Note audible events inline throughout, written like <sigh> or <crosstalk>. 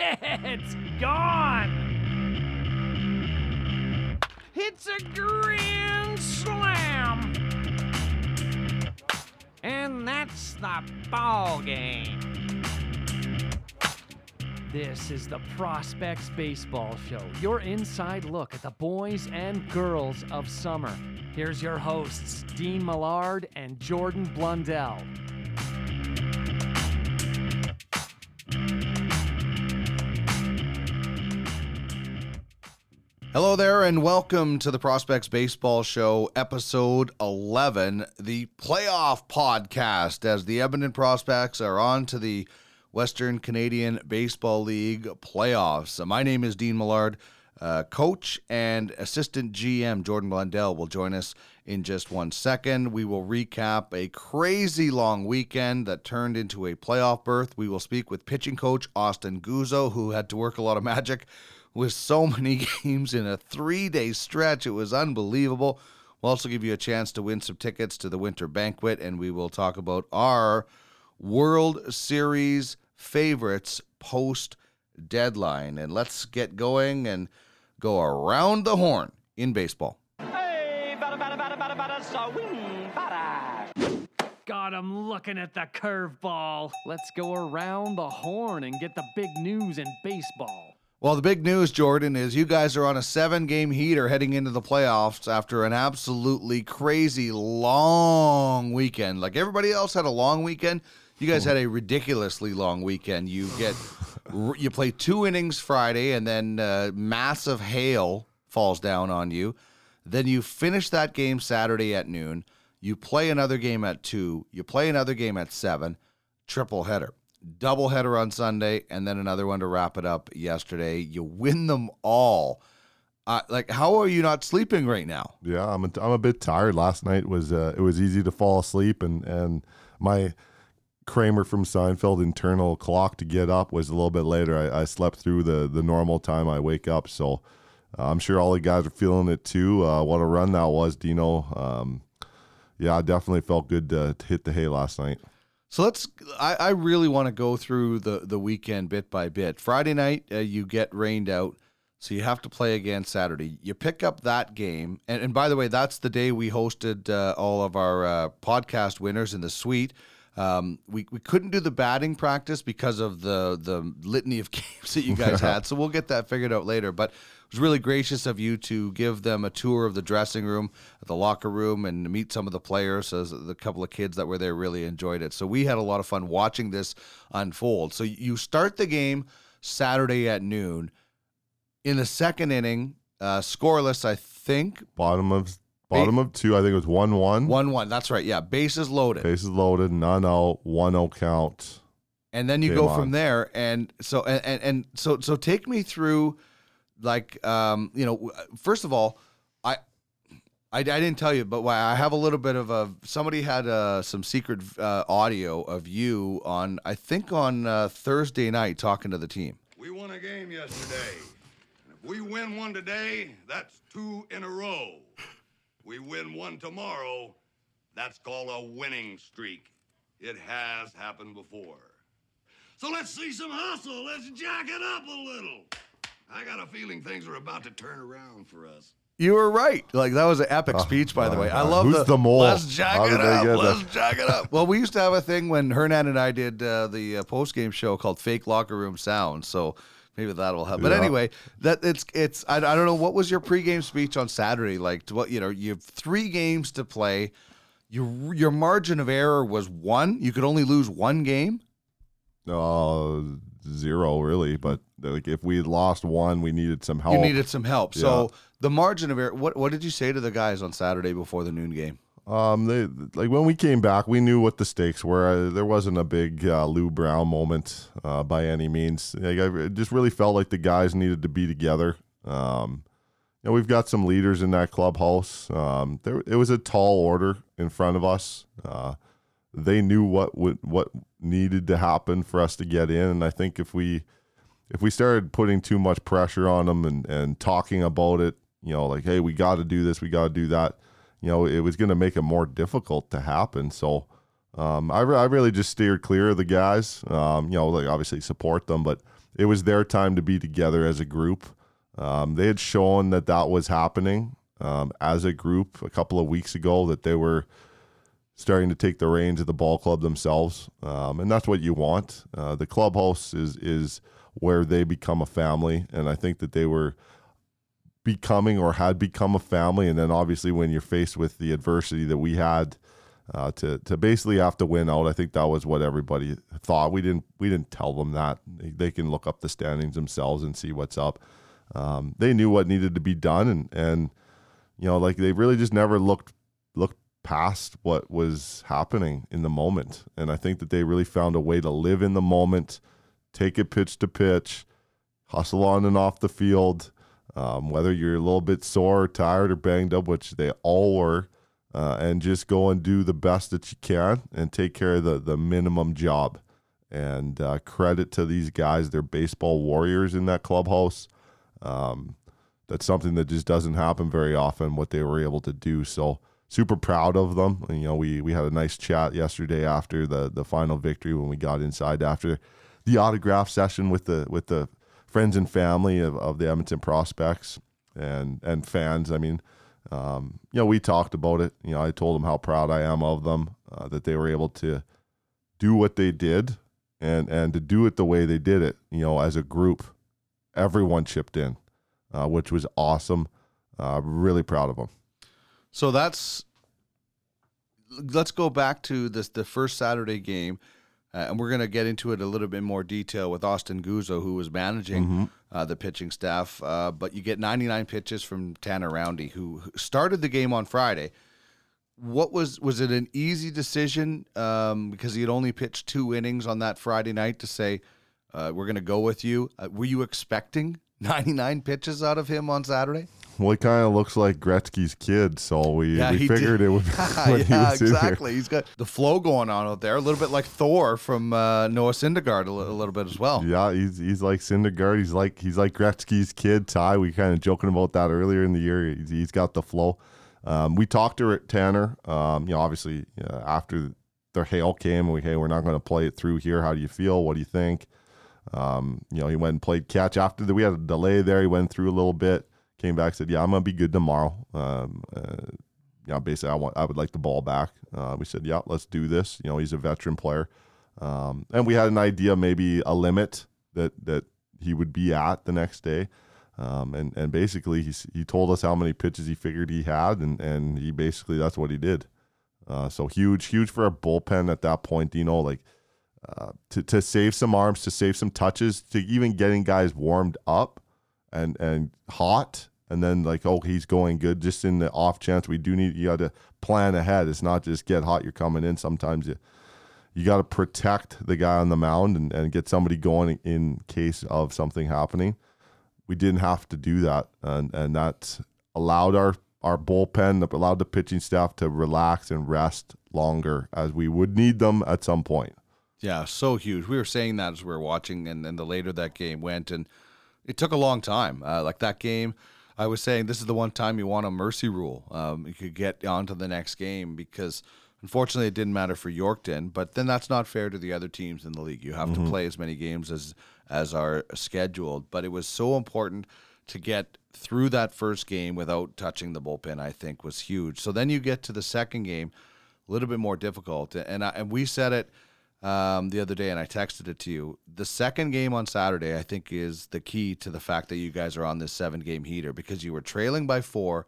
It's gone. It's a grand slam. And that's the ball game. This is the Prospects Baseball Show, your inside look at the boys and girls of summer. Here's your hosts, Dean Millard and Jordan Blundell. Hello there, and welcome to the Prospects Baseball Show, episode 11, the playoff podcast, as the Edmonton Prospects are on to the Western Canadian Baseball League playoffs. My name is Dean Millard. Uh, coach and assistant GM Jordan Blundell will join us in just one second. We will recap a crazy long weekend that turned into a playoff berth. We will speak with pitching coach Austin Guzzo, who had to work a lot of magic with so <laughs> many games in a three day stretch. It was unbelievable. We'll also give you a chance to win some tickets to the winter banquet, and we will talk about our World Series favorites post deadline. And let's get going and go around the horn in baseball. Hey, bada, bada, bada, bada, bada, swing, bada. God, I'm looking at the curveball. Let's go around the horn and get the big news in baseball. Well, the big news, Jordan, is you guys are on a seven game heater heading into the playoffs after an absolutely crazy long weekend. Like everybody else had a long weekend. You guys had a ridiculously long weekend. You get <sighs> you play two innings Friday, and then uh, massive hail falls down on you. Then you finish that game Saturday at noon. You play another game at two. You play another game at seven. Triple header double header on Sunday, and then another one to wrap it up yesterday. You win them all. Uh, like, how are you not sleeping right now? Yeah, I'm a, I'm a bit tired. Last night was uh, it was easy to fall asleep, and and my Kramer from Seinfeld internal clock to get up was a little bit later. I, I slept through the the normal time I wake up, so uh, I'm sure all the guys are feeling it too. Uh, what a run that was, Dino. Um, yeah, I definitely felt good to, to hit the hay last night. So let's. I, I really want to go through the the weekend bit by bit. Friday night, uh, you get rained out, so you have to play again Saturday. You pick up that game, and, and by the way, that's the day we hosted uh, all of our uh, podcast winners in the suite. Um, we, we couldn't do the batting practice because of the the litany of <laughs> games that you guys had, so we'll get that figured out later. But it was really gracious of you to give them a tour of the dressing room, the locker room, and meet some of the players. As the couple of kids that were there really enjoyed it. So we had a lot of fun watching this unfold. So you start the game Saturday at noon. In the second inning, uh, scoreless, I think. Bottom of bottom of two, I think it was one one. One one. That's right. Yeah, bases loaded. Bases loaded, none out, one zero count. And then you Game go on. from there, and so and, and and so so take me through, like um you know first of all, I I, I didn't tell you, but why I have a little bit of a somebody had uh, some secret uh, audio of you on I think on uh, Thursday night talking to the team. We won a game yesterday. And if we win one today, that's two in a row. We win one tomorrow, that's called a winning streak. It has happened before. So let's see some hustle. Let's jack it up a little. I got a feeling things are about to turn around for us. You were right. Like that was an epic speech, by the my way. I love Who's the, the mole? Let's jack How it up. Let's that? jack it up. <laughs> Well, we used to have a thing when Hernan and I did uh, the uh, post game show called Fake Locker Room Sound. So maybe that'll help. But Yeah. anyway, that it's it's I, I don't know what was your pregame speech on Saturday like. To what you know, you have three games to play. Your your margin of error was one. You could only lose one game. Uh, zero really, but like if we had lost one, we needed some help. You needed some help. So the margin of error. What what did you say to the guys on Saturday before the noon game? Um, they like when we came back, we knew what the stakes were. Uh, there wasn't a big uh, Lou Brown moment uh, by any means. Like, I it just really felt like the guys needed to be together. Um, you know, we've got some leaders in that clubhouse. Um, there, it was a tall order in front of us. Uh, they knew what would what needed to happen for us to get in, and I think if we if we started putting too much pressure on them and and talking about it, you know, like hey, we got to do this, we got to do that you know, it was going to make it more difficult to happen. So um, I, re- I really just steered clear of the guys. Um, you know, like obviously support them, but it was their time to be together as a group. Um, they had shown that that was happening um, as a group a couple of weeks ago that they were starting to take the reins of the ball club themselves, um, and that's what you want. Uh, the clubhouse is is where they become a family, and I think that they were becoming or had become a family. And then obviously when you're faced with the adversity that we had uh, to to basically have to win out, I think that was what everybody thought. We didn't we didn't tell them that they, can look up the standings themselves and see what's up. Um, they knew what needed to be done, and and you know like they really just never looked looked past what was happening in the moment. And I think that they really found a way to live in the moment, take it pitch to pitch, hustle on and off the field. Um, whether you're a little bit sore, or tired, or banged up, which they all were, uh, and just go and do the best that you can and take care of the, the minimum job. And uh, credit to these guys, they're baseball warriors in that clubhouse. Um, that's something that just doesn't happen very often, what they were able to do. So, super proud of them. And, you know, we we had a nice chat yesterday after the the final victory when we got inside after the autograph session with the with the friends and family of, of the Edmonton prospects and and fans. I mean, um, you know, we talked about it. You know, I told them how proud I am of them uh, that they were able to do what they did and and to do it the way they did it. You know, as a group, everyone chipped in, uh, which was awesome. Uh, really proud of them. So that's let's go back to this the first Saturday game, uh, and we're going to get into it a little bit more detail with Austin Guzzo, who was managing Mm-hmm. uh, the pitching staff. Uh, but you get 99 pitches from Tanner Roundy, who started the game on Friday. What was was it an easy decision um, because he had only pitched two innings on that Friday night to say uh, we're going to go with you? Uh, were you expecting <laughs> 99 pitches out of him on Saturday? Well, he kind of looks like Gretzky's kid, so we, Yeah, we figured did. it <laughs> would. <laughs> when he yeah, exactly. He's got the flow going on out there, a little bit like Thor from uh, Noah Syndergaard, a little bit as well. Yeah, he's he's like Syndergaard. He's like he's like Gretzky's kid. Ty, we kind of joking about that earlier in the year. He's, he's got the flow. Um, we talked to her at Tanner. Um, you know, obviously uh, after the hail came, and we hey, we're not going to play it through here. How do you feel? What do you think? Um, you know, he went and played catch after the, we had a delay there. He went through a little bit, came back, said, "Yeah, I'm gonna be good tomorrow." Um, uh, basically, I want I would like the ball back. Uh, we said, "Yeah, let's do this." You know, he's a veteran player, um, and we had an idea, maybe a limit that that he would be at the next day. Um, and and basically, he he told us how many pitches he figured he had, and and he basically that's what he did. Uh, so huge, huge for a bullpen at that point. You know, like uh, to to save some arms, to save some touches, to even getting guys warmed up and and hot, and then like oh he's going good. Just in the off chance we do need you got to plan ahead. It's not just get hot. You're coming in. Sometimes you you got to protect the guy on the mound and, and get somebody going in case of something happening. We didn't have to do that, and and that allowed our our bullpen, allowed the pitching staff to relax and rest longer as we would need them at some point. Yeah, so huge. We were saying that as we were watching, and then the later that game went, and it took a long time. Uh, like that game, I was saying this is the one time you want a mercy rule. Um, you could get on to the next game because unfortunately it didn't matter for Yorkton, but then that's not fair to the other teams in the league. You have to play as many games as as are scheduled, but it was so important to get through that first game without touching the bullpen. I think was huge. So then you get to the second game, a little bit more difficult, and I, and we said it um, the other day, and I texted it to you. The second game on Saturday, I think, is the key to the fact that you guys are on this seven game heater because you were trailing by four.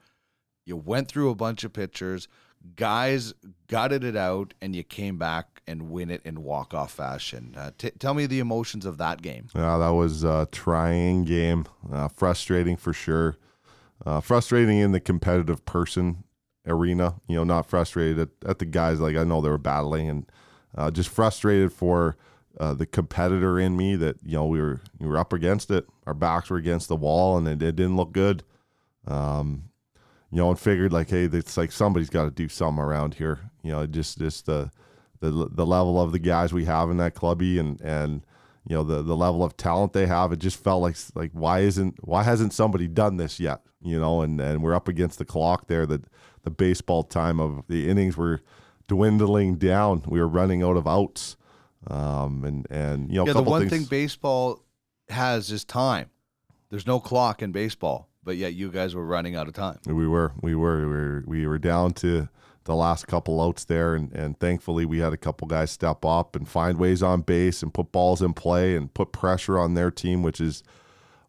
You went through a bunch of pitchers, guys gutted it out, and you came back and win it in walk off fashion. Uh, t- tell me the emotions of that game. Yeah, that was a trying game, uh, frustrating for sure. Uh, frustrating in the competitive person arena, you know, not frustrated at, at the guys. Like I know they were battling, and uh, just frustrated for uh, the competitor in me that you know we were we were up against it. Our backs were against the wall, and it, it didn't look good. Um, you know, and figured like, hey, it's like somebody's got to do something around here. You know, just just the the the level of the guys we have in that clubby, and and you know the the level of talent they have. It just felt like like why isn't why hasn't somebody done this yet? You know, and and we're up against the clock there. That the baseball time of the innings were dwindling down. We were running out of outs. Um, and and you know, a yeah, the one things, thing baseball has is time. There's no clock in baseball, but yet you guys were running out of time. We were, we were, we were, we were down to the last couple outs there, and, and thankfully we had a couple guys step up and find ways on base and put balls in play and put pressure on their team, which is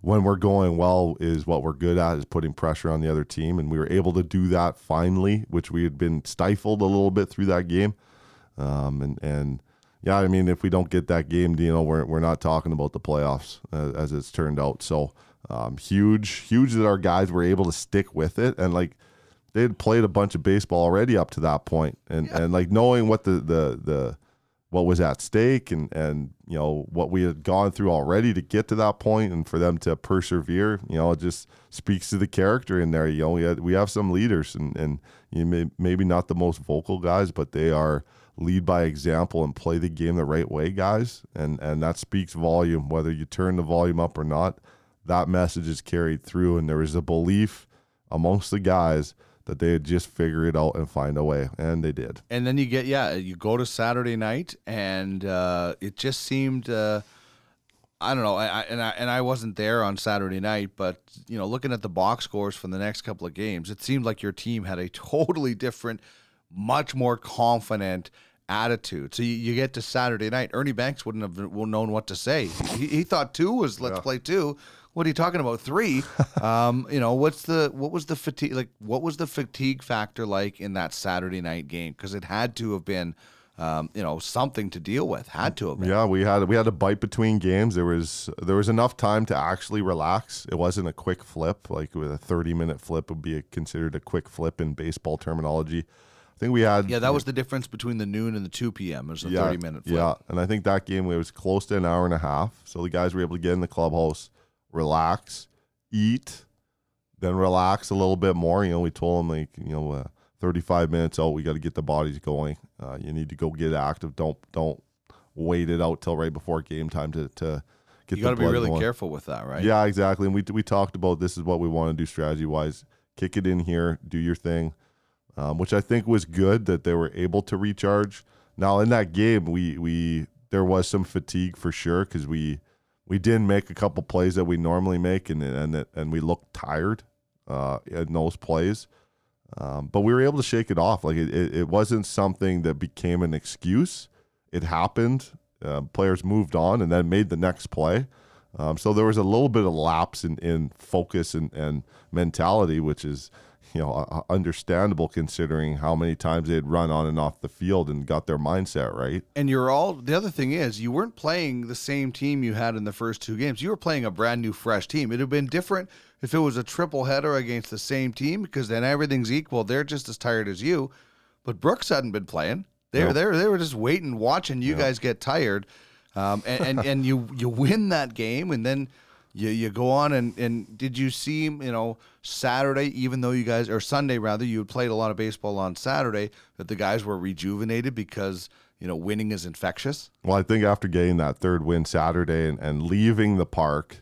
when we're going well is what we're good at is putting pressure on the other team, and we were able to do that finally, which we had been stifled a little bit through that game, um, and and yeah, I mean if we don't get that game, you know, we're we're not talking about the playoffs as, as it's turned out. So um, huge, huge that our guys were able to stick with it, and like they had played a bunch of baseball already up to that point, and Yeah. and like knowing what the the the what was at stake and and you know what we had gone through already to get to that point and for them to persevere you know it just speaks to the character in there. You know we, we have some leaders and and you may, maybe not the most vocal guys but they are lead by example and play the game the right way guys. And and that speaks volume whether you turn the volume up or not. That message is carried through and there is a belief amongst the guys that they had just figure it out and find a way and they did And then you get yeah, you go to Saturday night, and uh, it just seemed. Uh, I don't know, I, and I and I wasn't there on Saturday night, but you know, looking at the box scores from the next couple of games, it seemed like your team had a <laughs> totally different, much more confident attitude. So you, you get to Saturday night, Ernie Banks wouldn't have known what to say. He, he thought two was let's play two. What are you talking about? Three? <laughs> um, you know, what's the what was the fatigue like? What was the fatigue factor like in that Saturday night game? Because it had to have been, um, you know, something to deal with. Had to have been. Yeah, we had we had a bite between games. There was there was enough time to actually relax. It wasn't a quick flip. Like with a thirty minute flip would be considered a quick flip in baseball terminology. I think we had Yeah, that was the difference between the noon and the two p.m. It was a yeah, thirty minute flip. Yeah, and I think that game it was close to an hour and a half. So the guys were able to get in the clubhouse, relax, eat, then relax a little bit more. You know, we told them like you know, uh, thirty five minutes out, we got to get the bodies going. Uh, you need to go get active. Don't don't wait it out till right before game time to to get. The body. You got to be really going. careful with that, right? Yeah, exactly. And we we talked about this is what we want to do strategy wise. Kick it in here, do your thing, um, which I think was good that they were able to recharge. Now in that game, we we there was some fatigue for sure because we we didn't make a couple plays that we normally make, and and and we looked tired uh, in those plays. Um, but we were able to shake it off. Like it, it, it wasn't something that became an excuse. It happened. Uh, players moved on and then made the next play. Um, so there was a little bit of lapse in, in focus and, and mentality, which is you know understandable considering how many times they had run on and off the field and got their mindset right. And you're all the other thing is you weren't playing the same team you had in the first two games. You were playing a brand new fresh team. It'd have been different if it was a triple header against the same team because then everything's equal. They're just as tired as you. But Brooks hadn't been playing. They were Nope. they were, just waiting, watching you guys get tired. Um, and, and, and you you win that game and then you, you go on and, and did you see you know Saturday even though you guys or Sunday rather you had played a lot of baseball on Saturday that the guys were rejuvenated because you know winning is infectious. Well, I think after getting that third win Saturday and, and leaving the park,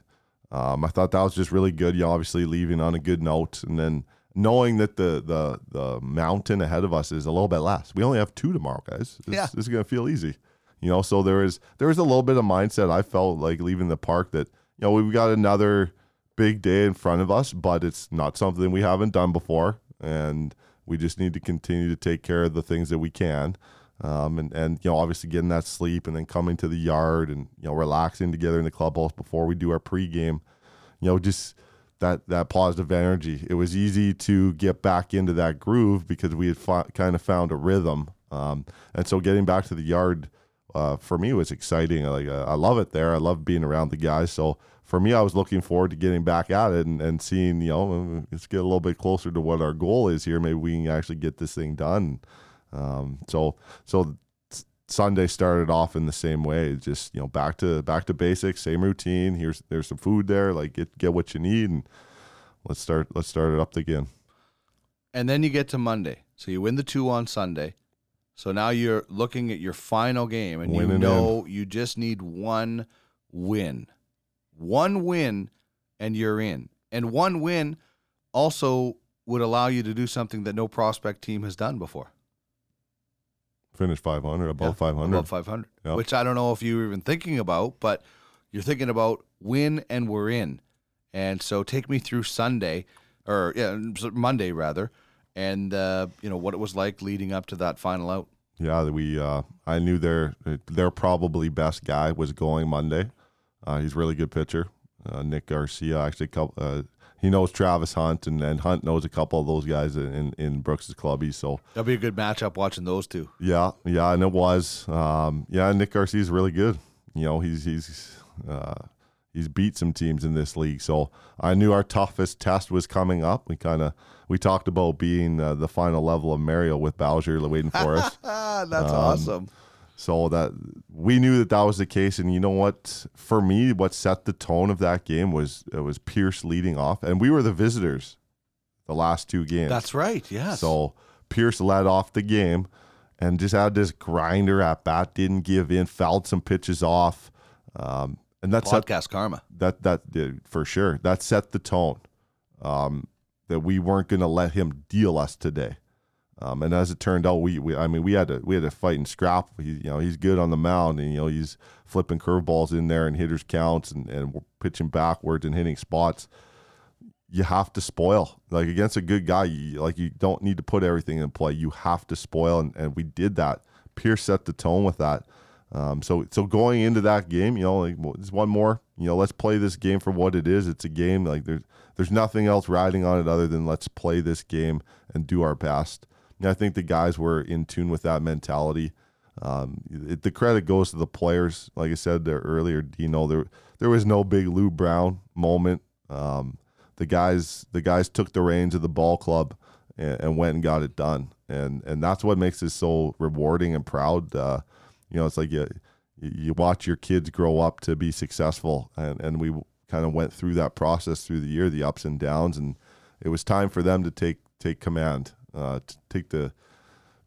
um, I thought that was just really good. You know, obviously leaving on a good note, and then knowing that the the the mountain ahead of us is a little bit less. We only have two tomorrow, guys. This, Yeah. this is gonna feel easy. You know, so there is there is a little bit of mindset. I felt like leaving the park that you know we've got another big day in front of us, but it's not something we haven't done before, and we just need to continue to take care of the things that we can. Um, and, and you know obviously getting that sleep and then coming to the yard and you know relaxing together in the clubhouse before we do our pregame, you know just that that positive energy. It was easy to get back into that groove because we had fi- kind of found a rhythm. Um, and so getting back to the yard uh, for me was exciting. Like uh, I love it there. I love being around the guys. So for me, I was looking forward to getting back at it and, and seeing you know let's get a little bit closer to what our goal is here. Maybe we can actually get this thing done. Um, so so Sunday started off in the same way. Just you know back to back to basics, same routine. Here's there's some food there. Like get get what you need and let's start let's start it up again. And then you get to Monday. So you win the two on Sunday. So now you're looking at your final game and you know you just need one win. One win and you're in. And one win also would allow you to do something that no prospect team has done before. Finish 500 above Yeah, 500. Above 500. Yep. Which I don't know if you were even thinking about, but you're thinking about win, and we're in. And so take me through Sunday, or yeah, Monday rather, and uh, you know what it was like leading up to that final out. Yeah, we. Uh, I knew their their probably best guy was going Monday. Uh, he's a really good pitcher, uh, Nick Garcia. Actually, uh, he knows Travis Hunt, and, and Hunt knows a couple of those guys in in Brooks's clubby. So that'll be a good matchup watching those two. Yeah, yeah, and it was. Um, yeah, Nick Garcia's really good. You know, he's he's uh, he's beat some teams in this league. So I knew our toughest test was coming up. We kind of we talked about being uh, the final level of Mario with Bowser waiting for us. <laughs> That's um, awesome. So that we knew that that was the case, and you know what? For me, what set the tone of that game was it was Pierce leading off, and we were the visitors the last two games. That's right. Yes. So Pierce led off the game, and just had this grinder at bat, didn't give in, fouled some pitches off, um, and that's podcast set, karma. That that did for sure. That set the tone um, that we weren't going to let him deal us today. Um, and as it turned out, we, we I mean we had to we had to fight and scrap. He, you know he's good on the mound, and you know he's flipping curveballs in there and hitters counts and and we're pitching backwards and hitting spots. You have to spoil like against a good guy. You, like you don't need to put everything in play. You have to spoil, and, and we did that. Pierce set the tone with that. Um, so so going into that game, you know, like there's one more. You know, let's play this game for what it is. It's a game. Like there's there's nothing else riding on it other than let's play this game and do our best. I think the guys were in tune with that mentality. Um, it, the credit goes to the players. Like I said there earlier, you know there there was no big Lou Brown moment. Um, the guys the guys took the reins of the ball club and, and, went and got it done, and and that's what makes it so rewarding and proud. Uh, you know, it's like you you watch your kids grow up to be successful, and and we kind of went through that process through the year, the ups and downs, and it was time for them to take take command uh, to take the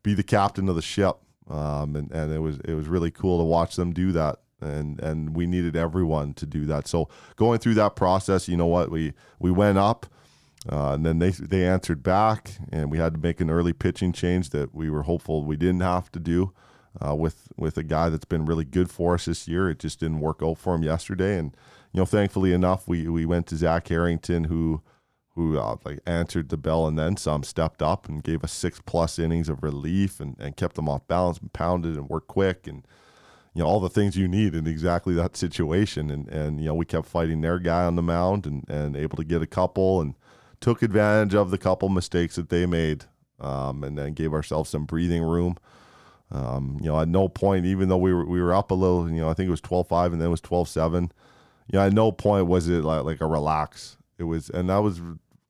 be the captain of the ship. Um, and, and it was it was really cool to watch them do that. And and we needed everyone to do that. So going through that process, you know what we we went up, uh, and then they they answered back, and we had to make an early pitching change that we were hopeful we didn't have to do. Uh, with with a guy that's been really good for us this year, it just didn't work out for him yesterday, and you know, thankfully enough, we we went to Zach Harrington, who who uh, like answered the bell and then some, stepped up and gave us six plus innings of relief and, and kept them off balance and pounded and worked quick and you know all the things you need in exactly that situation. And and you know we kept fighting their guy on the mound and and able to get a couple and took advantage of the couple mistakes that they made um, and then gave ourselves some breathing room. Um, you know, at no point, even though we were we were up a little, you know, I think it was 12-5 and then it was 12-7. You know, at no point was it like like a relax. It was, and that was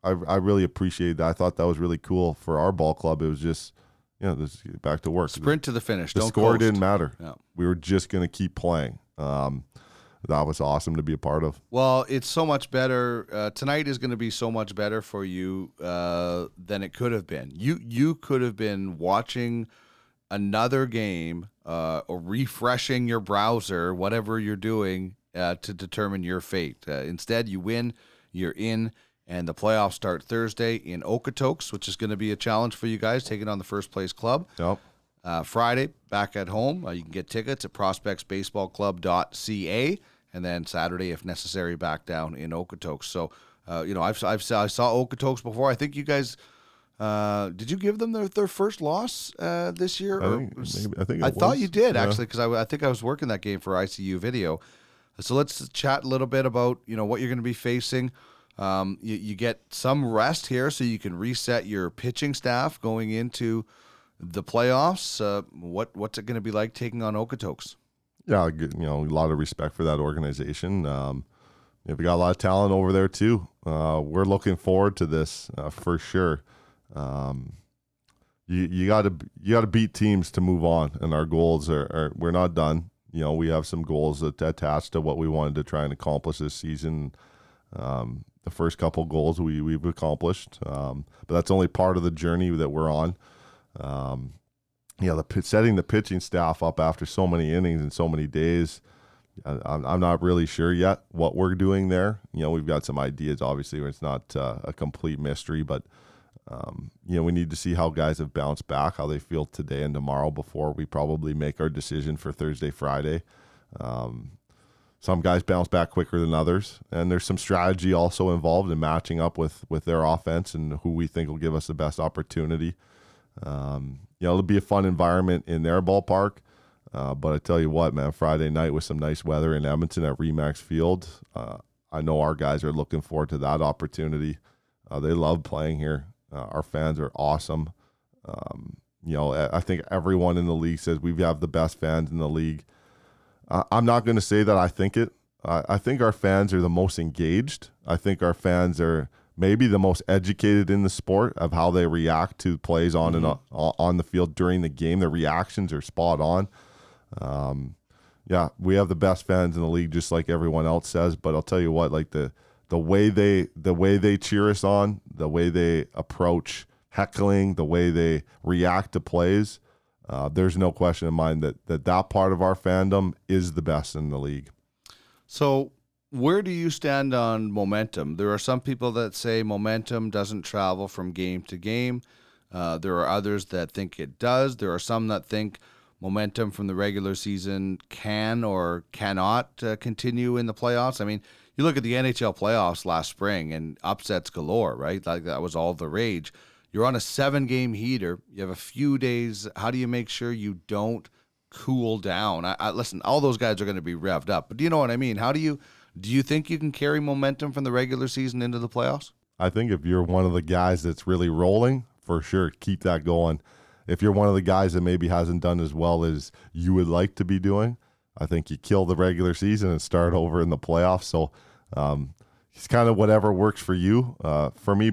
I, I really appreciated that. I thought that was really cool for our ball club. It was just, you know, this back to work. Sprint to the finish. The Don't score coast. didn't matter. Yeah. We were just going to keep playing. Um, that was awesome to be a part of. Well, it's so much better. Uh, tonight is going to be so much better for you uh, than it could have been. You you could have been watching another game uh, or refreshing your browser, whatever you're doing uh, to determine your fate. Uh, instead, you win, you're in and the playoffs start Thursday in Okotoks, which is going to be a challenge for you guys, taking on the first place club. Yep. Uh, Friday, back at home. Uh, you can get tickets at prospectsbaseballclub.ca, and then Saturday, if necessary, back down in Okotoks. So, uh, you know, I've, I've I saw Okotoks before. I think you guys. Uh, did you give them their, their first loss uh, this year? I think, maybe, I, think I was. thought you did yeah. actually because I, I think I was working that game for ICU Video. So let's chat a little bit about you know what you're going to be facing. Um, you, you get some rest here so you can reset your pitching staff going into the playoffs. Uh, what what's it going to be like taking on Okotoks? Yeah, you know, a lot of respect for that organization. Um, we got a lot of talent over there too. Uh, we're looking forward to this uh, for sure. Um, you you got to you got to beat teams to move on, and our goals are, are, we're not done. You know, we have some goals that attached to what we wanted to try and accomplish this season. Um, the first couple goals we we've accomplished, um, but that's only part of the journey that we're on. Um, you know, the setting the pitching staff up after so many innings and so many days. I'm, I'm not really sure yet what we're doing there. You know, we've got some ideas. Obviously, it's not uh, a complete mystery, but um, you know, we need to see how guys have bounced back, how they feel today and tomorrow before we probably make our decision for Thursday, Friday. Um, some guys bounce back quicker than others, and there's some strategy also involved in matching up with with their offense and who we think will give us the best opportunity. Um, you know, it'll be a fun environment in their ballpark. Uh, but I tell you what, man, Friday night with some nice weather in Edmonton at Remax Field, uh, I know our guys are looking forward to that opportunity. Uh, they love playing here. Uh, our fans are awesome. Um, you know, I think everyone in the league says we have the best fans in the league. I'm not going to say that I think it. I think our fans are the most engaged. I think our fans are maybe the most educated in the sport of how they react to plays on mm-hmm. and on, on the field during the game. Their reactions are spot on. Um, yeah, we have the best fans in the league, just like everyone else says. But I'll tell you what, like the the way they the way they cheer us on, the way they approach heckling, the way they react to plays, uh, there's no question in mind that, that that part of our fandom is the best in the league. So, where do you stand on momentum? There are some people that say momentum doesn't travel from game to game. Uh, there are others that think it does. There are some that think momentum from the regular season can or cannot uh, continue in the playoffs. I mean, you look at the NHL playoffs last spring and upsets galore, right? Like that was all the rage. You're on a seven game heater. You have a few days. How do you make sure you don't cool down? I, I listen. All those guys are going to be revved up, but do you know what I mean? How do you do? You think you can carry momentum from the regular season into the playoffs? I think if you're one of the guys that's really rolling, for sure, keep that going. If you're one of the guys that maybe hasn't done as well as you would like to be doing, I think you kill the regular season and start over in the playoffs. So um, it's kind of whatever works for you. Uh, for me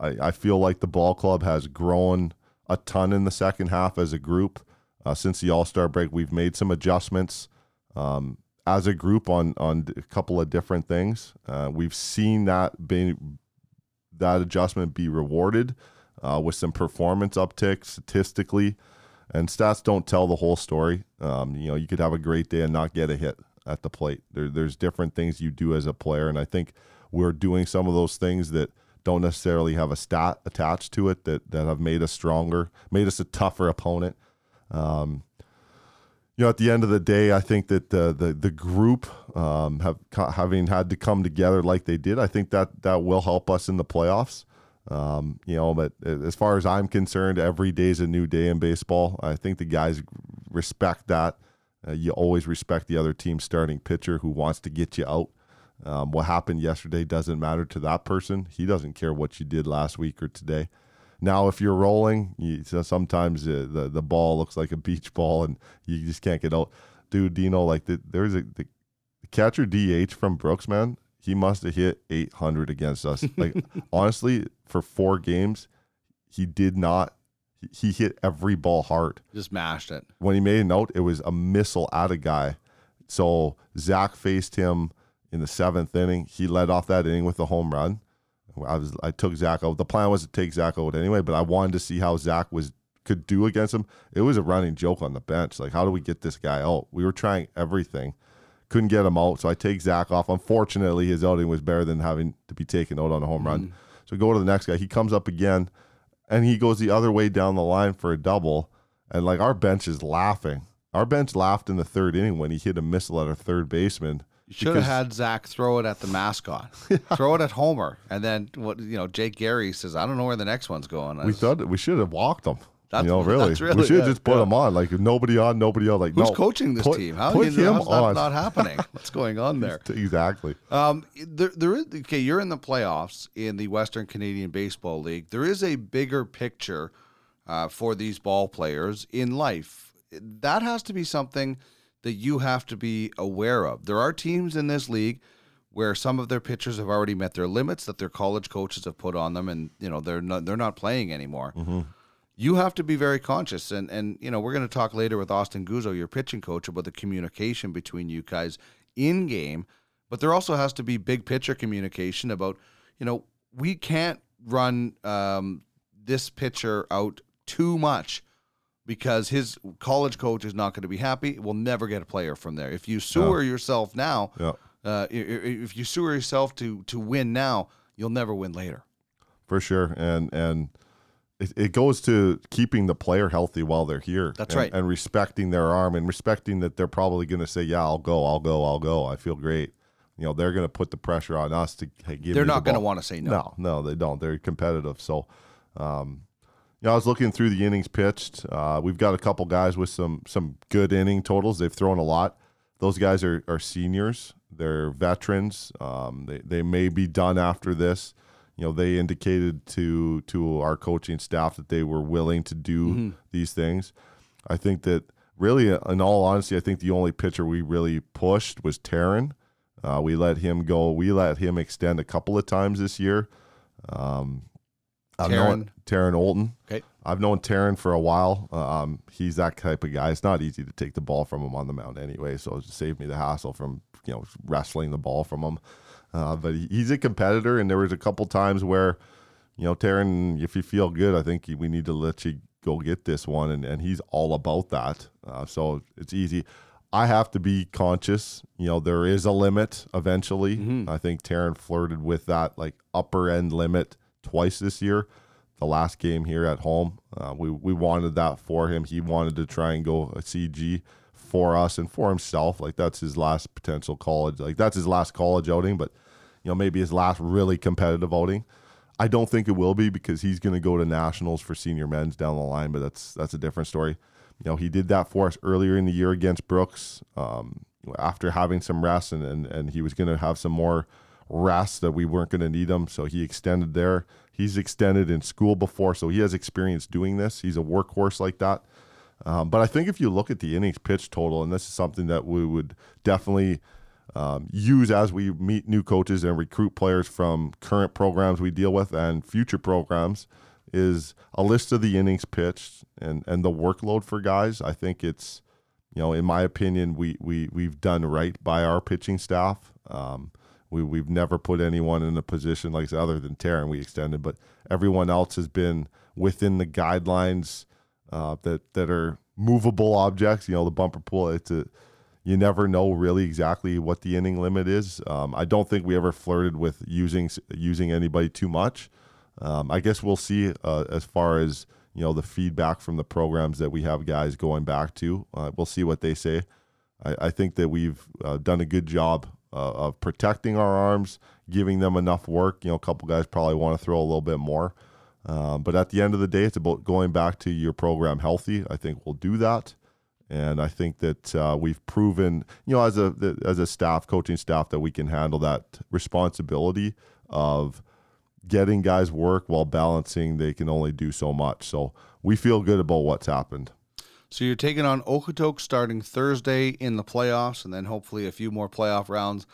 I, I feel like the ball club has grown a ton in the second half as a group. Uh, since the All Star break, we've made some adjustments um, as a group on on a couple of different things. Uh, we've seen that being that adjustment be rewarded uh, with some performance uptick statistically. And stats don't tell the whole story. Um, you know, you could have a great day and not get a hit at the plate. There, there's different things you do as a player, and I think we're doing some of those things that don't necessarily have a stat attached to it that that have made us stronger, made us a tougher opponent. Um, you know, at the end of the day, I think that the the, the group um, have having had to come together like they did. I think that that will help us in the playoffs. Um, you know, but as far as I'm concerned, every day is a new day in baseball. I think the guys respect that. Uh, you always respect the other team's starting pitcher who wants to get you out. Um, what happened yesterday doesn't matter to that person. He doesn't care what you did last week or today. Now, if you're rolling, you, sometimes uh, the the ball looks like a beach ball and you just can't get out. Dude, Dino, like the, there's a the catcher DH from Brooks, man. He must have hit 800 against us. Like <laughs> honestly, for four games, he did not. He hit every ball hard. Just mashed it. When he made a note, it was a missile at a guy. So Zach faced him in the seventh inning. He led off that inning with a home run. I was I took Zach out. The plan was to take Zach out anyway, but I wanted to see how Zach was could do against him. It was a running joke on the bench. Like, how do we get this guy out? We were trying everything, couldn't get him out. So I take Zach off. Unfortunately, his outing was better than having to be taken out on a home run. Mm. So go to the next guy. He comes up again, and he goes the other way down the line for a double. And like our bench is laughing. Our bench laughed in the third inning when he hit a missile at our third baseman you should have had Zach throw it at the mascot, <laughs> throw it at Homer, and then what? You know, Jake Gary says, "I don't know where the next one's going." we thought we should have walked them. That's, you know, <laughs> really, really we should just put yeah. him on. Like nobody on, nobody on. Like who's no, coaching this put, team? How put him how's on. That not happening? <laughs> What's going on there? exactly. Um, there, there is okay. You're in the playoffs in the Western Canadian Baseball League. There is a bigger picture uh, for these ball players in life. That has to be something that you have to be aware of. There are teams in this league where some of their pitchers have already met their limits that their college coaches have put on them, and you know they're not they're not playing anymore. Mm-hmm. You have to be very conscious, and and you know we're going to talk later with Austin Guzzo, your pitching coach, about the communication between you guys in game. But there also has to be big picture communication about you know we can't run um, this pitcher out too much because his college coach is not going to be happy. We'll never get a player from there. If you sewer yourself now, yeah. uh, if you sewer yourself to to win now, you'll never win later. For sure, and and it, it goes to keeping the player healthy while they're here. That's and- right. And respecting their arm and respecting that they're probably going to say, "Yeah, I'll go, I'll go, I'll go. I feel great." You know, they're going to put the pressure on us to hey, give. They're me the not going to want to say no. No, no, they don't. They're competitive. So, um, you know, I was looking through the innings pitched. Uh, we've got a couple guys with some some good inning totals. They've thrown a lot. Those guys are, are seniors. They're veterans. Um, they they may be done after this. You know, they indicated to to our coaching staff that they were willing to do these things. I think that really, in all honesty, I think the only pitcher we really pushed was Taryn. Uh, we let him go. We let him extend a couple of times this year. Um, I've known Taryn Olton. Okay. I've known Taryn for a while. Um, he's that type of guy. It's not easy to take the ball from him on the mound anyway, so it saved me the hassle from you know wrestling the ball from him. Uh, but he- he's a competitor, and there was a couple times where, you know, Taryn, if you feel good, I think we need to let you go get this one, and, and he's all about that. Uh, so it's easy. I have to be conscious. You know, there is a limit eventually. I think Taryn flirted with that like upper end limit twice this year. The last game here at home, uh, we we wanted that for him. He wanted to try and go a CG for us and for himself. Like that's his last potential college. Like that's his last college outing, but you know maybe his last really competitive outing. I don't think it will be because he's going to go to nationals for senior men's down the line, but that's that's a different story. You know, he did that for us earlier in the year against Brooks um, after having some rest, and, and and he was going to have some more rest that we weren't going to need him, so he extended there. He's extended in school before, so he has experience doing this. He's a workhorse like that. Um, but I think if you look at the innings pitch total, and this is something that we would definitely um, use as we meet new coaches and recruit players from current programs we deal with and future programs, is a list of the innings pitched and and the workload for guys. I think it's, you know, in my opinion, we we we've done right by our pitching staff. Um, we we've never put anyone in a position like other than Taryn we extended, but everyone else has been within the guidelines uh, that that are movable objects. You know, the bumper pool. It's a you never know really exactly what the inning limit is. Um, I don't think we ever flirted with using using anybody too much. Um, I guess we'll see uh, as far as you know the feedback from the programs that we have guys going back to. Uh, we'll see what they say. I, I think that we've uh, done a good job uh, of protecting our arms, giving them enough work. You know, a couple guys probably want to throw a little bit more. Um, but at the end of the day, it's about going back to your program healthy. I think we'll do that, and I think that uh, we've proven, you know, as a as a staff, coaching staff, that we can handle that responsibility of getting guys work while balancing. They can only do so much, so we feel good about what's happened. So you're taking on Okotoks starting Thursday in the playoffs, and then hopefully a few more playoff rounds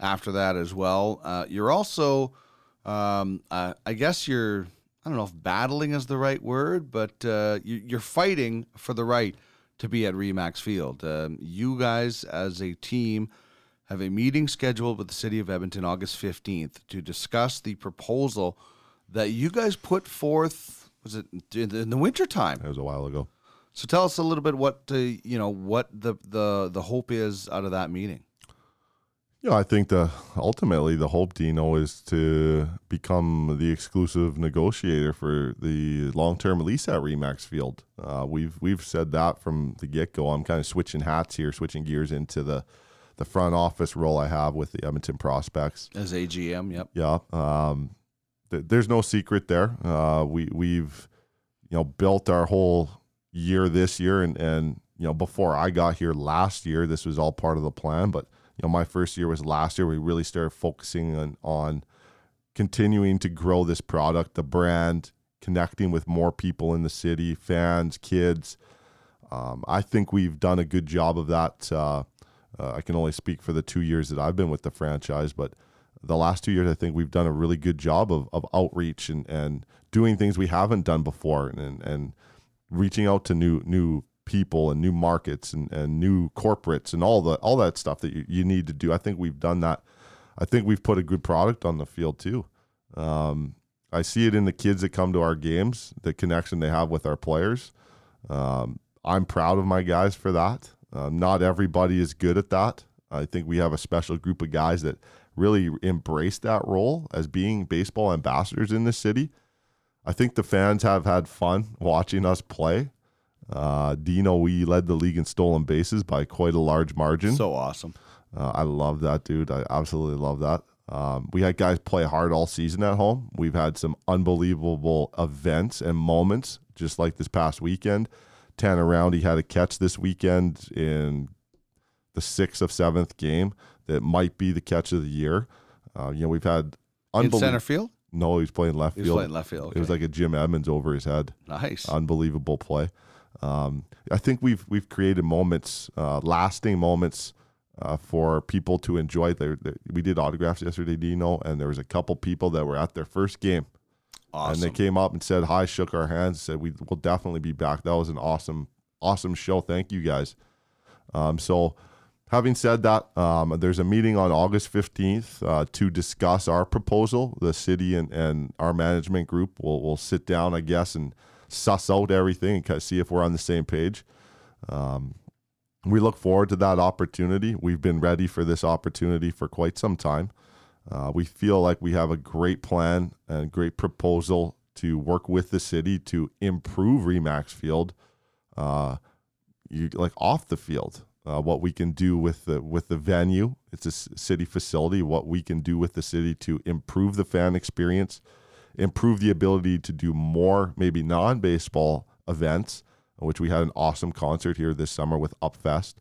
after that as well. Uh, you're also, um, uh, I guess you're, I don't know if battling is the right word, but uh, you, you're fighting for the right to be at Remax Field. Um, you guys, as a team, have a meeting scheduled with the city of Edmonton August 15th to discuss the proposal that you guys put forth. Was it in the, in the wintertime? That was a while ago. So tell us a little bit what uh, you know what the the the hope is out of that meeting. Yeah, I think the ultimately the hope, Dino, is to become the exclusive negotiator for the long-term lease at Remax Field. Uh, we've we've said that from the get-go. I'm kind of switching hats here, switching gears into the the front office role I have with the Edmonton Prospects. As AGM, yep. Yeah, um, th- there's no secret there. Uh, we we've you know built our whole year this year, and and you know before I got here last year, this was all part of the plan. But you know my first year was last year. We really started focusing on on continuing to grow this product, the brand, connecting with more people in the city, fans, kids. Um, I think we've done a good job of that. Uh, uh, I can only speak for the two years that I've been with the franchise, but the last two years, I think we've done a really good job of, of outreach and, and doing things we haven't done before and, and reaching out to new new people and new markets and, and new corporates and all the all that stuff that you, you need to do. I think we've done that. I think we've put a good product on the field too. Um, I see it in the kids that come to our games, the connection they have with our players. Um, I'm proud of my guys for that. Uh, not everybody is good at that. I think we have a special group of guys that really embrace that role as being baseball ambassadors in the city. I think the fans have had fun watching us play. Uh, Dino, we led the league in stolen bases by quite a large margin. So awesome. Uh, I love that, dude. I absolutely love that. Um, we had guys play hard all season at home. We've had some unbelievable events and moments, just like this past weekend. Tanner Roundy had a catch this weekend in the sixth of seventh game that might be the catch of the year. Uh, you know, we've had In center field? No, he's playing left He was field. playing left field. It was like a Jim Edmonds over his head nice. unbelievable play. Um, I think we've we've created moments, uh, lasting moments uh, for people to enjoy. Their, their- we did autographs yesterday, Dino, and there was a couple people that were at their first game, awesome. and they came up and said hi, shook our hands, said we will definitely be back. That was an awesome, awesome show. Thank you guys. Um, so. Having said that, um, there's a meeting on August 15th uh, to discuss our proposal. The city and, and our management group will, will sit down, I guess, and suss out everything and kind of see if we're on the same page. Um, we look forward to that opportunity. We've been ready for this opportunity for quite some time. Uh, we feel like we have a great plan and great proposal to work with the city to improve Remax Field, uh, you like off the field. Uh, what we can do with the with the venue, it's a city facility. What we can do with the city to improve the fan experience, improve the ability to do more maybe non-baseball events, which we had an awesome concert here this summer with Upfest.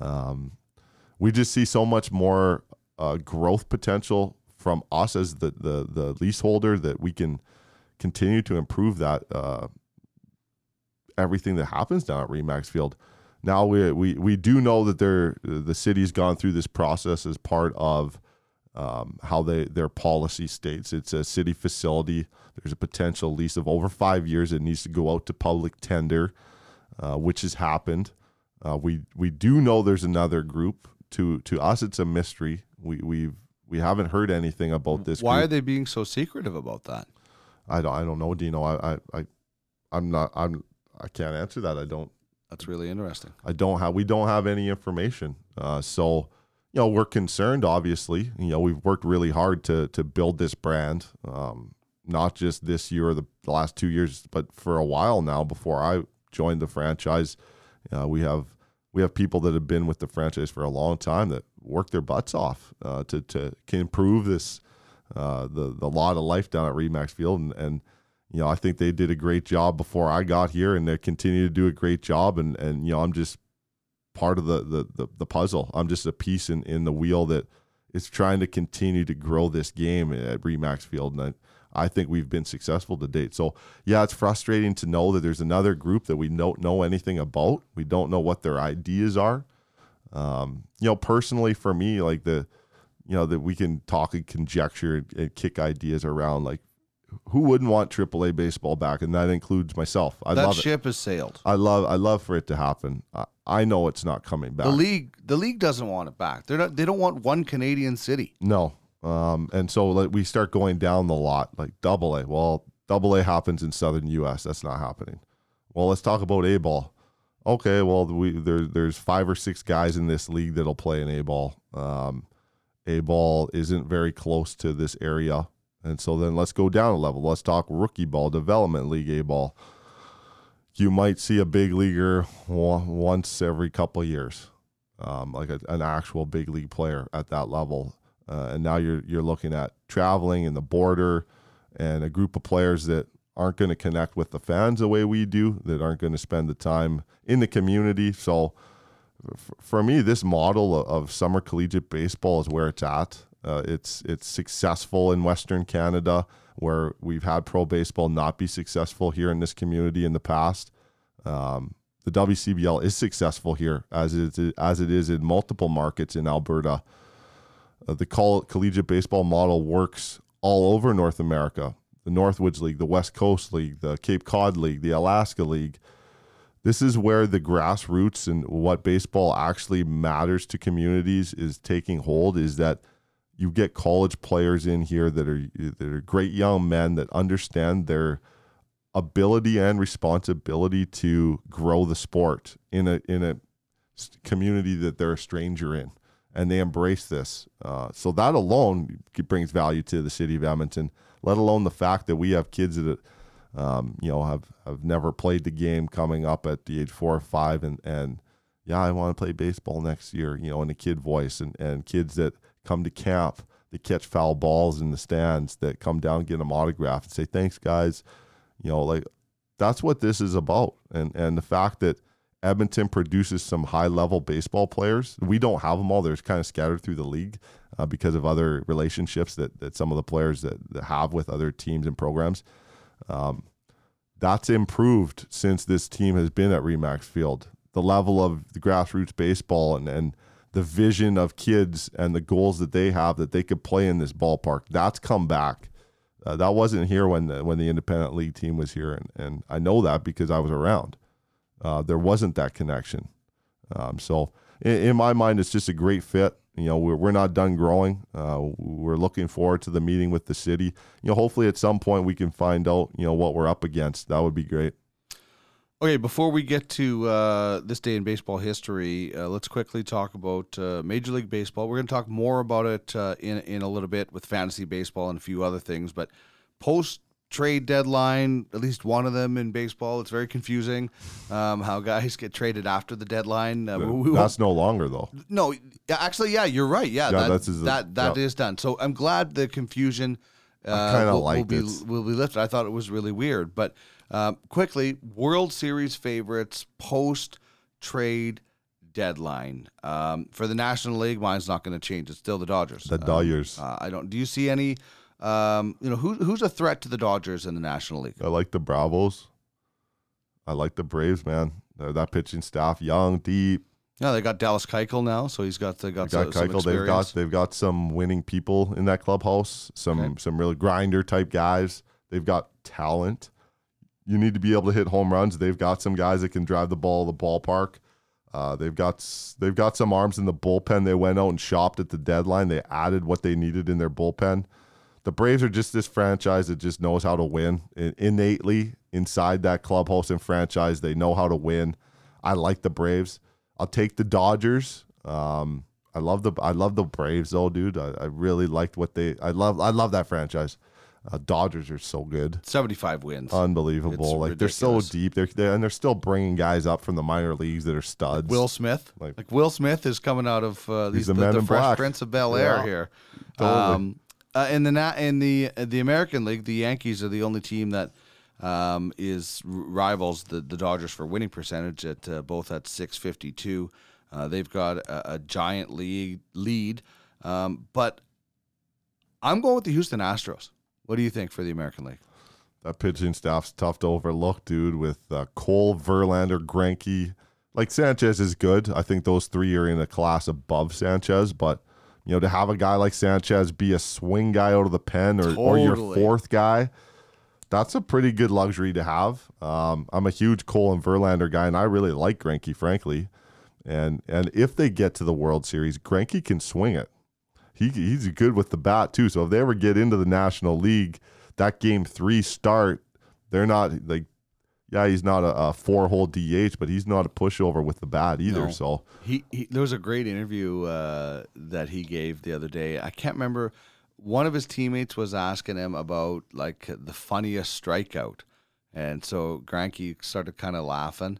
Um, we just see so much more uh, growth potential from us as the, the the leaseholder that we can continue to improve that uh, everything that happens down at Remax Field. Now we we we do know that they're, the city's gone through this process as part of um, how they their policy states. It's a city facility. There's a potential lease of over five years. It needs to go out to public tender, uh, which has happened. Uh, we we do know there's another group. To to us, it's a mystery. We we've we haven't heard anything about this. Why group. are they being so secretive about that? I don't I don't know, Dino. I I, I I'm not I'm I can't answer that. I don't That's really interesting. I don't have we don't have any information. Uh, so you know we're concerned. Obviously, you know we've worked really hard to to build this brand, um, not just this year or the, the last two years, but for a while now. Before I joined the franchise, uh, we have we have people that have been with the franchise for a long time that work their butts off uh, to to can improve this uh, the the lot of life down at Remax Field and and you know, I think they did a great job before I got here, and they continue to do a great job. And and you know, I'm just part of the the the, the puzzle. I'm just a piece in in the wheel that is trying to continue to grow this game at Remax Field, and I, I think we've been successful to date. So yeah, it's frustrating to know that there's another group that we don't know anything about. We don't know what their ideas are. Um, you know, personally for me, like the you know that we can talk and conjecture and, and kick ideas around like who wouldn't want AAA baseball back, and that includes myself. I that love it. ship has sailed. I love I love for it to happen. I, I know it's not coming back. The league, the league doesn't want it back. They're not. They don't want one Canadian city. No. Um, and so like we start going down the lot, like double A. Well, double A happens in southern US. That's not happening. Well, let's talk about A ball. Okay, well we there there's five or six guys in this league that'll play in A ball. Um, A ball isn't very close to this area. And so then let's go down a level. Let's talk rookie ball, development league A ball. You might see a big leaguer once every couple years, um, like a, an actual big league player at that level. Uh, and now you're you're looking at traveling in the border and a group of players that aren't going to connect with the fans the way we do, that aren't going to spend the time in the community. So f- for me, this model of, of summer collegiate baseball is where it's at. Uh, it's it's successful in Western Canada, where we've had pro baseball not be successful here in this community in the past. Um, the WCBL is successful here, as it is, as it is in multiple markets in Alberta. Uh, the coll- collegiate baseball model works all over North America. The Northwoods League, the West Coast League, the Cape Cod League, the Alaska League. This is where the grassroots and what baseball actually matters to communities is taking hold. Is that you get college players in here that are that are great young men that understand their ability and responsibility to grow the sport in a in a community that they're a stranger in, and they embrace this. Uh, so that alone brings value to the city of Edmonton. Let alone the fact that we have kids that um, you know, have have never played the game coming up at the age four or five, and and yeah, I want to play baseball next year, you know, in a kid voice, and and kids that come to camp that catch foul balls in the stands that come down get them autograph and say thanks guys, you know, like that's what this is about, and and the fact that Edmonton produces some high level baseball players. We don't have them all. They're kind of scattered through the league uh, because of other relationships that, that some of the players that, that have with other teams and programs. Um, that's improved since this team has been at Remax Field. The level of the grassroots baseball and, and the vision of kids and the goals that they have that they could play in this ballpark, that's come back. Uh, that wasn't here when the, when the independent league team was here, and, and I know that because I was around uh, there wasn't that connection. Um, so in, in, my mind, it's just a great fit. You know, we're, we're not done growing. Uh, we're looking forward to the meeting with the city. You know, hopefully at some point we can find out, you know, what we're up against. That would be great. Okay, before we get to uh, this day in baseball history, uh, let's quickly talk about uh, Major League Baseball. We're going to talk more about it uh, in in a little bit with fantasy baseball and a few other things. But post trade deadline, at least one of them in baseball. It's very confusing um, how guys get traded after the deadline. Uh, we, that's no longer though. No, actually, yeah, you're right. Yeah, yeah that that's that that yeah. is done. So I'm glad the confusion uh, will, will, be will be lifted. I thought it was really weird, but um, quickly, World Series favorites post trade deadline um, for the National League. Mine's not going to change. It's still the Dodgers. The Dodgers. Um, uh, I don't. Do you see any? Um, you know, who, who's a threat to the Dodgers in the National League? I like the Bravos. I like the Braves, man. They're that pitching staff, young, deep. Yeah, they got Dallas Keuchel now, so he's got they got, got some, Keuchel. They've got they've got some winning people in that clubhouse. Some okay. some really grinder type guys. They've got talent. You need to be able to hit home runs. They've got some guys that can drive the ball the ballpark. Uh, they've got they've got some arms in the bullpen. They went out and shopped at the deadline. They added what they needed in their bullpen the Braves are just this franchise that just knows how to win innately inside that clubhouse and franchise. They know how to win. I like the Braves. I'll take the Dodgers. Um, I love the I love the Braves though, dude. I, I really liked what they. I love I love that franchise. Uh, Dodgers are so good. Seventy-five wins, unbelievable. It's like ridiculous. they're so deep. They're, they're, and they're still bringing guys up from the minor leagues that are studs. Like Will Smith, like, like, Will Smith is coming out of uh, these, the, the, the Fresh Black. Prince of Bel Air yeah, here. Totally. Um, uh, in the in the the American League, the Yankees are the only team that um, is rivals the, the Dodgers for winning percentage at uh, both at 652. Uh, they've got a, a, giant lead lead, um, but I'm going with the Houston Astros. What do you think for the American League? That pitching staff's tough to overlook, dude. With uh, Cole, Verlander, Greinke, like Sanchez is good. I think those three are in a class above Sanchez, but you know, to have a guy like Sanchez be a swing guy out of the pen or, totally. or your fourth guy, that's a pretty good luxury to have. Um, I'm a huge Cole and Verlander guy, and I really like Greinke, frankly. And and if they get to the World Series, Greinke can swing it. He he's good with the bat too. So if they ever get into the National League, that game three start, they're not like yeah, he's not a, a four hole DH, but he's not a pushover with the bat either. No. So he, he, there was a great interview uh, that he gave the other day. I can't remember. One of his teammates was asking him about like the funniest strikeout, and so Greinke started kind of laughing,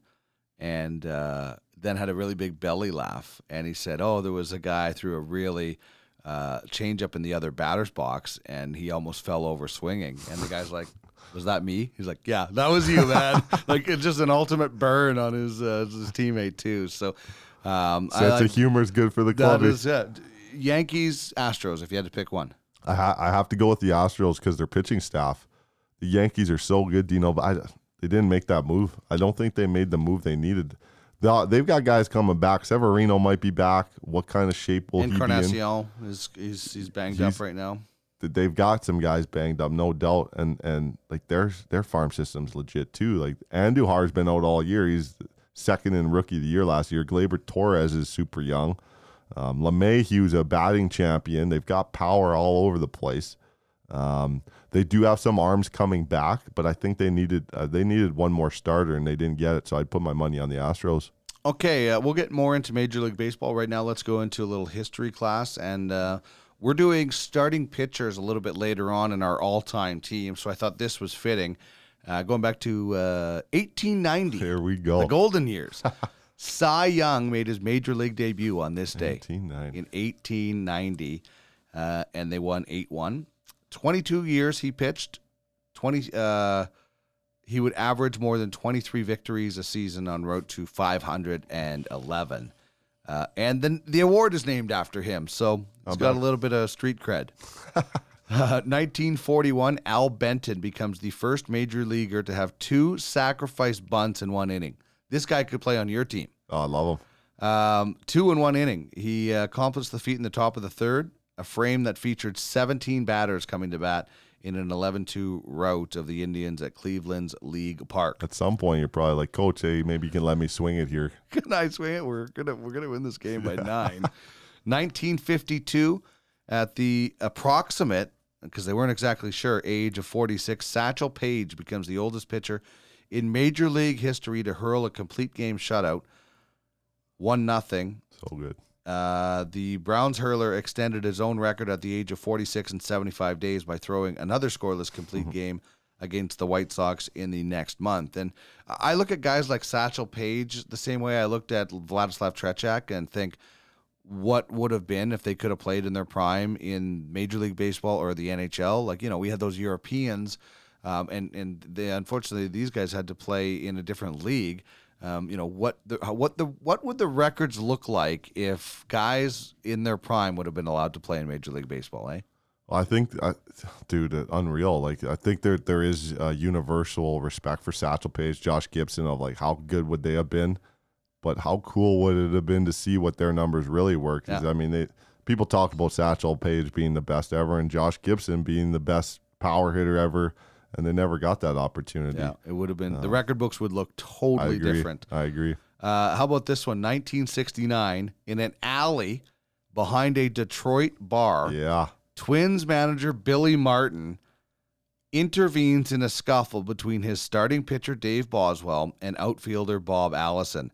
and uh, then had a really big belly laugh, and he said, "Oh, there was a guy threw a really." Uh, change up in the other batter's box, and he almost fell over swinging. And the guy's like, was that me? He's like, yeah, that was you, man. <laughs> like it's just an ultimate burn on his uh, his teammate too. So, um, sense like, of humor is good for the club. That is it. Yankees, Astros. If you had to pick one, I, ha- I have to go with the Astros because their pitching staff. The Yankees are so good, Dino, but I, they didn't make that move. I don't think they made the move they needed. They've got guys coming back. Severino might be back. What kind of shape will Encarnacion he be in? is he's he's banged he's, up right now they've got some guys banged up, no doubt, and and like their their farm system's legit too. Like Andujar's been out all year; he's second in rookie of the year last year. Gleyber Torres is super young. Um, LeMahieu's a batting champion. They've got power all over the place. Um, they do have some arms coming back, but I think they needed uh, they needed one more starter and they didn't get it. So I'd put my money on the Astros. Okay, uh, we'll get more into Major League Baseball right now. Let's go into a little history class and. Uh, we're doing starting pitchers a little bit later on in our all time team, so I thought this was fitting. Uh, going back to uh, 1890, There we go. the golden years. <laughs> Cy Young made his major league debut on this day 1890. in 1890, uh, and they won 8 1. 22 years he pitched. 20. Uh, he would average more than 23 victories a season on route to 511. Uh, and then the award is named after him, so he's got a little bit of street cred. <laughs> Uh, 1941, Al Benton becomes the first major leaguer to have two sacrifice bunts in one inning. This guy could play on your team. Oh, I love him. Um, two in one inning. He uh, accomplished the feat in the top of the third, a frame that featured 17 batters coming to bat in an 11 2 rout of the Indians at Cleveland's League Park. At some point, you're probably like, Coach, hey, maybe you can let me swing it here. <laughs> Can I swing it? We're gonna we're gonna win this game by nine. <laughs> 1952, at the approximate, because they weren't exactly sure, age of 46, Satchel Paige becomes the oldest pitcher in Major League history to hurl a complete game shutout. One nothing. So good. Uh, the Browns hurler extended his own record at the age of 46 and 75 days by throwing another scoreless complete game against the White Sox in the next month. And I look at guys like Satchel Paige the same way I looked at Vladislav Tretiak and think, what would have been if they could have played in their prime in Major League Baseball or the NHL? Like, you know, we had those Europeans, um, and and they unfortunately these guys had to play in a different league. Um, you know what the what the what would the records look like if guys in their prime would have been allowed to play in Major League Baseball? Eh? Well, I think, I, dude, uh, unreal. Like, I think there there is a universal respect for Satchel Paige, Josh Gibson, of like how good would they have been, but how cool would it have been to see what their numbers really were? 'Cause, Yeah. I mean, they people talk about Satchel Paige being the best ever and Josh Gibson being the best power hitter ever, and they never got that opportunity. Yeah, it would have been. the record books would look totally I agree. different. I agree. Uh, how about this one? 1969, in an alley behind a Detroit bar. Yeah. Twins manager Billy Martin intervenes in a scuffle between his starting pitcher Dave Boswell and outfielder Bob Allison,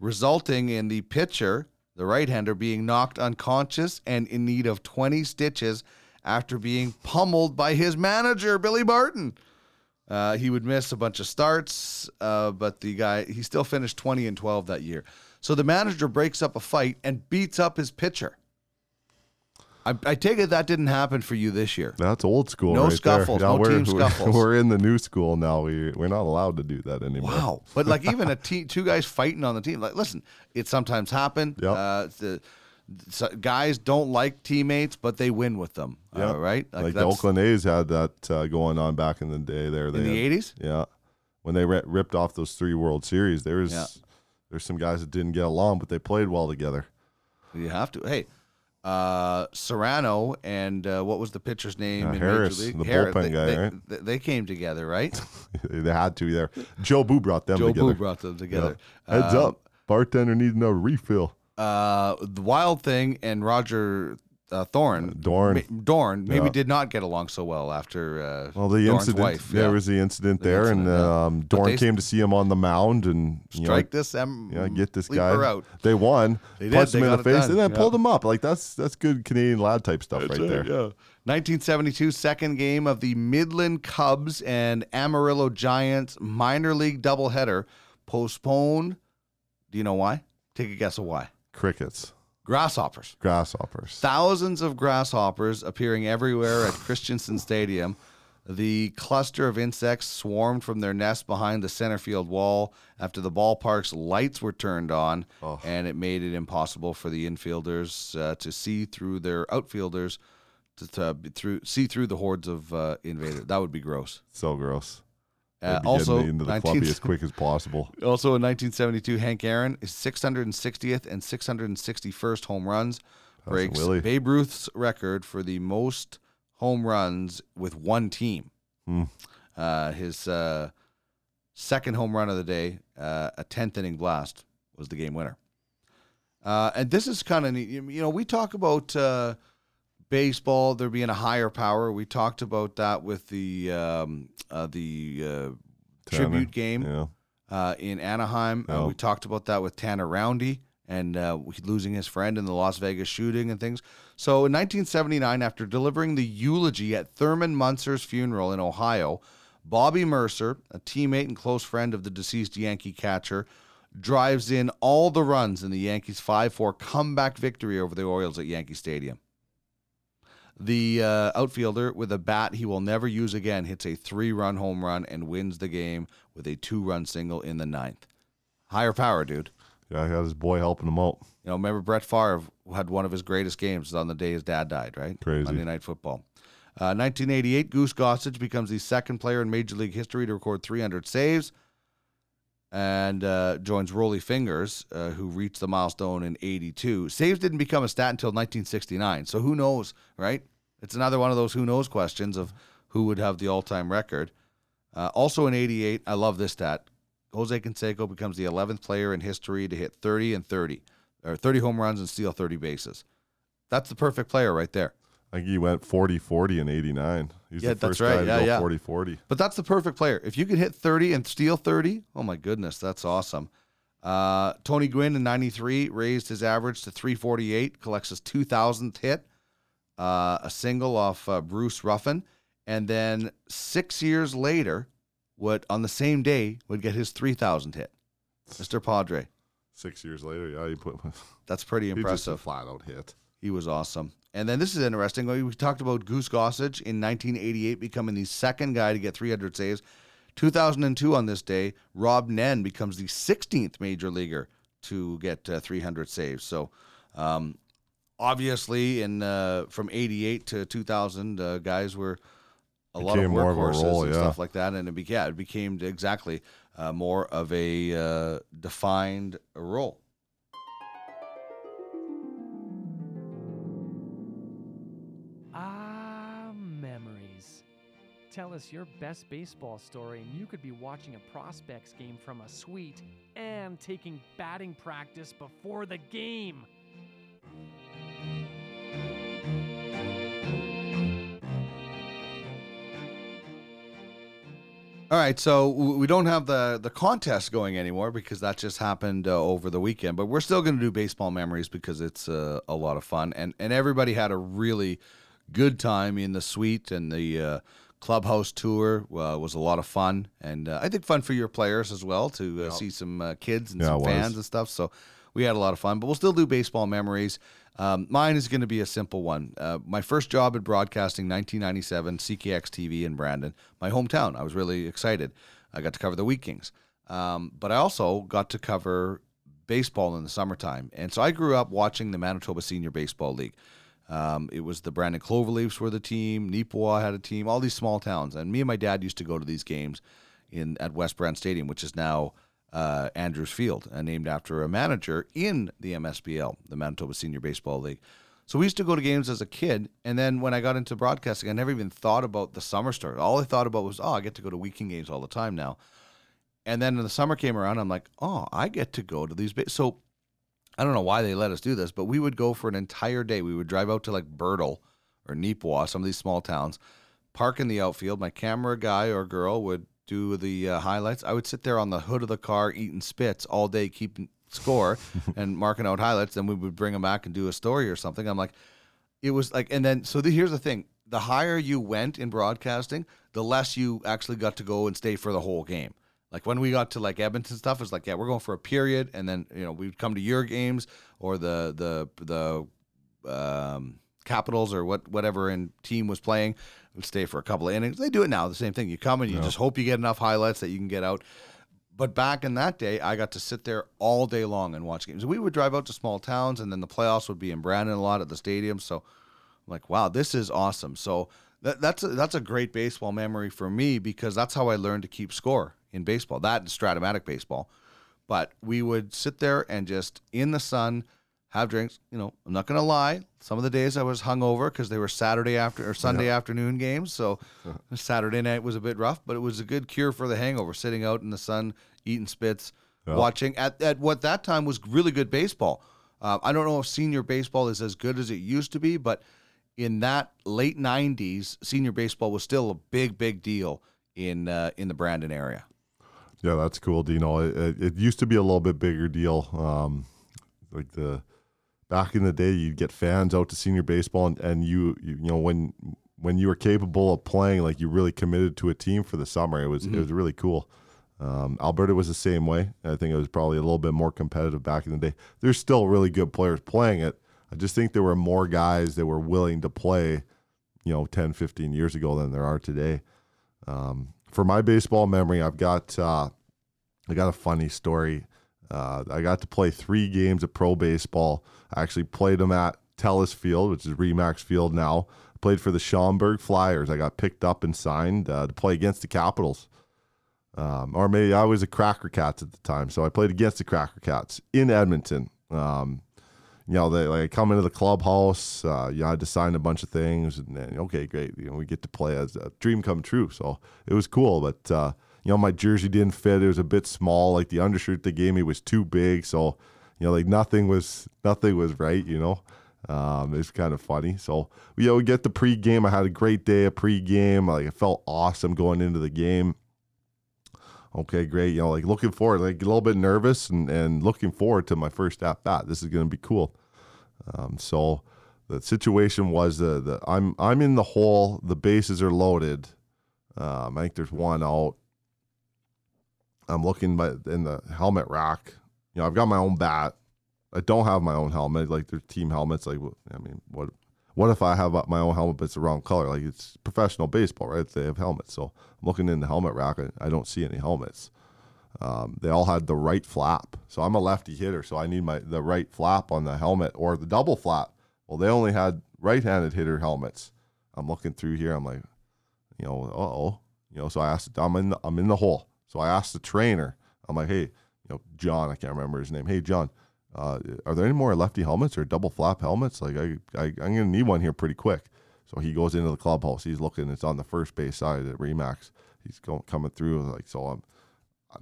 resulting in the pitcher, the right-hander, being knocked unconscious and in need of 20 stitches after being pummeled by his manager Billy Barton. Uh, he would miss a bunch of starts, uh, but the guy he still finished 20 and 12 that year. So the manager breaks up a fight and beats up his pitcher. I, I take it that didn't happen for you this year. That's old school. No right scuffles, no we're, team scuffles. <laughs> We're in the new school now. We we're not allowed to do that anymore. Wow. But like <laughs> even a team, two guys fighting on the team. Like, listen, it sometimes happen. Yep. Uh, the, so guys don't like teammates, but they win with them. Yep. Uh, right? Like, the Oakland A's had that uh, going on back in the day. There, they in the '80s. Yeah, when they ri ripped off those three World Series, there was Yeah. there's some guys that didn't get along, but they played well together. You have to. Hey, uh, Cerrano and uh, what was the pitcher's name? Uh, in Harris, the Harris, bullpen they, guy, they, right? they- they came together, right? <laughs> they had to there. Jobu brought them Joe together. Boo brought them together. Yeah. Heads Um, up, bartender needs another refill. Uh, the Wild Thing and Roger uh, Thorne, Dorn. ma- Dorn, maybe Yeah. did not get along so well after. Uh, Well, the Dorn's incident wife. there yeah. was the incident The there, incident, and yeah. um, But Dorn they- came to see him on the mound, and you know, strike this. Em, Yeah, get this leave guy. her out. They won. They did. punched They him in got the it face, done. and then Yeah. pulled him up. Like that's that's good Canadian lad type stuff right there. Yeah. 1972, second game of the Midland Cubs and Amarillo Giants minor league doubleheader postponed. Do you know why? Take a guess of why. Crickets, Grasshoppers. grasshoppers. Thousands of grasshoppers appearing everywhere at Christensen Stadium. The cluster of insects swarmed from their nest behind the center field wall after the ballpark's lights were turned on, Oh. and it made it impossible for the infielders uh, to see through their outfielders to, to through see through the hordes of uh, invaders. That would be gross. So gross. Uh, also, into the 19 clubby as quick as possible. also in 1972, Hank Aaron is 660th and 661st home runs, breaks Willie. Babe Ruth's record for the most home runs with one team. Hmm. Uh, his uh, second home run of the day, uh, a 10th inning blast, was the game winner. Uh, and this is kind of neat. You you know, we talk about uh, baseball there being a higher power. We talked about that with the um, uh, the uh, tribute game Yeah. uh, in Anaheim. Uh, Yeah. we talked about that with Tanner Roundy and uh, losing his friend in the Las Vegas shooting and things. So in 1979, after delivering the eulogy at Thurman Munson's funeral in Ohio, Bobby Murcer, a teammate and close friend of the deceased Yankee catcher, drives in all the runs in the Yankees 5 4 comeback victory over the Orioles at Yankee Stadium. The uh, outfielder, with a bat he will never use again, hits a three run home run and wins the game with a two run single in the ninth. Higher power, dude. Yeah, he had his boy helping him out. You know, remember Brett Favre had one of his greatest games on the day his dad died, right? Crazy. Monday Night Football. Uh, 1988, Goose Gossage becomes the second player in Major League history to record 300 saves and uh, joins Rollie Fingers, uh, who reached the milestone in 82. Saves didn't become a stat until 1969, so who knows, right? It's another one of those who knows questions of who would have the all time record. Uh, also in 88, I love this stat. Jose Canseco becomes the 11th player in history to hit 30 and 30, or 30 home runs and steal 30 bases. That's the perfect player right there. I think he went 40 40 in 89. He's Yeah, the first right. guy to Yeah, go yeah. 40 40. But that's the perfect player. If you can hit 30 and steal 30, oh my goodness, that's awesome. Uh, Tony Gwynn in 93 raised his average to 348, collects his 2,000th hit, uh, a single off uh, Bruce Ruffin. And then six years later, would on the same day, would get his 3000th hit. Mr. Padre. Six years later, yeah, he put <laughs> That's pretty impressive. he just a impressive. flat out hit. He was awesome. And then this is interesting. We talked about Goose Gossage in 1988 becoming the second guy to get 300 saves. 2002 on this day, Rob Nen becomes the 16th major leaguer to get uh, 300 saves. So, um, obviously, in uh, from 88 to 2000, uh, guys were a lot of more of a workhorses role, and yeah. stuff like that, and it, yeah, it became exactly uh, more of a uh, defined role. Tell us your best baseball story, and you could be watching a prospects game from a suite and taking batting practice before the game. All right, so we don't have the the contest going anymore because that just happened uh, over the weekend. But we're still going to do baseball memories because it's uh, a lot of fun, and and everybody had a really good time in the suite, and the uh, clubhouse tour uh, was a lot of fun, and uh, I think fun for your players as well to uh, see some uh, kids and Yeah, some fans and stuff. So we had a lot of fun, but we'll still do baseball memories. Um, mine is going to be a simple one. Uh, my first job in broadcasting, 1997, CKX TV in Brandon, my hometown. I was really excited. I got to cover the Wheat Kings, um, but I also got to cover baseball in the summertime. And so I grew up watching the Manitoba Senior Baseball League. Um, it was the Brandon Cloverleafs were the team. Neepawa had a team. All these small towns, and me and my dad used to go to these games in at West Brand Stadium, which is now uh, Andrews Field, uh, named after a manager in the MSBL, the Manitoba Senior Baseball League. So we used to go to games as a kid, and then when I got into broadcasting, I never even thought about the summer start. All I thought about was, oh, I get to go to weekend games all the time now. And then when the summer came around, I'm like, oh, I get to go to these. Ba-. So I don't know why they let us do this, but we would go for an entire day. We would drive out to like Birtle or Neepawa, some of these small towns, park in the outfield. My camera guy or girl would do the uh, highlights. I would sit there on the hood of the car eating spits all day, keeping score <laughs> and marking out highlights. Then we would bring them back and do a story or something. I'm like, it was like, and then so the, here's the thing: the higher you went in broadcasting, the less you actually got to go and stay for the whole game. Like when we got to like Edmonton stuff, it's like, yeah, we're going for a period, and then you know we'd come to your games or the the the um, Capitals or what whatever in team was playing. Would stay for a couple of innings. They do it now, the same thing. You come and you just hope you get enough highlights that you can get out. But back in that day, I got to sit there all day long and watch games. We would drive out to small towns, and then the playoffs would be in Brandon a lot at the stadium. So, I'm like, wow, this is awesome. So that, that's a, that's a great baseball memory for me because that's how I learned to keep score in baseball. That and Strat-O-Matic baseball. But we would sit there and just in the sun have drinks. You know, I'm not gonna lie. Some of the days I was hungover because they were Saturday after or Sunday afternoon games. So <laughs> Saturday night was a bit rough, but it was a good cure for the hangover. Sitting out in the sun, eating spits, Yeah. watching at, at what that time was really good baseball. Uh, I don't know if senior baseball is as good as it used to be, but in that late '90s, senior baseball was still a big, big deal in uh, in the Brandon area. Yeah, that's cool, Dino. It, it, it used to be a little bit bigger deal. Um, like the back in the day, you'd get fans out to senior baseball, and, and you, you you know when when you were capable of playing, like you really committed to a team for the summer. It was it was really cool. Um, Alberta was the same way. I think it was probably a little bit more competitive back in the day. There's still really good players playing it. I just think there were more guys that were willing to play, you know, 10, 15 years ago than there are today. Um, for my baseball memory, I've got uh, I got a funny story. Uh, I got to play three games of pro baseball. I actually played them at Telus Field, which is Remax Field now. Played for the Schaumburg Flyers. I got picked up and signed uh, to play against the Capitals. Um, or maybe I was a Cracker Cats at the time, so I played against the Cracker Cats in Edmonton. Um, you know, they like come into the clubhouse. Uh, you had to sign a bunch of things, and then okay, great. You know, we get to play as a dream come true. So it was cool, but uh, you know, my jersey didn't fit. It was a bit small. Like the undershirt they gave me was too big. So you know, like nothing was nothing was right. You know, um, it's kind of funny. So you know, we get the pregame. I had a great day of pregame. Like it felt awesome going into the game okay, great. You know, like looking forward, like a little bit nervous and, and looking forward to my first at bat. This is going to be cool. Um, so the situation was the, the I'm I'm in the hole. The bases are loaded. Um, I think there's one out. I'm looking by in the helmet rack. You know, I've got my own bat. I don't have my own helmet. Like there's team helmets. Like I mean, what what if I have my own helmet but it's the wrong color? Like it's professional baseball, right? They have helmets. So I'm looking in the helmet rack and I don't see any helmets. Um, they all had the right flap. So I'm a lefty hitter, so I need my the right flap on the helmet or the double flap. Well, they only had right-handed hitter helmets. I'm looking through here. I'm like, you know, oh, you know. So I asked, I'm in, the, I'm in the hole. So I asked the trainer. I'm like, hey, you know, John. I can't remember his name. Hey, John uh, are there any more lefty helmets or double flap helmets? Like I, I I'm gonna need one here pretty quick. So he goes into the clubhouse. He's looking. It's on the first base side at Remax. He's going coming through. Like so, I'm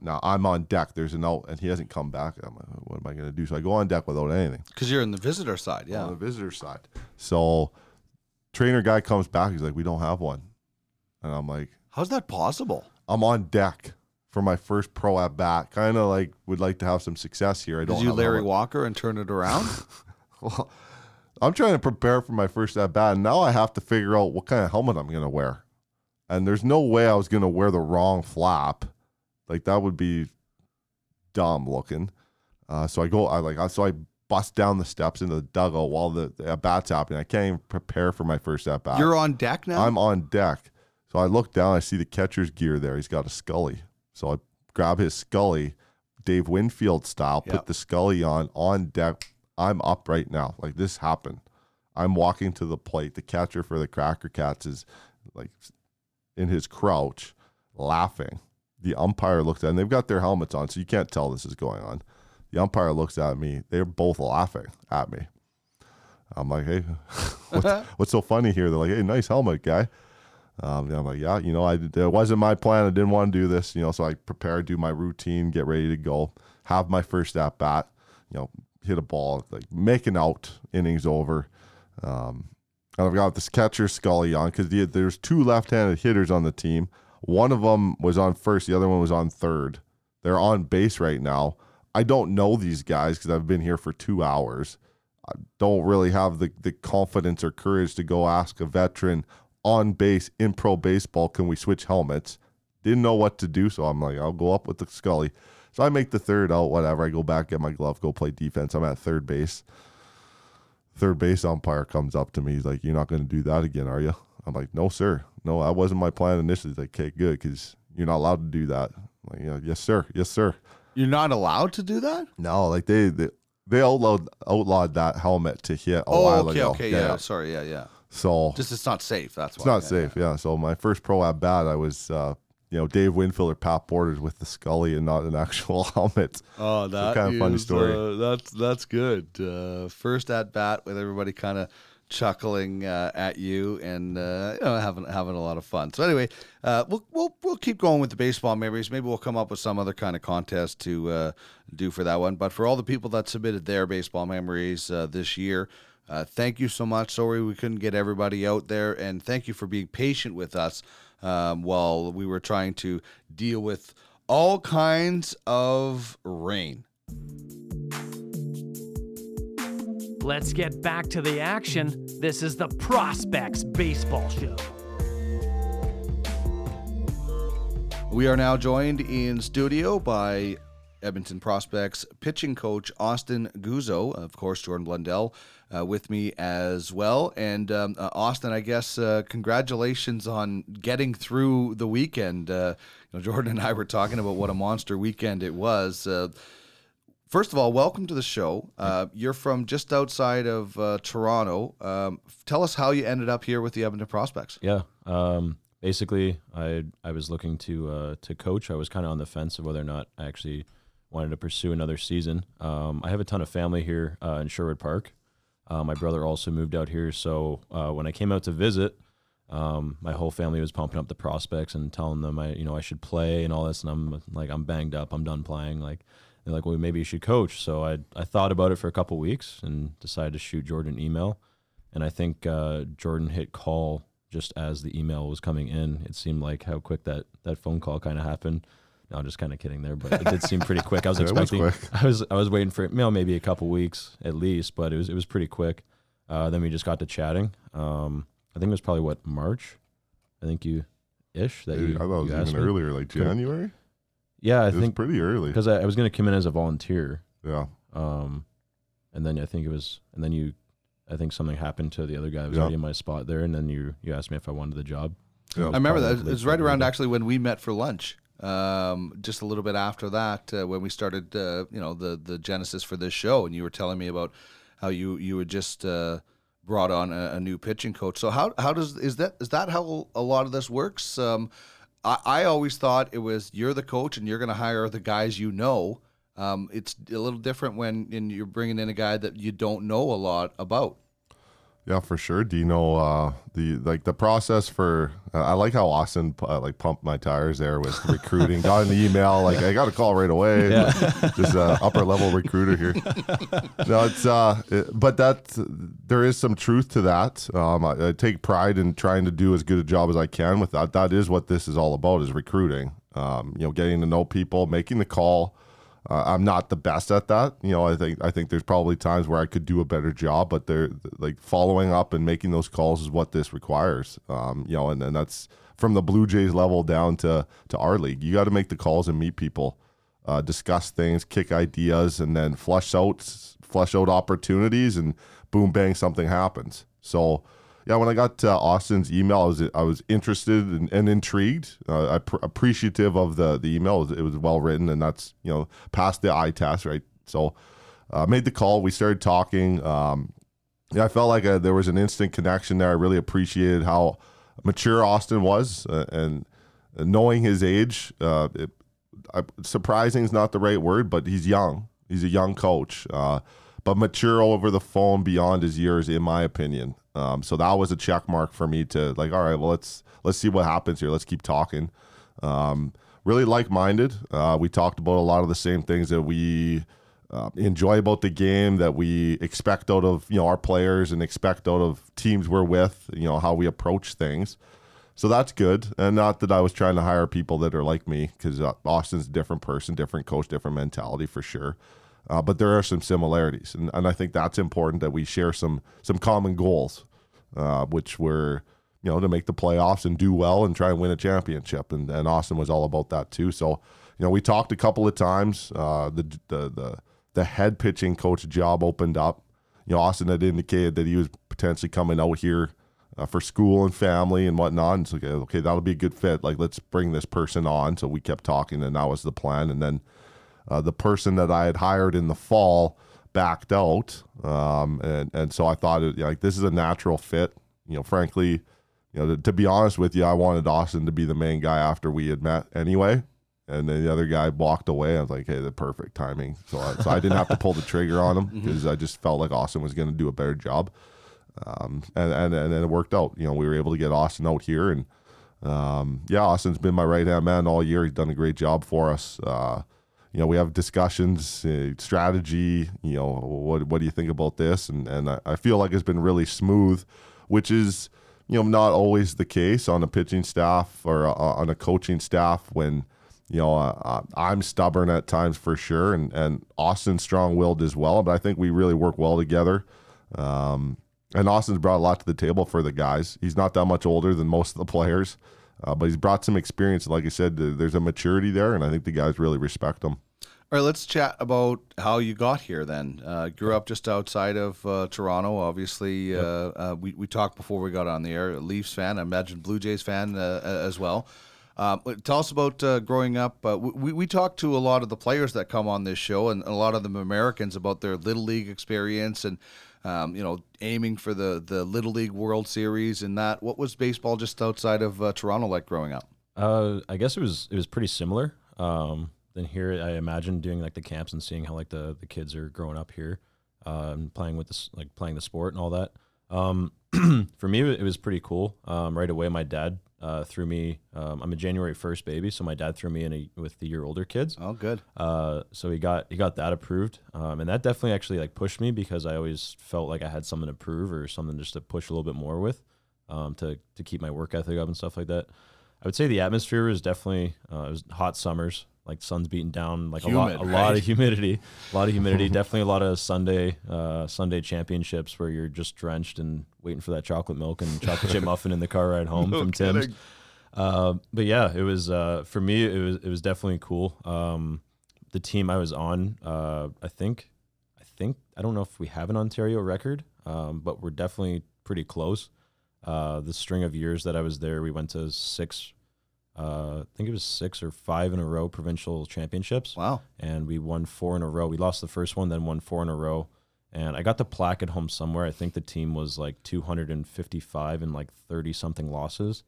now I'm on deck. There's an out, and he hasn't come back. I'm like, what am I gonna do? So I go on deck without anything. Because you're in the visitor side, yeah. On the visitor side. So trainer guy comes back. He's like, we don't have one, and I'm like, how's that possible? I'm on deck for my first pro at bat. Kind of like would like to have some success here. I don't. Did you Larry Walker and turn it around? <laughs> well, I'm trying to prepare for my first at bat, and now I have to figure out what kind of helmet I'm going to wear. And there's no way I was going to wear the wrong flap. Like that would be dumb looking. Uh, so I go, I like, so I bust down the steps into the dugout while the, the at bat's happening. I can't even prepare for my first at bat. You're on deck now. I'm on deck. So I look down. I see the catcher's gear there. He's got a Scully. So I grab his Scully, Dave Winfield style, yep. put the Scully on on deck. I'm up right now. Like this happened. I'm walking to the plate. The catcher for the Cracker Cats is like in his crouch, laughing. The umpire looks at, and they've got their helmets on, so you can't tell this is going on. The umpire looks at me. They're both laughing at me. I'm like, hey, <laughs> what's, <laughs> what's so funny here? They're like, hey, nice helmet, guy. Um, I'm like, yeah, you know, I it wasn't my plan. I didn't want to do this, you know. So I prepare, do my routine, get ready to go, have my first at bat, you know, hit a ball, like making out, innings over. Um, and I've got this catcher Scully on because there's two left-handed hitters on the team. One of them was on first, the other one was on third. They're on base right now. I don't know these guys because I've been here for two hours. I don't really have the, the confidence or courage to go ask a veteran on base in pro baseball. Can we switch helmets? Didn't know what to do, so I'm like, I'll go up with the Scully. So I make the third out, whatever. I go back, get my glove, go play defense. I'm at third base. Third base umpire comes up to me. He's like, You're not going to do that again, are you? I'm like, No, sir. No, that wasn't my plan initially. He's like, Okay, good, because you're not allowed to do that. I'm like, yeah, yes, sir. Yes, sir. You're not allowed to do that? No, like they they, they outlawed outlawed that helmet to hit a oh, while okay, ago. okay, yeah, yeah, sorry, yeah, yeah. So just it's not safe. That's why it's not yeah, safe. Yeah. yeah. So my first pro at bat, I was uh, you know Dave Winfield or Pat Borders with the Scully and not an actual <laughs> helmet. Oh, that so kind of funny story. Uh, that's that's good. Uh, first at bat with everybody kind of chuckling uh, at you and uh, you know having having a lot of fun. So anyway, uh, we'll we'll we'll keep going with the baseball memories. Maybe we'll come up with some other kind of contest to uh, do for that one. But for all the people that submitted their baseball memories uh, this year. Uh, thank you so much. Sorry we couldn't get everybody out there, and thank you for being patient with us um, while we were trying to deal with all kinds of rain. Let's get back to the action. This is the Prospects Baseball Show. We are now joined in studio by Edmonton Prospects pitching coach Austin Guzzo, of course, Jordan Blundell uh, with me as well. And um, uh, Austin, I guess uh, congratulations on getting through the weekend. Uh, you know, Jordan and I were talking about what a monster weekend it was. Uh, first of all, welcome to the show. Uh, you're from just outside of Toronto. Um, tell us how you ended up here with the Edmonton Prospects. Yeah. Um, basically, I I was looking to to coach. I was kind of on the fence of whether or not I actually wanted to pursue another season. Um, I have a ton of family here uh, in Sherwood Park. Uh, my brother also moved out here, so uh, when I came out to visit, um, my whole family was pumping up the prospects and telling them I, you know, I should play and all this. And I'm like, I'm banged up. I'm done playing. Like, they're like, well, maybe you should coach. So I, I thought about it for a couple weeks and decided to shoot Jordan an email. And I think uh, Jordan hit call just as the email was coming in. It seemed like how quick that that phone call kind of happened. No, I'm just kind of kidding there, but it did seem pretty quick. I was Yeah, <laughs> it was expecting. I was I was waiting for you know maybe a couple weeks at least, but it was it was pretty quick. Uh, then we just got to chatting. Um, I think it was probably what March. I think you, ish that you. I thought it was even me. earlier, like. January. Yeah, I it was think pretty early. because I, I was going to come in as a volunteer. Yeah, Um, and then I think it was, and then you, I think something happened to the other guy who was Yeah. already in my spot there, and then you you asked me if I wanted the job. yeah. I remember that. It was right around February. actually when we met for lunch. Um, just a little bit after that, uh, when we started, uh, you know, the the genesis for this show, and you were telling me about how you you had just uh, brought on a, a new pitching coach. So how how does is that is that how a lot of this works? Um, I, I always thought it was you're the coach and you're going to hire the guys you know. Um, it's a little different when you're bringing in a guy that you don't know a lot about. Yeah, for sure. Do you know uh, the like the process for? Uh, I like how Austin uh, like pumped my tires there with <laughs> recruiting. got an email like I got a call right away. <laughs> Just uh, upper level recruiter here. <laughs> No, it's uh, it- but that there is some truth to that. Um, I, I take pride in trying to do as good a job as I can with that. That is what this is all about: is recruiting. Um, you know, getting to know people, making the call. Uh, I'm not the best at that. You know, I think I think there's probably times where I could do a better job, but they're like following up and making those calls is what this requires. Um, you know, and, and that's from the Blue Jays level down to to our league. You got to make the calls and meet people, uh, discuss things, kick ideas, and then flush out flush out opportunities, and boom bang something happens. So yeah, when I got uh, Austin's email, I was I was interested and, and intrigued. Uh, I pr- appreciative of the the email. It was, it was well written, and that's you know passed the eye test, right? So uh, made the call. We started talking. Um, yeah, I felt like uh there was an instant connection there. I really appreciated how mature Austin was, uh, and knowing his age, uh, it, I, surprising is not the right word, but he's young. He's a young coach, but mature over the phone beyond his years, in my opinion. Um, so that was a check mark for me to like. All right, well let's let's see what happens here. Let's keep talking. Um, really like minded. Uh, we talked about a lot of the same things that we uh, enjoy about the game, that we expect out of you know our players and expect out of teams we're with. You know how we approach things. So that's good. And not that I was trying to hire people that are like me, because uh, Austin's a different person, different coach, different mentality for sure. Uh, but there are some similarities, and, and I think that's important that we share some some common goals, uh, which were you know to make the playoffs and do well and try and win a championship. And, and Austin was all about that too. So you know we talked a couple of times. Uh, the, the the the head pitching coach job opened up. You know Austin had indicated that he was potentially coming out here uh, for school and family and whatnot. And so, okay, okay, that'll be a good fit. Like, let's bring this person on. So we kept talking, and that was the plan. And then uh, the person that I had hired in the fall backed out, um, and and so I thought, it, like, this is a natural fit. You know, frankly, you know, to, to be honest with you, I wanted Austin to be the main guy after we had met anyway. And then the other guy walked away. I was like, "Hey, the perfect timing." So, I, so I didn't have to pull the trigger on him <laughs> because I just felt like Austin was going to do a better job um, and, and and then it worked out. You know, we were able to get Austin out here, and um, yeah, Austin's been my right hand man all year. He's done a great job for us. Uh, you know, we have discussions, uh, strategy. You know, what what do you think about this? And and I, I feel like it's been really smooth, which is you know not always the case on a pitching staff or uh, on a coaching staff when. You know, uh, uh, I'm stubborn at times for sure, and and Austin's strong-willed as well. But I think we really work well together. Um, and Austin's brought a lot to the table for the guys. He's not that much older than most of the players, uh, but he's brought some experience. Like I said, there's a maturity there, and I think the guys really respect him. All right, let's chat about how you got here then. Uh, grew up just outside of uh, Toronto, obviously. Uh, uh, we, we talked before we got on the air. Leafs fan, I imagine Blue Jays fan uh, as well. Uh, tell us about uh, growing up. Uh, we, we talked to a lot of the players that come on this show and a lot of them Americans about their Little League experience and, um, you know, aiming for the, the Little League World Series and that. What was baseball just outside of uh, Toronto like growing up? Uh, I guess it was it was pretty similar. Um, than here, I imagine doing like the camps and seeing how like the, the kids are growing up here, um, playing with this like playing the sport and all that. Um, <clears throat> for me, it was pretty cool. Um, right away, my dad uh, threw me. Um, I'm a January 1st baby, so my dad threw me in a, with the year older kids. Oh, good. Uh, so he got he got that approved, um, and that definitely actually like pushed me because I always felt like I had something to prove or something just to push a little bit more with, um, to to keep my work ethic up and stuff like that. I would say the atmosphere was definitely uh, it was hot summers, like sun's beating down, like Humid, a lot a right? lot of <laughs> humidity, a lot of humidity. <laughs> definitely a lot of Sunday uh, Sunday championships where you're just drenched and waiting for that chocolate milk and chocolate chip <laughs> muffin in the car ride home No from Tim's. Uh, but yeah, it was uh, for me. It was it was definitely cool. Um, the team I was on, uh, I think, I think I don't know if we have an Ontario record, um, but we're definitely pretty close. Uh, the string of years that I was there, we went to six. Uh, I think it was six or five in a row provincial championships Wow. and we won four in a row. We lost the first one, then won four in a row. And I got the plaque at home somewhere. I think the team was like 255 and like 30 something losses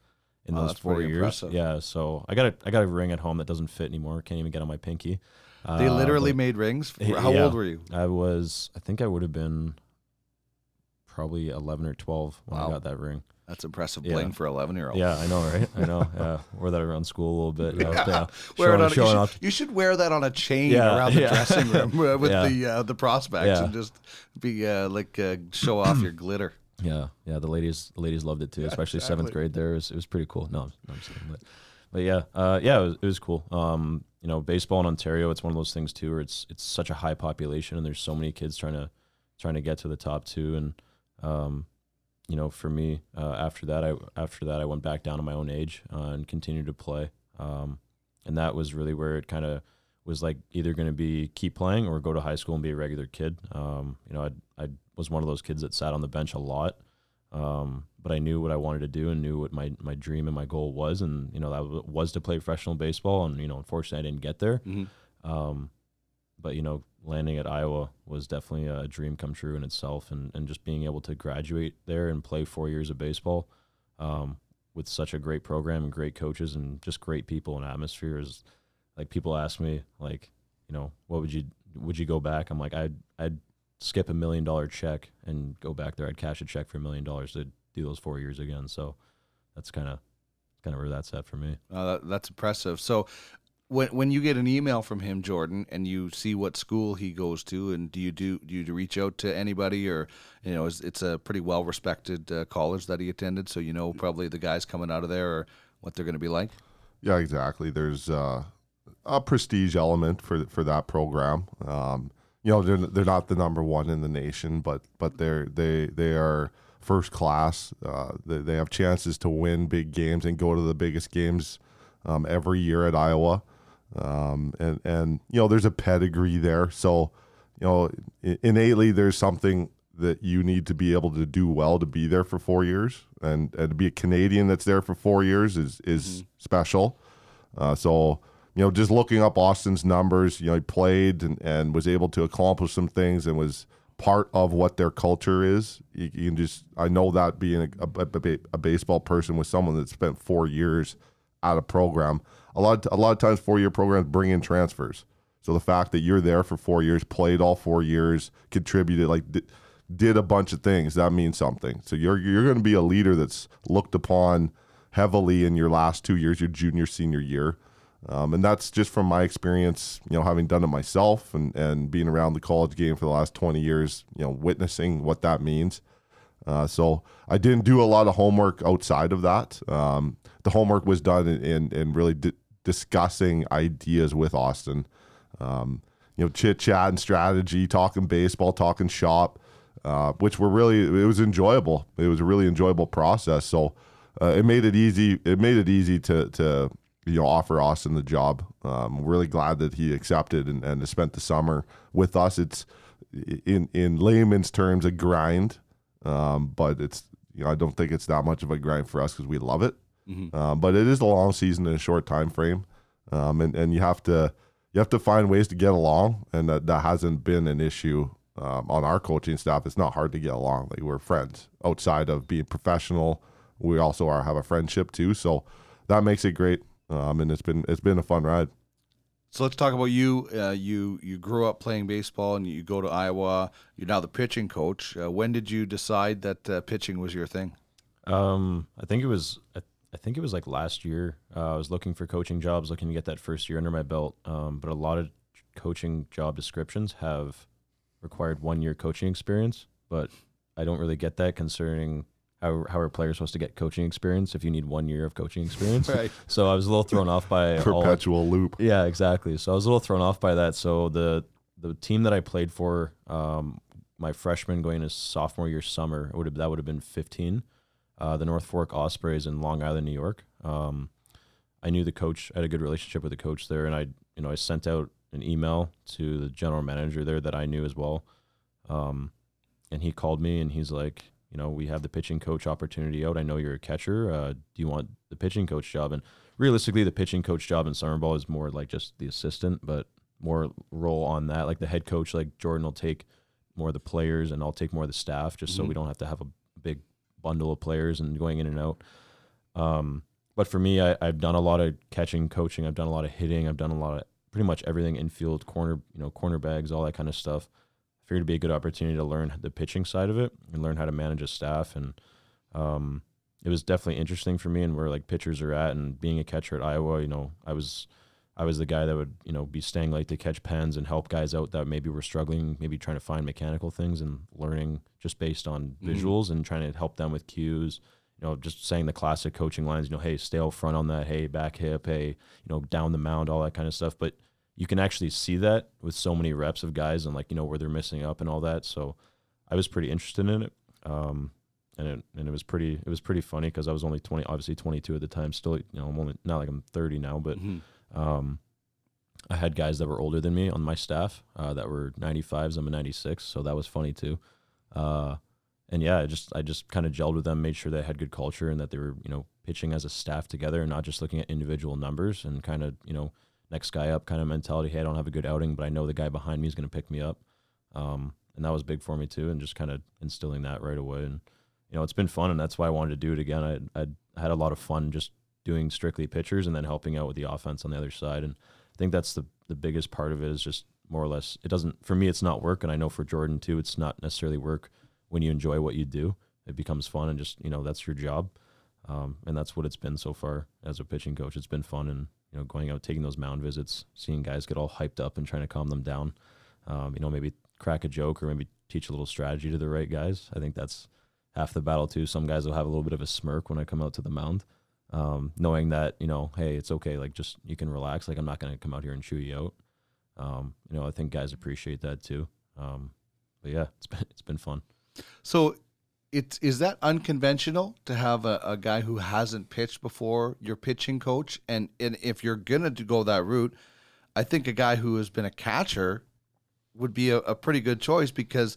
in Wow, those four years. impressive. Yeah, so I got a I got a ring at home that doesn't fit anymore. Can't even get on my pinky. They Uh, literally but made rings. <laughs> Yeah. How old were you? I was. I think I would have been probably 11 or 12 when Wow. I got that ring. That's impressive Yeah. bling for 11 year olds. Yeah, I know, right? I know. Yeah, <laughs> wore that around school a little bit. you know, yeah, <laughs> Wear it showing, on, you, should, off. you should wear that on a chain Yeah, around the yeah. dressing room <laughs> with Yeah. the uh, the prospects Yeah. and just be uh, like uh, show off your <clears throat> glitter. Yeah, yeah. The ladies, the ladies loved it too, especially seventh grade. There, it was, it was pretty cool. No, no I'm kidding, but, but yeah, uh, yeah, it was, it was cool. Um, you know, baseball in Ontario, it's one of those things too, where it's it's such a high population, and there's so many kids trying to trying to get to the top too, and um, you know, for me, uh, after that, I after that, I went back down to my own age uh, and continued to play, um, and that was really where it kind of was like either going to be keep playing or go to high school and be a regular kid. Um, you know, I I was one of those kids that sat on the bench a lot, um, but I knew what I wanted to do and knew what my my dream and my goal was, and you know that was to play professional baseball. And you know, unfortunately, I didn't get there. Mhm. But you know, landing at Iowa was definitely a dream come true in itself, and and just being able to graduate there and play four years of baseball. Um, with such a great program and great coaches and just great people and atmosphere is like people ask me like you know what would you would you go back i'm like i'd i'd skip a million dollar check and go back there i'd cash a check for a million dollars to do those four years again so that's kind of kind of where that's at for me Uh, that's impressive. So, when when you get an email from him, Jordan, and you see what school he goes to, and do you do do you reach out to anybody, or you know, is, it's a pretty well respected uh, college that he attended, so you know probably the guys coming out of there or what they're going to be like. Yeah, exactly. There's uh, a prestige element for for that program. Um, you know, they're they're not the number one in the nation, but but they're they they are first class. Uh, they, they have chances to win big games and go to the biggest games um, every year at Iowa. Um, and and you know, there's a pedigree there. So you know, innately, there's something that you need to be able to do well to be there for four years, and, and to be a Canadian that's there for four years is is special. Uh, so you know, just looking up Austin's numbers, you know, he played and, and was able to accomplish some things and was part of what their culture is. You, you can just, I know that being a, a, a, a baseball person with someone that spent four years at a program. A lot, a lot of times, four year programs bring in transfers. So the fact that you're there for four years, played all four years, contributed, like did, did a bunch of things, that means something. So you're you're going to be a leader that's looked upon heavily in your last two years, your junior, senior year. Um, and that's just from my experience, you know, having done it myself and, and being around the college game for the last 20 years, you know, witnessing what that means. Uh, so I didn't do a lot of homework outside of that. Um, the homework was done in, in really di- discussing ideas with Austin. Um, you know, chit chat and strategy, talking baseball, talking shop. uh, which were really it was enjoyable. It was a really enjoyable process. So uh, it made it easy. It made it easy to to you know offer Austin the job. Um, really glad that he accepted and, and spent the summer with us. It's in in layman's terms a grind, um, but it's you know I don't think it's that much of a grind for us because we love it. Um, but it is a long season in a short time frame, um, and and you have to you have to find ways to get along, and that, that hasn't been an issue um, on our coaching staff. It's not hard to get along. Like we're friends outside of being professional. We also are have a friendship too, so that makes it great. Um, and it's been it's been a fun ride. So let's talk about you. Uh, you you grew up playing baseball, and you go to Iowa. You're now the pitching coach. Uh, when did you decide that uh, pitching was your thing? Um, I think it was. I, I think it was like last year. Uh, I was looking for coaching jobs, looking to get that first year under my belt. Um, but a lot of coaching job descriptions have required one year coaching experience, but I don't really get that concerning how how are players supposed to get coaching experience if you need one year of coaching experience? <laughs> Right. So I was a little thrown off by all, Perpetual loop. yeah, exactly. So I was a little thrown off by that. So the the team that I played for, um, my freshman going to sophomore year summer, would have that would have been 15. Uh, the North Fork Ospreys in Long Island, New York. Um, I knew the coach. I had a good relationship with the coach there, and I, you know, I sent out an email to the general manager there that I knew as well. Um, and he called me and he's like, you know, we have the pitching coach opportunity out. I know you're a catcher. Uh, do you want the pitching coach job? And realistically, the pitching coach job in summer ball is more like just the assistant, but more role on that. Like the head coach, like Jordan will take more of the players and I'll take more of the staff just so we don't have to have a bundle of players and going in and out. Um, but for me, I, I've done a lot of catching, coaching. I've done a lot of hitting. I've done a lot of pretty much everything infield, corner, you know, corner bags, all that kind of stuff. I figured it'd be a good opportunity to learn the pitching side of it and learn how to manage a staff. And um, it was definitely interesting for me and where like pitchers are at. And being a catcher at Iowa, you know, I was I was the guy that would you know be staying late to catch pens and help guys out that maybe were struggling, maybe trying to find mechanical things and learning just based on visuals and trying to help them with cues. You know, just saying the classic coaching lines. You know, hey, stay out front on that. Hey, back hip. Hey, you know, down the mound, all that kind of stuff. But you can actually see that with so many reps of guys and like you know where they're missing up and all that. So I was pretty interested in it. Um, and it and it was pretty it was pretty funny because I was only twenty, obviously twenty two at the time. Still, you know, I'm only not like I'm thirty now, but um, I had guys that were older than me on my staff uh, that were 95s. I'm a 96, so that was funny too. Uh, and yeah, I just I just kind of gelled with them, made sure they had good culture and that they were you know pitching as a staff together and not just looking at individual numbers and kind of you know next guy up kind of mentality. Hey, I don't have a good outing, but I know the guy behind me is going to pick me up. Um, and that was big for me too, and just kind of instilling that right away. And you know, it's been fun, and that's why I wanted to do it again. I I had a lot of fun just doing strictly pitchers and then helping out with the offense on the other side. And I think that's the the biggest part of it is just more or less. It doesn't for me. It's not work, and I know for Jordan too. It's not necessarily work when you enjoy what you do. It becomes fun, and just you know that's your job. Um, and that's what it's been so far as a pitching coach. It's been fun, and you know, going out, taking those mound visits, seeing guys get all hyped up and trying to calm them down. Um, you know, maybe crack a joke or maybe teach a little strategy to the right guys. I think that's half the battle too. Some guys will have a little bit of a smirk when I come out to the mound, um, knowing that you know, hey, it's okay. Like just you can relax. Like I'm not to come out here and chew you out. Um, you know, I think guys appreciate that too. Um, but yeah, it's <laughs> been it's been fun. So, it's is that unconventional to have a, a guy who hasn't pitched before your pitching coach? And and if you're gonna go that route, I think a guy who has been a catcher would be a, a pretty good choice because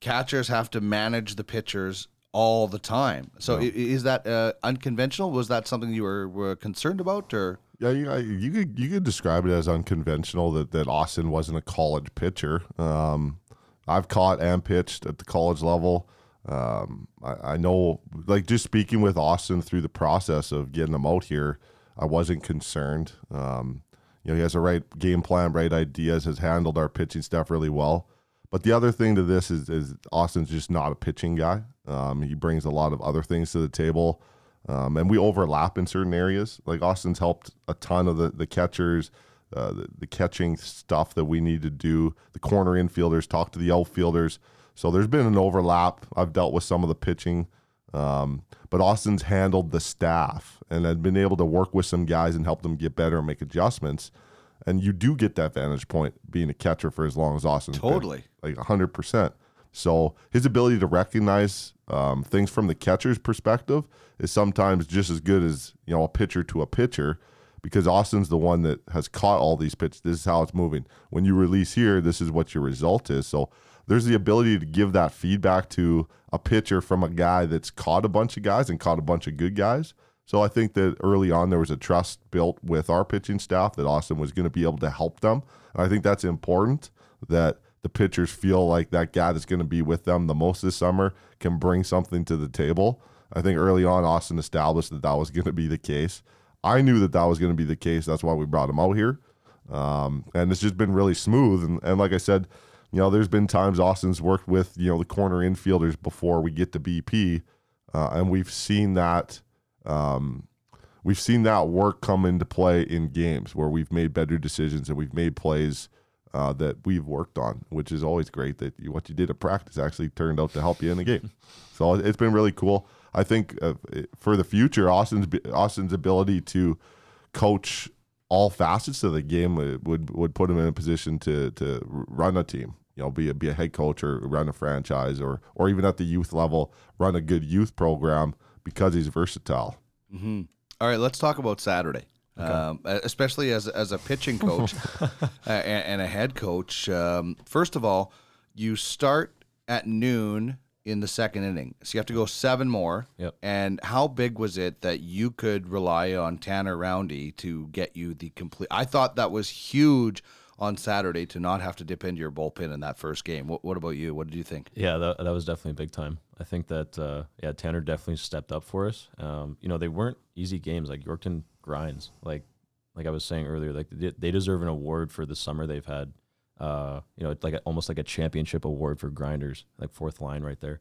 catchers have to manage the pitchers all the time. So, i- is that uh, unconventional? Was that something you were, were concerned about, or Yeah, you, you could you could describe it as unconventional that, that Austin wasn't a college pitcher. Um, I've caught and pitched at the college level. Um, I, I know, like just speaking with Austin through the process of getting him out here, I wasn't concerned. Um, you know, he has a right game plan, right ideas, has handled our pitching stuff really well. But the other thing to this is, is Austin's just not a pitching guy. Um, he brings a lot of other things to the table. Um, and we overlap in certain areas. Like Austin's helped a ton of the, the catchers, uh, the, the catching stuff that we need to do, the corner infielders, talk to the outfielders. So there's been an overlap. I've dealt with some of the pitching, um, but Austin's handled the staff and I've been able to work with some guys and help them get better and make adjustments. And you do get that vantage point being a catcher for as long as Austin. Totally. Like 100%. So his ability to recognize um, things from the catcher's perspective is sometimes just as good as you know a pitcher to a pitcher, because Austin's the one that has caught all these pitches. This is how it's moving. When you release here, this is what your result is. So there's the ability to give that feedback to a pitcher from a guy that's caught a bunch of guys and caught a bunch of good guys. So I think that early on there was a trust built with our pitching staff that Austin was going to be able to help them. And I think that's important that the pitchers feel like that guy that's going to be with them the most this summer can bring something to the table. I think early on Austin established that that was going to be the case. I knew that that was going to be the case. That's why we brought him out here. Um, and it's just been really smooth. And, and like I said, you know, there's been times Austin's worked with, you know, the corner infielders before we get to BP. Uh, and we've seen that um, we've seen that work come into play in games where we've made better decisions and we've made plays uh, that we've worked on, which is always great that you, what you did at practice actually turned out to help you in the game. <laughs> So it's been really cool. I think uh, for the future, Austin's Austin's ability to coach all facets of the game would would put him in a position to to run a team. You know, be a, be a head coach or run a franchise or or even at the youth level, run a good youth program because he's versatile. Mm-hmm. All right, let's talk about Saturday. Okay. Um, especially as as a pitching coach <laughs> and, and, a head coach. Um, first of all, you start at noon in the second inning, so you have to go seven more. Yep. And how big was it that you could rely on Tanner Roundy to get you the complete? I thought that was huge on Saturday to not have to dip into your bullpen in that first game. What, what about you? What did you think? Yeah, that, that was definitely big time. I think that uh, yeah, Tanner definitely stepped up for us. Um, you know, they weren't easy games. Like Yorkton grinds. Like like I was saying earlier, like they, deserve an award for the summer they've had. Uh, you know, like a, almost like a championship award for grinders, like fourth line right there.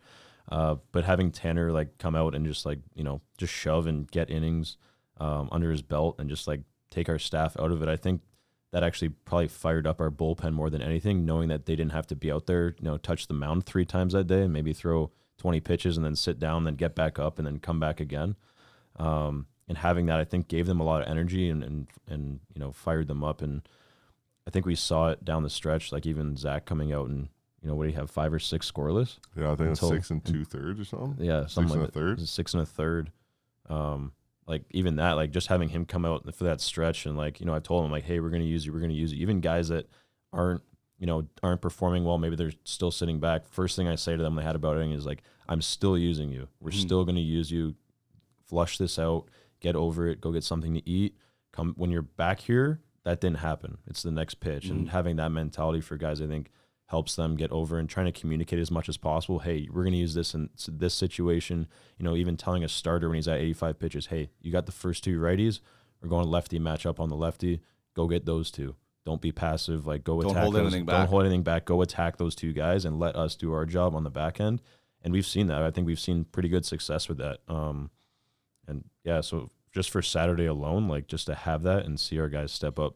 Uh, but having Tanner like come out and just like you know just shove and get innings um, under his belt and just like take our staff out of it, I think that actually probably fired up our bullpen more than anything, knowing that they didn't have to be out there, you know, touch the mound three times that day and maybe throw 20 pitches and then sit down, then get back up and then come back again. Um, and having that, I think, gave them a lot of energy and, and, and, you know, fired them up. And I think we saw it down the stretch, like even Zach coming out and, you know, what do you have, five or six scoreless? Yeah, I think until, six and two thirds or something. Yeah, something six like and a third. Six and a third. Um, like even that, like just having him come out for that stretch and like, you know, I told him like, hey, we're gonna use you, we're gonna use you. Even guys that aren't, you know, aren't performing well, maybe they're still sitting back. First thing I say to them they had about it is like, I'm still using you. We're mm. still gonna use you. Flush this out, get over it, go get something to eat. Come when you're back here, that didn't happen. It's the next pitch. Mm. And having that mentality for guys, I think helps them get over and trying to communicate as much as possible. Hey, we're going to use this in this situation. You know, even telling a starter when he's at 85 pitches, hey, you got the first two righties. We're going lefty match up on the lefty. Go get those two. Don't be passive. Like go don't attack. Hold those, anything back. Don't hold anything back. Go attack those two guys and let us do our job on the back end. And we've seen that. I think we've seen pretty good success with that. Um, and yeah, so just for Saturday alone, like just to have that and see our guys step up.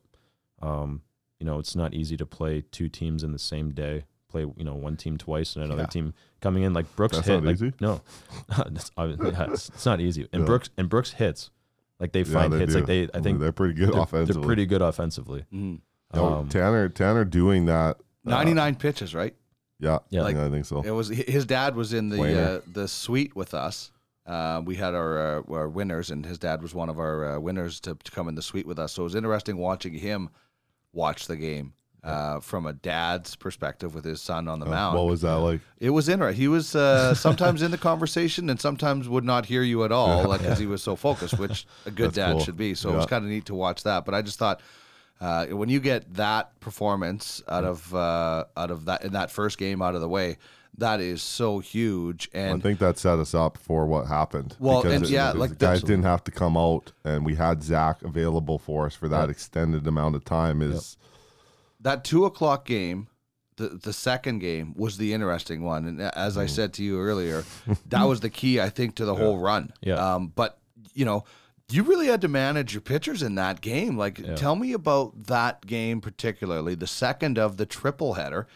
Um, you know, it's not easy to play two teams in the same day. Play, you know, one team twice and another yeah. team coming in. Like Brooks That's hit. Like, easy? No, <laughs> it's, yeah, it's, it's, not easy. And yeah. Brooks and Brooks hits. Like they find they hits. Do. Like they, I think they're pretty good they're, offensively. They're pretty good offensively. Mm. Um, Tanner, Tanner doing that. Uh, Ninety nine pitches, right? Yeah, yeah, like, I think so. It was his dad was in the uh, the suite with us. Uh, we had our, uh, our winners, and his dad was one of our uh, winners to, to come in the suite with us. So it was interesting watching him watch the game uh, from a dad's perspective with his son on the uh, mound. What was that like? It was interesting. He was uh, <laughs> sometimes in the conversation and sometimes would not hear you at all, like because he was so focused, which a good That's dad cool. should be. So Yeah. it was kind of neat to watch that. But I just thought. Uh, when you get that performance out of uh, out of that in that first game out of the way, that is so huge. And I think that set us up for what happened. Well, because and it- yeah, the like guys didn't have to come out, and we had Zach available for us for that extended amount of time. Is that two o'clock game, the the second game was the interesting one, and as Mm. I said to you earlier, that was the key I think to the <laughs> whole run. Yeah. Um, but you know, you really had to manage your pitchers in that game. Like, tell me about that game particularly, the second of the triple header,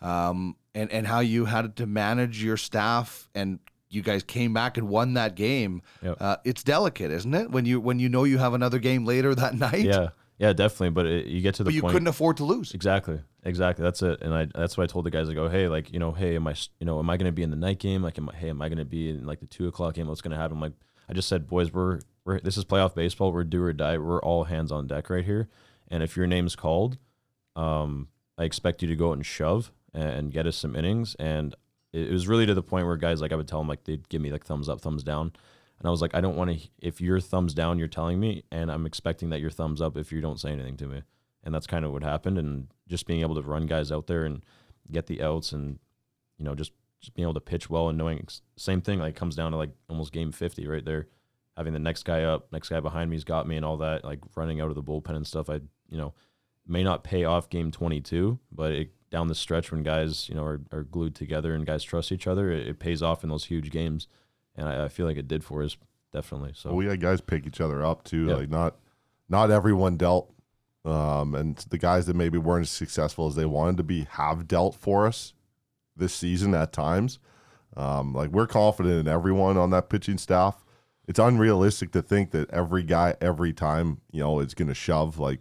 um, and and how you had to manage your staff and. You guys came back and won that game. Yep. Uh, it's delicate, isn't it? When you when you know you have another game later <laughs> that night. Yeah, Yeah, definitely. But it, you get to the but you point. couldn't afford to lose. Exactly. Exactly. That's it. And I that's what I told the guys. I go, hey, like you know, hey, am I you know, am I going to be in the night game? Like, am I, hey, am I going to be in like the two o'clock game? What's going to happen? Like, I just said, boys, we're we're this is playoff baseball. We're do or die. We're all hands on deck right here. And if your name's called, um, I expect you to go out and shove and get us some innings. And it, was really to the point where guys like I would tell them like they'd give me like thumbs up, thumbs down. And I was like, I don't want to. If your thumbs down, you're telling me, and I'm expecting that your thumbs up if you don't say anything to me. And that's kind of what happened. And just being able to run guys out there and get the outs, and you know, just just being able to pitch well and knowing same thing like comes down to like almost game 50 right there. Having the next guy up, next guy behind me's got me, and all that, like running out of the bullpen and stuff. I you know may not pay off game 22, but it, down the stretch when guys you know are, are glued together and guys trust each other, it, it pays off in those huge games and I, I feel like it did for us definitely. So Well, we had guys pick each other up too. Yeah. Like not not everyone dealt, um, and the guys that maybe weren't as successful as they wanted to be have dealt for us this season at times. Um, like we're confident in everyone on that pitching staff. It's unrealistic to think that every guy every time you know is going to shove like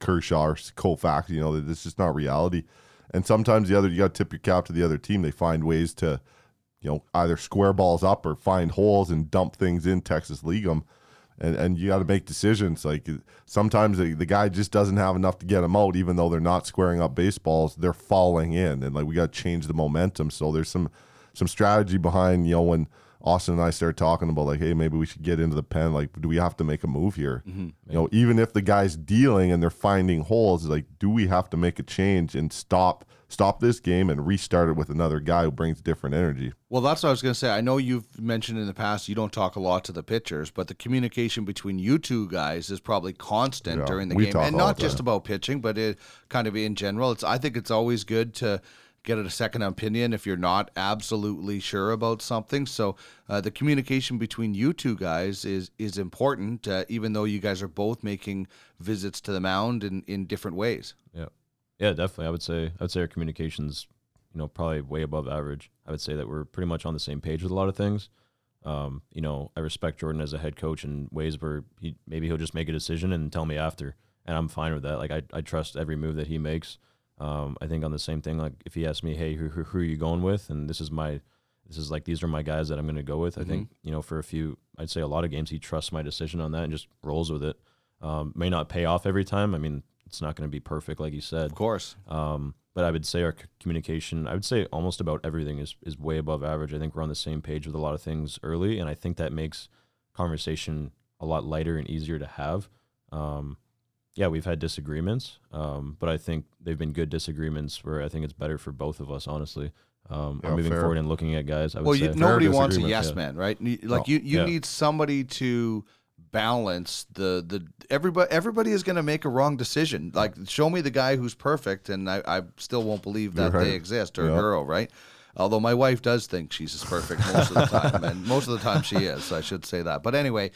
Kershaw or Koufax. You know, this is not reality. And sometimes the other you got to tip your cap to the other team. They find ways to you know, either square balls up or find holes and dump things in Texas League 'em. And, and you got to make decisions. Like sometimes the, the guy just doesn't have enough to get them out, even though they're not squaring up baseballs. They're falling in, and like we got to change the momentum. So there's some some strategy behind. You know, when Austin and I started talking about like, hey, maybe we should get into the pen. Like, do we have to make a move here? Mm-hmm. You know, even if the guy's dealing and they're finding holes, like, do we have to make a change and stop stop this game and restart it with another guy who brings different energy? Well, that's what I was going to say. I know you've mentioned in the past you don't talk a lot to the pitchers, but the communication between you two guys is probably constant Yeah, during the game, and not the just about pitching, but it kind of in general. It's I think it's always good to get a second opinion if you're not absolutely sure about something. So uh, the communication between you two guys is is important, uh, even though you guys are both making visits to the mound in in different ways. yeah, yeah, definitely. I would say I would say our communications, you know, probably way above average. I would say that we're pretty much on the same page with a lot of things. Um, you know, I respect Jordan as a head coach in ways where he maybe he'll just make a decision and tell me after, and I'm fine with that. Like I, I trust every move that he makes. Um, I think on the same thing, like if he asks me, hey, who, who, who are you going with? And this is my, this is like these are my guys that I'm going to go with. I think you know for a few, I'd say a lot of games he trusts my decision on that and just rolls with it. Um, may not pay off every time. I mean, it's not going to be perfect, like you said. Of course. Um, but I would say our communication, I would say almost about everything is, is way above average. I think we're on the same page with a lot of things early, and I think that makes conversation a lot lighter and easier to have. Um, yeah, we've had disagreements, um, but I think they've been good disagreements where I think it's better for both of us, honestly. Um, Yeah, or moving fair. forward and looking at guys. I would Well, say. you, nobody wants a yes yeah. man, right? Like No. you, you Yeah. need somebody to balance the the everybody. Everybody is going to make a wrong decision. Like, show me the guy who's perfect, and I, I still won't believe that Right. they exist or Yeah. a girl, right? Although my wife does think she's as perfect most of the time, and most of the time she is. I should say that. But anyway,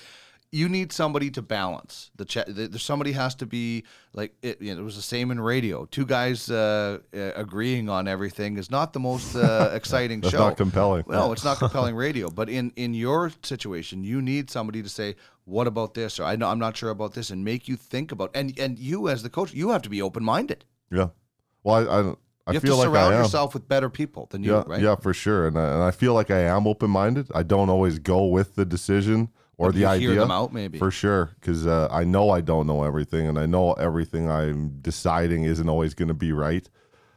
you need somebody to balance the chat. There's somebody has to be like it. You know, it was the same in radio. Two guys uh, uh, agreeing on everything is not the most uh, <laughs> exciting That's show. not compelling. No, it's not <laughs> compelling radio. But in in your situation, you need somebody to say, "What about this?" or "I know I'm not sure about this," and make you think about. And and you as the coach, you have to be open minded. Yeah. Well, I I, I You have feel to like surround yourself with better people than you, yeah, right? yeah, for sure. And I, and I feel like I am open minded. I don't always go with the decision or the idea. them out, maybe. For sure, because uh, I know I don't know everything, and I know everything I'm deciding isn't always going to be right.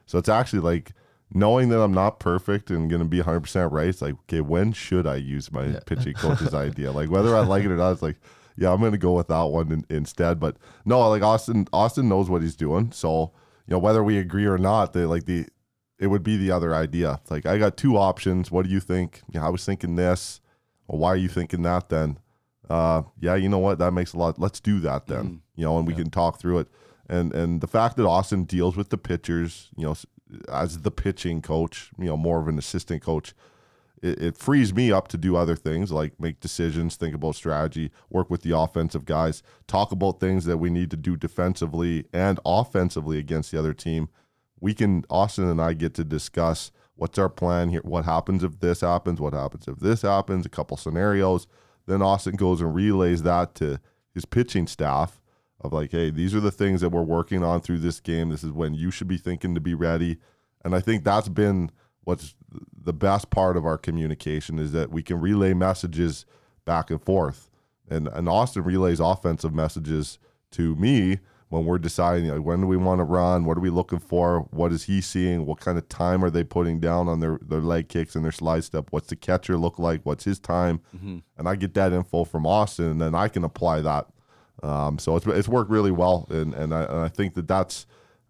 So it's actually like knowing that I'm not perfect and going to be 100 percent right. It's like, okay, when should I use my pitching coach's <laughs> idea? Like whether I like it or not, it's like, yeah, I'm going to go with that one in, instead. But no, like Austin, Austin knows what he's doing. So you know whether we agree or not, they like the it would be the other idea. It's like I got two options. What do you think? Yeah, I was thinking this. Well, why are you thinking that then? Uh, yeah, you know what? That makes a lot. Let's do that then. You know, and we can talk through it. And and the fact that Austin deals with the pitchers, you know, as the pitching coach, you know, more of an assistant coach, it, it frees me up to do other things like make decisions, think about strategy, work with the offensive guys, talk about things that we need to do defensively and offensively against the other team. We can Austin and I get to discuss what's our plan here, what happens if this happens, what happens if this happens, a couple scenarios. Then Austin goes and relays that to his pitching staff. of like, hey, these are the things that we're working on through this game. This is when you should be thinking to be ready. And I think that's been what's the best part of our communication is that we can relay messages back and forth. And and Austin relays offensive messages to me when we're deciding like, when do we want to run, what are we looking for, what is he seeing, what kind of time are they putting down on their, their leg kicks and their slide step, what's the catcher look like, what's his time, and I get that info from Austin, and then I can apply that. Um, so it's it's worked really well, and and I, and I think that that's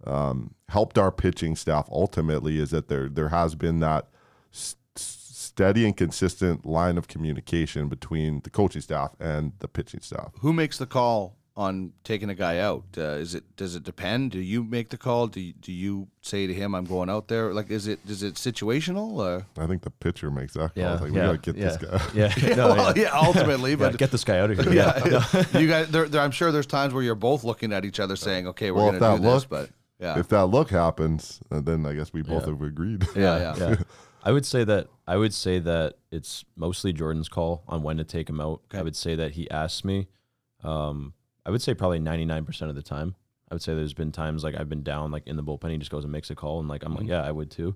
um, helped our pitching staff ultimately is that there there has been that s- steady and consistent line of communication between the coaching staff and the pitching staff. Who makes the call on taking a guy out? Uh, is it does it depend? Do you make the call? Do you, do you say to him, "I'm going out there"? Like, is it is it situational? Or? I think the pitcher makes that call. Yeah, like, yeah, we gotta get yeah, this guy. Yeah, <laughs> no, well, yeah. yeah, ultimately, <laughs> Yeah, but get this guy out of here. <laughs> yeah, you guys. There, there, I'm sure there's times where you're both looking at each other, saying, "Okay, we're Well, going if to that do this," look- but yeah, If that look happens, uh, then I guess we both Yeah. have agreed. yeah, yeah. yeah. I would say that I would say that it's mostly Jordan's call on when to take him out. Okay. I would say that he asks me. Um, I would say probably ninety nine percent of the time. I would say there's been times like I've been down like in the bullpen, he just goes and makes a call, and like I'm like, yeah, I would too.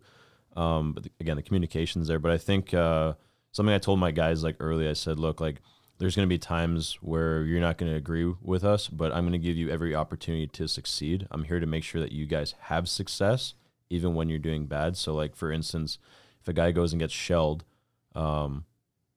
Um, but the, again, the communication's there. But I think uh, something I told my guys like early, I said, look, like there's going to be times where you're not going to agree with us, but I'm going to give you every opportunity to succeed. I'm here to make sure that you guys have success, even when you're doing bad. So, like for instance, if a guy goes and gets shelled, um,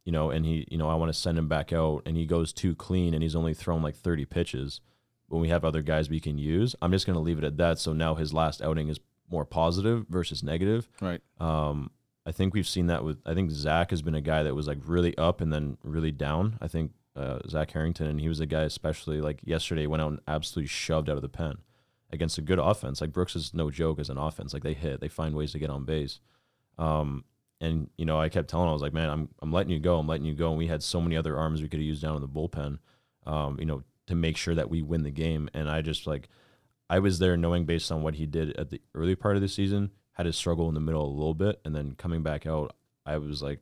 you know, and he, you know, I want to send him back out, and he goes too clean, and he's only thrown like 30 pitches. When we have other guys we can use, I'm just going to leave it at that. So now his last outing is more positive versus negative. Right. Um, I think we've seen that with. I think Zach has been a guy that was like really up and then really down. I think uh, Zach Harrington, and he was a guy especially like yesterday went out and absolutely shoved out of the pen against a good offense. Like Brooks is no joke as an offense. Like they hit, they find ways to get on base. Um, and you know, I kept telling him, I was like, man, I'm I'm letting you go. I'm letting you go. And we had so many other arms we could have used down in the bullpen. Um, you know, to make sure that we win the game. And I just like, I was there knowing based on what he did at the early part of the season, had to struggle in the middle a little bit, and then coming back out, I was like,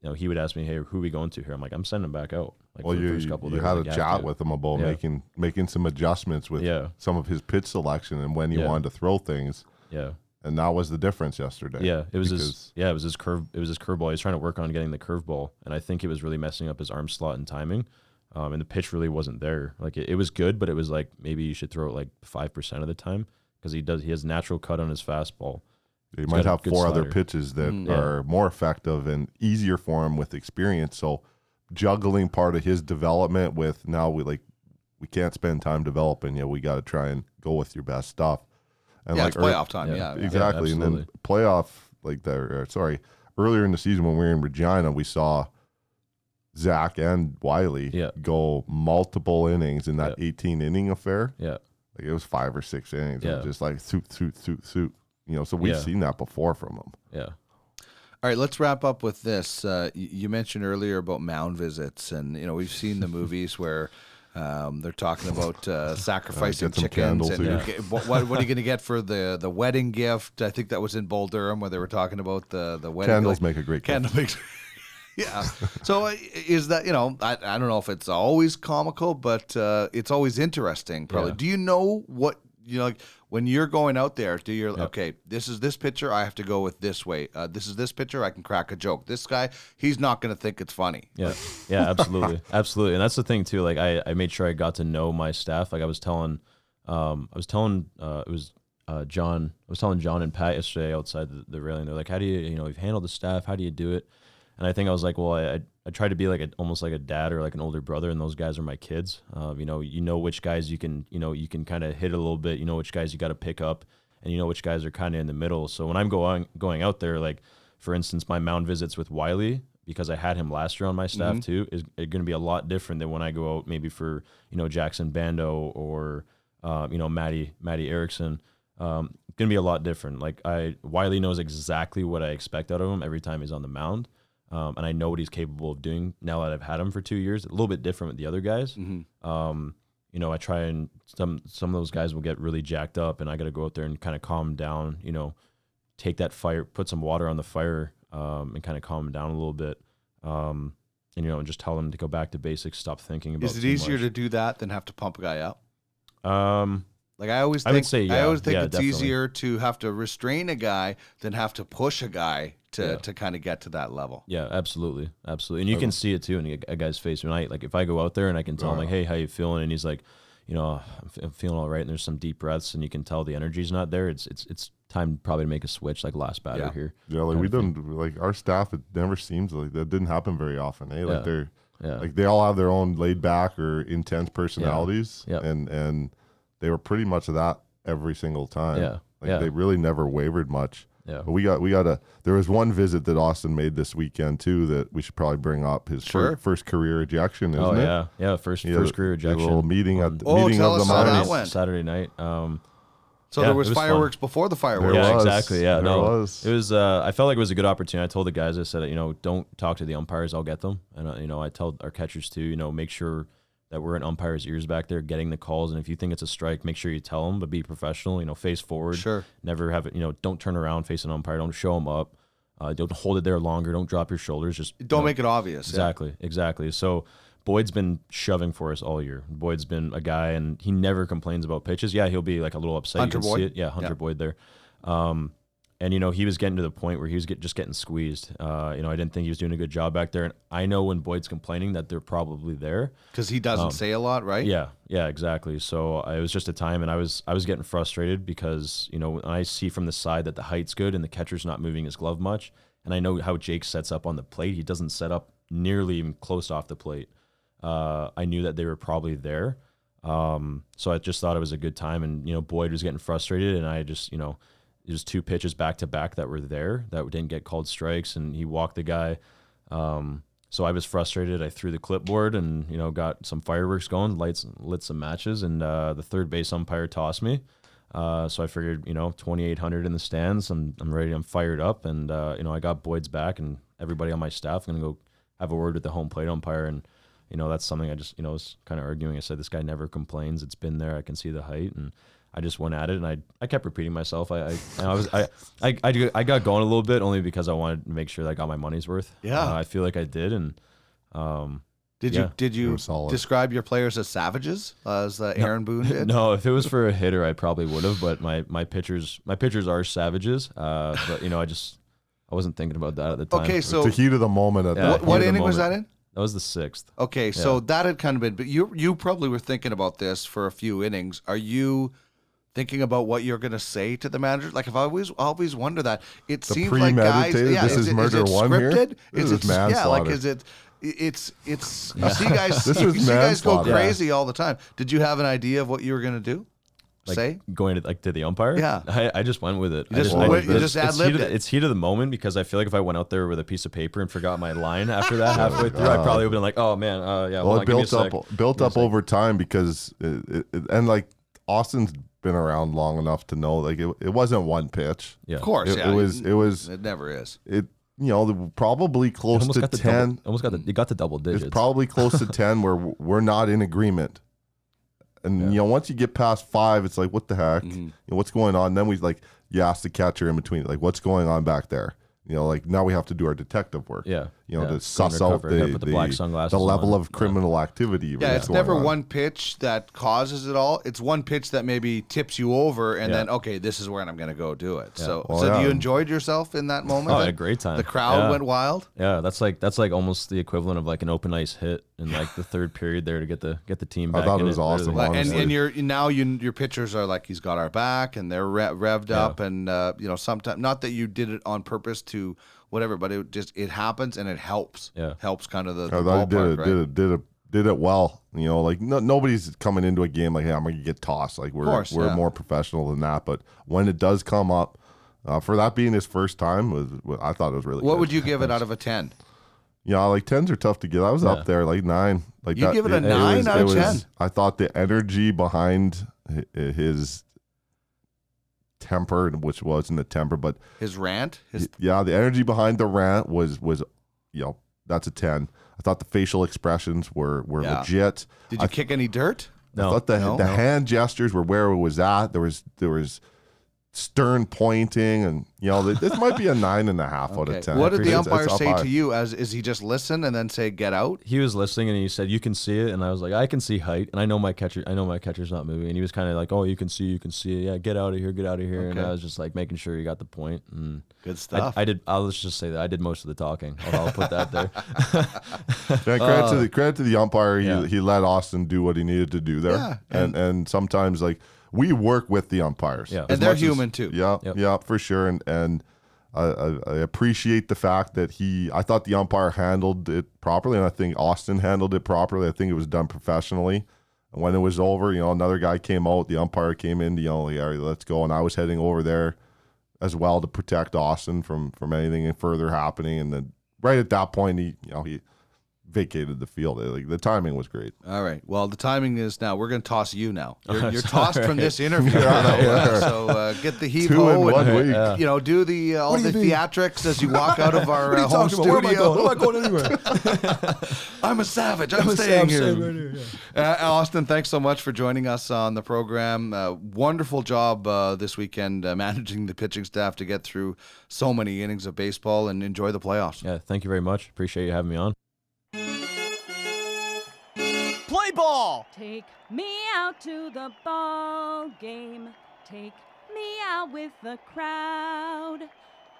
you know, he would ask me, "Hey, who are we going to here?" I'm like, "I'm sending him back out." Like Well, you you had like, a chat with him about Yeah. making making some adjustments with Yeah. some of his pitch selection and when he Yeah. wanted to throw things, Yeah, and that was the difference yesterday. yeah. It was his. because- Yeah, it was his curve. It was his curveball. He's trying to work on getting the curveball, and I think it was really messing up his arm slot and timing. Um, and the pitch really wasn't there. Like it, it was good, but it was like maybe you should throw it like five percent of the time because he does. He has natural cut on his fastball. He He's might have good four other pitches that Mm. Yeah. are more effective and easier for him with experience. So juggling part of his development with now we like we can't spend time developing yet. We got to try and go with your best stuff. And yeah, like it's playoff time. yeah. Yeah, yeah. exactly. and then playoff like there. Sorry, earlier in the season when we were in Regina, we saw Zach and Wiley Yeah. go multiple innings in that 18 inning affair. Yeah, Like it was five or six innings. Yeah. just like suit, suit, suit, suit. You know, so we've Yeah. seen that before from them. yeah. All right, let's wrap up with this. Uh, you mentioned earlier about mound visits, and you know we've seen the movies <laughs> where um, they're talking <laughs> about uh, sacrificing chickens and get- what, what, what are you going to get for the, the wedding gift? I think that was in Bull Durham where they were talking about the the wedding Candles like, make a great candle makes. <laughs> yeah. So uh, is that you know I, I don't know if it's always comical, but uh, it's always interesting. Probably. Yeah. Do you know what you know? Like, when you're going out there, do you Yeah. okay? This is this pitcher. I have to go with this way. Uh, this is this pitcher. I can crack a joke. This guy, he's not going to think it's funny. Yeah, yeah, absolutely, <laughs> absolutely, and that's the thing too. Like I, I made sure I got to know my staff. Like I was telling, um, I was telling, uh, it was uh, John. I was telling John and Pat yesterday outside the, the railing. They're like, "How do you, you know, you've handled the staff. How do you do it?" And I think I was like, "Well, I, I, I try to be like a, almost like a dad or like an older brother, and those guys are my kids. Uh, you know, you know which guys you can, you know, you can kind of hit a little bit. You know which guys you got to pick up, and you know which guys are kind of in the middle. So when I'm going going out there, like for instance, my mound visits with Wiley because I had him last year on my staff too is going to be a lot different than when I go out maybe for you know Jackson Bando or um, you know Matty Matty Erickson. Um, going to be a lot different. Like I Wiley knows exactly what I expect out of him every time he's on the mound. Um, and I know what he's capable of doing now that I've had him for two years. A little bit different with the other guys. Um, you know, I try and some some of those guys will get really jacked up, and I got to go out there and kind of calm them down. You know, take that fire, put some water on the fire, um, and kind of calm them down a little bit. Um, and you know, and just tell them to go back to basics, stop thinking about. Is it easier much. to do that than have to pump a guy up? Um, Like I always I would think, say, I yeah. always think Yeah, it's definitely. easier to have to restrain a guy than have to push a guy to Yeah. to kind of get to that level. yeah, absolutely, absolutely, and you can see it too in a, a guy's face. When I like, if I go out there and I can tell him like, "Hey, how you feeling?" and he's like, "You know, I'm, f- I'm feeling all right," and there's some deep breaths, and you can tell the energy's not there. It's it's it's time probably to make a switch, like last batter Yeah. here. Yeah, like we don't like our staff. It never seems like that didn't happen very often. Eh? Like Yeah. they're Yeah, like they all have their own laid back or intense personalities. Yep. and and they were pretty much that every single time. Yeah. like Yeah. they really never wavered much. yeah, But we got we got a there was one visit that Austin made this weekend too that we should probably bring up his fir- Sure. first career ejection, isn't oh it? yeah, yeah. First Yeah, first the- career the ejection. little meeting at the Oh, meeting tell of the us how that minds. went. Saturday night. Um, So Yeah, there it was, was fun. fireworks before the fireworks. There yeah, was. exactly. Yeah, There no, was. it was. Uh, I felt like it was a good opportunity. I told the guys, I said, you know, don't talk to the umpires. I'll get them. And uh, you know, I tell our catchers too. You know, make sure that we're in umpires' ears back there, getting the calls. And if you think it's a strike, make sure you tell them, but be professional. You know, face forward. Sure. Never have it. You know, don't turn around, face an umpire. Don't show them up. Uh, don't hold it there longer. Don't drop your shoulders. Just Don't know, make it obvious. yeah. Exactly, exactly. So Boyd's been shoving for us all year. Boyd's been a guy, and he never complains about pitches. Yeah, he'll be like a little upset. Hunter you can Boyd? see it. Yeah, Hunter Yeah. Boyd there. Um, and you know he was getting to the point where he was get, just getting squeezed. Uh, you know I didn't think he was doing a good job back there. And I know when Boyd's complaining that they're probably there. Because he doesn't say a lot, right? Um, Yeah, yeah, exactly. So uh, it was just a time, and I was I was getting frustrated because you know when I see from the side that the height's good and the catcher's not moving his glove much, and I know how Jake sets up on the plate. He doesn't set up nearly even close off the plate. Uh, I knew that they were probably there, um, so I just thought it was a good time. And you know Boyd was getting frustrated, and I just you know was two pitches back to back that were there that didn't get called strikes, and he walked the guy. Um, so I was frustrated. I threw the clipboard and you know got some fireworks going, lights lit some matches, and uh, the third base umpire tossed me. Uh, so I figured, you know, 2,800 in the stands. I'm, I'm ready. I'm fired up, and uh, you know, I got Boyd's back, and everybody on my staff. I'm gonna go have a word with the home plate umpire, and you know, that's something I just, you know, was kind of arguing. I said this guy never complains. It's been there. I can see the height, and I just went at it, and I, I kept repeating myself. I, I, and I was, I, I, I, I got going a little bit only because I wanted to make sure that I got my money's worth. Yeah. Uh, I feel like I did, and um, Did Yeah. you did you describe your players as savages, as uh, Aaron Boone did? <laughs> no, if it was for a hitter, I probably would have. But my my pitchers, my pitchers are savages. Uh, but you know, I just I wasn't thinking about that at the time. Okay, so the heat of the moment at Yeah. that what, what of the inning was that in? that was the sixth. Okay, so that had kind of been, but you you probably were thinking about this for a few innings. Are you thinking about what you're going to say to the manager? Like, I've always always wonder that. It The seems like guys. Yeah, This is, is it, murder is it one here? scripted? This is is it yeah? Like, is it? It's it's you see guys <laughs> This you see guys go manslaughter. crazy all the time. Did you have an idea of what you were going to do? Like say going to like to the umpire. Yeah. I, I just went with it. You I just I- went- you it's- just it's ad-libbed heat of- it. It's heat of the moment because I feel like if I went out there with a piece of paper and forgot my line after that <laughs> halfway through, I probably would have been like, "Oh man, uh, yeah." Well, hold on, it give built up sec. built Give up over time because it, it, it- and like Austin's been around long enough to know like it, it wasn't one pitch. Yeah, of course, It, yeah, it was it was It never is. it you know the, probably close almost to got the ten. double, almost got the you got the double digits. It's probably <laughs> close to ten where we're not in agreement. And you know, once you get past five, it's like, what the heck? Mm-hmm. You know, what's going on? Then we like you ask the catcher in between, like, what's going on back there? You know, like now we have to do our detective work. Yeah, You know, yeah. to suss out undercover. the, the black the, sunglasses the level on. of criminal activity. Yeah, that's it's never on. one pitch that causes it all. It's one pitch that maybe tips you over, and Yeah. then okay, this is where I'm going to go do it. So, Well, so yeah. you enjoyed yourself in that moment? Oh, I had a great time. The crowd Yeah. went wild. Yeah, that's like that's like almost the equivalent of like an open ice hit in like the third period there to get the get the team I back. thought it in was awesome, literally. Like, and and you're now you your pitchers are like he's got our back, and they're re- revved up, and uh, you know sometimes not that you did it on purpose to whatever, but it just it happens and it helps. Yeah. helps kind of the, the I did it, right? did it, did it, did it well. You know, like no, nobody's coming into a game like, hey, I'm gonna get tossed. Like we're course, we're yeah. more professional than that. But when it does come up, uh, for that being his first time, was, was I thought it was really. What good. would you give it <laughs> out of a ten? Yeah, like tens are tough to get. I was Yeah. up there, like nine. Like You'd give it a was- nine out of 10? I thought the energy behind his temper, which wasn't a temper, but His rant, his yeah, the energy behind the rant was was, you know, that's a ten. I thought the facial expressions were were Yeah. legit. did you kick any dirt? I No, thought the no, the no. hand gestures were where it was at. There was there was stern pointing, and you know this might be a <laughs> nine and a half out of ten. What did the It's- it's umpire say to you? As is he just listen and then say get out? He was listening and he said, "You can see it," and I was like, "I can see height, and I know my catcher. I know my catcher's not moving." And he was kind of like, "Oh, you can see, you can see it. Yeah, get out of here, get out of here." And I was just like making sure he got the point. And Good stuff. I did. I'll just say that I did most of the talking. I'll, I'll put that there. <laughs> Yeah, credit to the uh, credit to the umpire. He yeah. he let Austin do what he needed to do there. Yeah, and and sometimes like we work with the umpires. Yeah. And they're much as- human, too. Yeah, Yep. yeah, for sure. And and I, I, I appreciate the fact that he. I thought the umpire handled it properly, and I think Austin handled it properly. I think it was done professionally. And when it was over, you know, another guy came out. The umpire came in. You know, yeah, let's go. And I was heading over there as well to protect Austin from from anything further happening. And then right at that point, he you know he vacated the field. Like the timing was great. All right. Well, the timing is now. We're going to toss you now. <laughs> You're, you're sorry. tossed from this <laughs> interview. Yeah, yeah. so uh, get the heave Two in ho one and, week. Yeah. you know, do the uh, all do the mean? theatrics as you <laughs> walk out of our uh, home studio. Where am I going anywhere? I'm a savage. I'm, staying here. Uh, Austin, thanks so much for joining us on the program. Uh, wonderful job uh, this weekend uh, managing the pitching staff to get through so many innings of baseball and enjoy the playoffs. yeah, thank you very much. Appreciate you having me on. Play ball! Take me out to the ball game. Take me out with the crowd.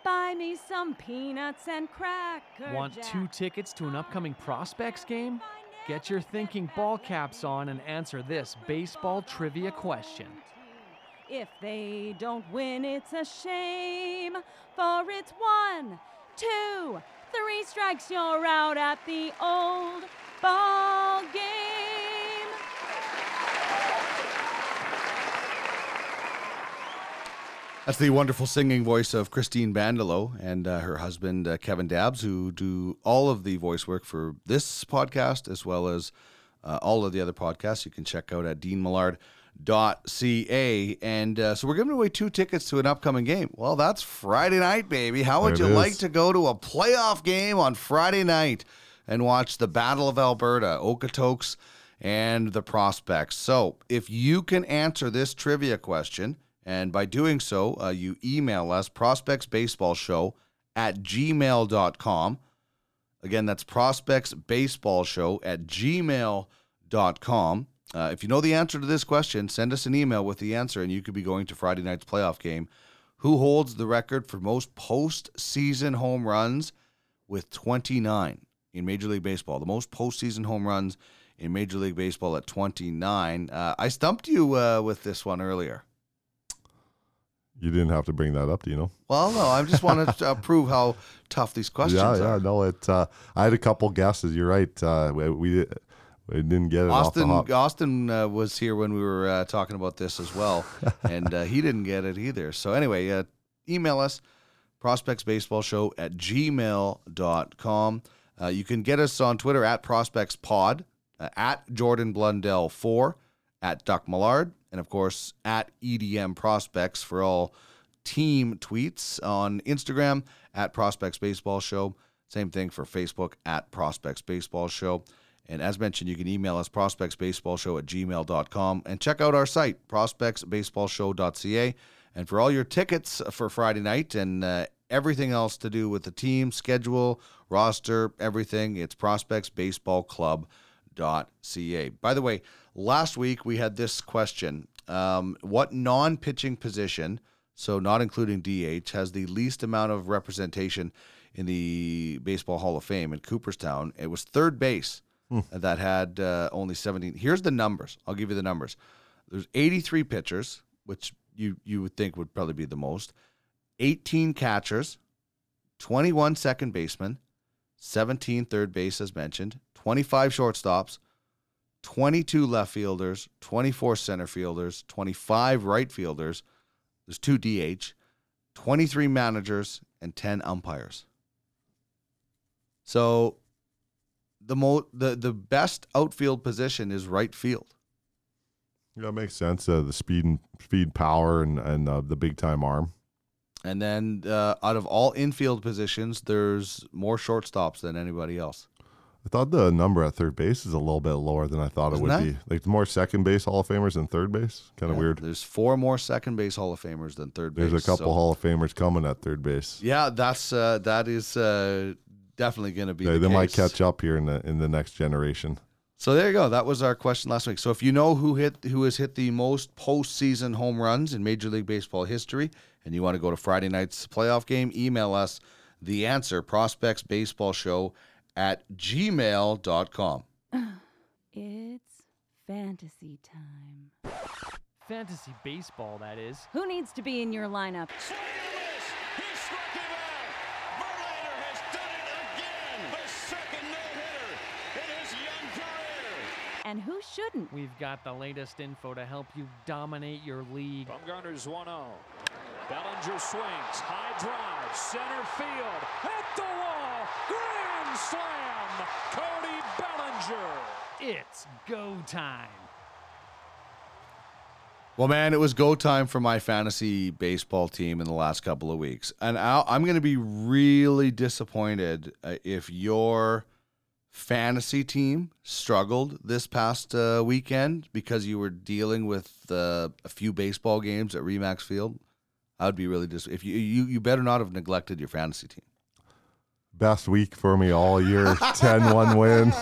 Buy me some peanuts and cracker. Want Jack. two tickets to an upcoming prospects game? Get your thinking ball caps on and answer this baseball trivia question. If they don't win, it's a shame. For it's one, two, three strikes, you're out at the old ball game. That's the wonderful singing voice of Christine Bandelow and uh, her husband uh, Kevin Dabbs, who do all of the voice work for this podcast as well as uh, all of the other podcasts. You can check out at dean deanmillard.ca. And uh, so we're giving away two tickets to an upcoming game. Well, that's Friday night, baby. How would There you it like to go to a playoff game on Friday night and watch the Battle of Alberta, Okotoks, and the Prospects? So if you can answer this trivia question, and by doing so, uh, you email us prospectsbaseballshow at gmail.com. Again, that's prospectsbaseballshow at gmail.com. Uh, if you know the answer to this question, send us an email with the answer, and you could be going to Friday night's playoff game. Who holds the record for most postseason home runs with 29 in Major League Baseball? The most postseason home runs in Major League Baseball at 29. Uh, I stumped you uh, with this one earlier. You didn't have to bring that up, do you know? Well, no, I just wanted to uh, <laughs> prove how tough these questions are. yeah, yeah, are. no, it. Uh, I had a couple guesses. You're right. Uh, we, we we didn't get it Austin. Austin uh, was here when we were uh, talking about this as well, <laughs> and uh, he didn't get it either. So anyway, uh, email us prospectsbaseballshow at gmail.com. Uh, you can get us on Twitter at prospectspod, uh, at Jordan Blundell 4, at Duck Millard, and of course at EDM Prospects for all team tweets on Instagram at Prospects Baseball Show. Same thing for Facebook at Prospects Baseball Show. And as mentioned, you can email us prospectsbaseballshow at gmail.com and check out our site, prospectsbaseballshow.ca. And for all your tickets for Friday night and uh, everything else to do with the team, schedule, roster, everything, it's prospectsbaseballclub.ca. By the way, last week we had this question um, What non pitching position, so not including DH, has the least amount of representation in the Baseball Hall of Fame in Cooperstown? It was third base that had uh, only 17. Here's the numbers. I'll give you the numbers. There's 83 pitchers, which you you would think would probably be the most. 18 catchers, 21 second basemen, 17 third base as mentioned, 25 shortstops, 22 left fielders, 24 center fielders, 25 right fielders. There's two DH, 23 managers, and 10 umpires. So the mo the the best outfield position is right field. Yeah, that makes sense. Uh, the speed and speed, power, and and uh, the big time arm. And then uh, out of all infield positions, there's more shortstops than anybody else. I thought the number at third base is a little bit lower than I thought Isn't it would that? be. Like more second base Hall of Famers than third base. Kind of Yeah, weird. There's four more second base Hall of Famers than third base. There's a couple so- Hall of Famers coming at third base. Yeah, that's uh, that is uh, definitely going to be. They, the they might catch up here in the in the next generation. So there you go. That was our question last week. So if you know who hit who has hit the most postseason home runs in Major League Baseball history, and you want to go to Friday night's playoff game, email us the answer prospects baseball show at gmail.com. <sighs> It's fantasy time. Fantasy baseball, that is. Who needs to be in your lineup? And a miss. He struck him out. Verlander has done it again. The second no-hitter in his young career. And who shouldn't? We've got the latest info to help you dominate your league. Bumgarner's 1-0. Bellinger swings. High drive. Center field. At the wall. Grand slam. Cody Bellinger. It's go time. Well, man, it was go time for my fantasy baseball team in the last couple of weeks. And I'll, I'm going to be really disappointed uh, if your fantasy team struggled this past uh, weekend because you were dealing with uh, a few baseball games at Remax Field. I would be really dis. If you, you you better not have neglected your fantasy team. Best week for me all year. <laughs> 10-1 win.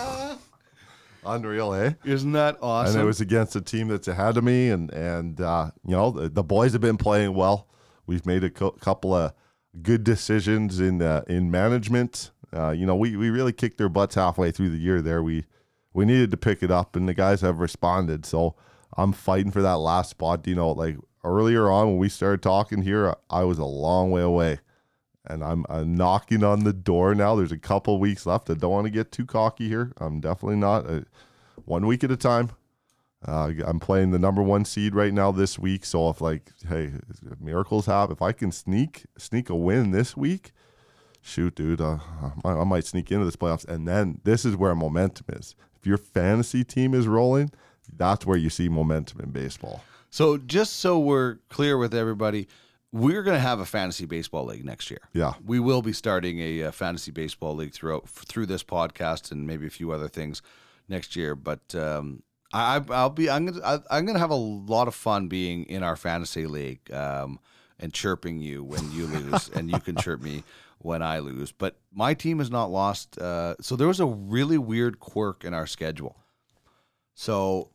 Unreal, eh? Isn't that awesome? And it was against a team that's ahead of me, and and uh, you know the, the boys have been playing well. We've made a co- couple of good decisions in uh, in management. Uh, you know, we, we really kicked their butts halfway through the year. There, we we needed to pick it up, and the guys have responded. So I'm fighting for that last spot. You know, like earlier on when we started talking here, I was a long way away, and I'm, knocking on the door now. There's a couple weeks left. I don't want to get too cocky here. I'm definitely not. Uh, one week at a time. Uh, I'm playing the number one seed right now this week. So if like, hey, if miracles happen, if I can sneak sneak a win this week, shoot, dude, uh, I, I might sneak into this playoffs. And then this is where momentum is. If your fantasy team is rolling, that's where you see momentum in baseball. So just so we're clear with everybody, we're going to have a fantasy baseball league next year. Yeah. we will be starting a, uh fantasy baseball league throughout through this podcast and maybe a few other things next year. But um, I, I- I'll be I'm gonna I, I'm gonna have a lot of fun being in our fantasy league um, and chirping you when you lose, and you can chirp me when I lose. But my team has not lost. Uh, so there was a really weird quirk in our schedule. So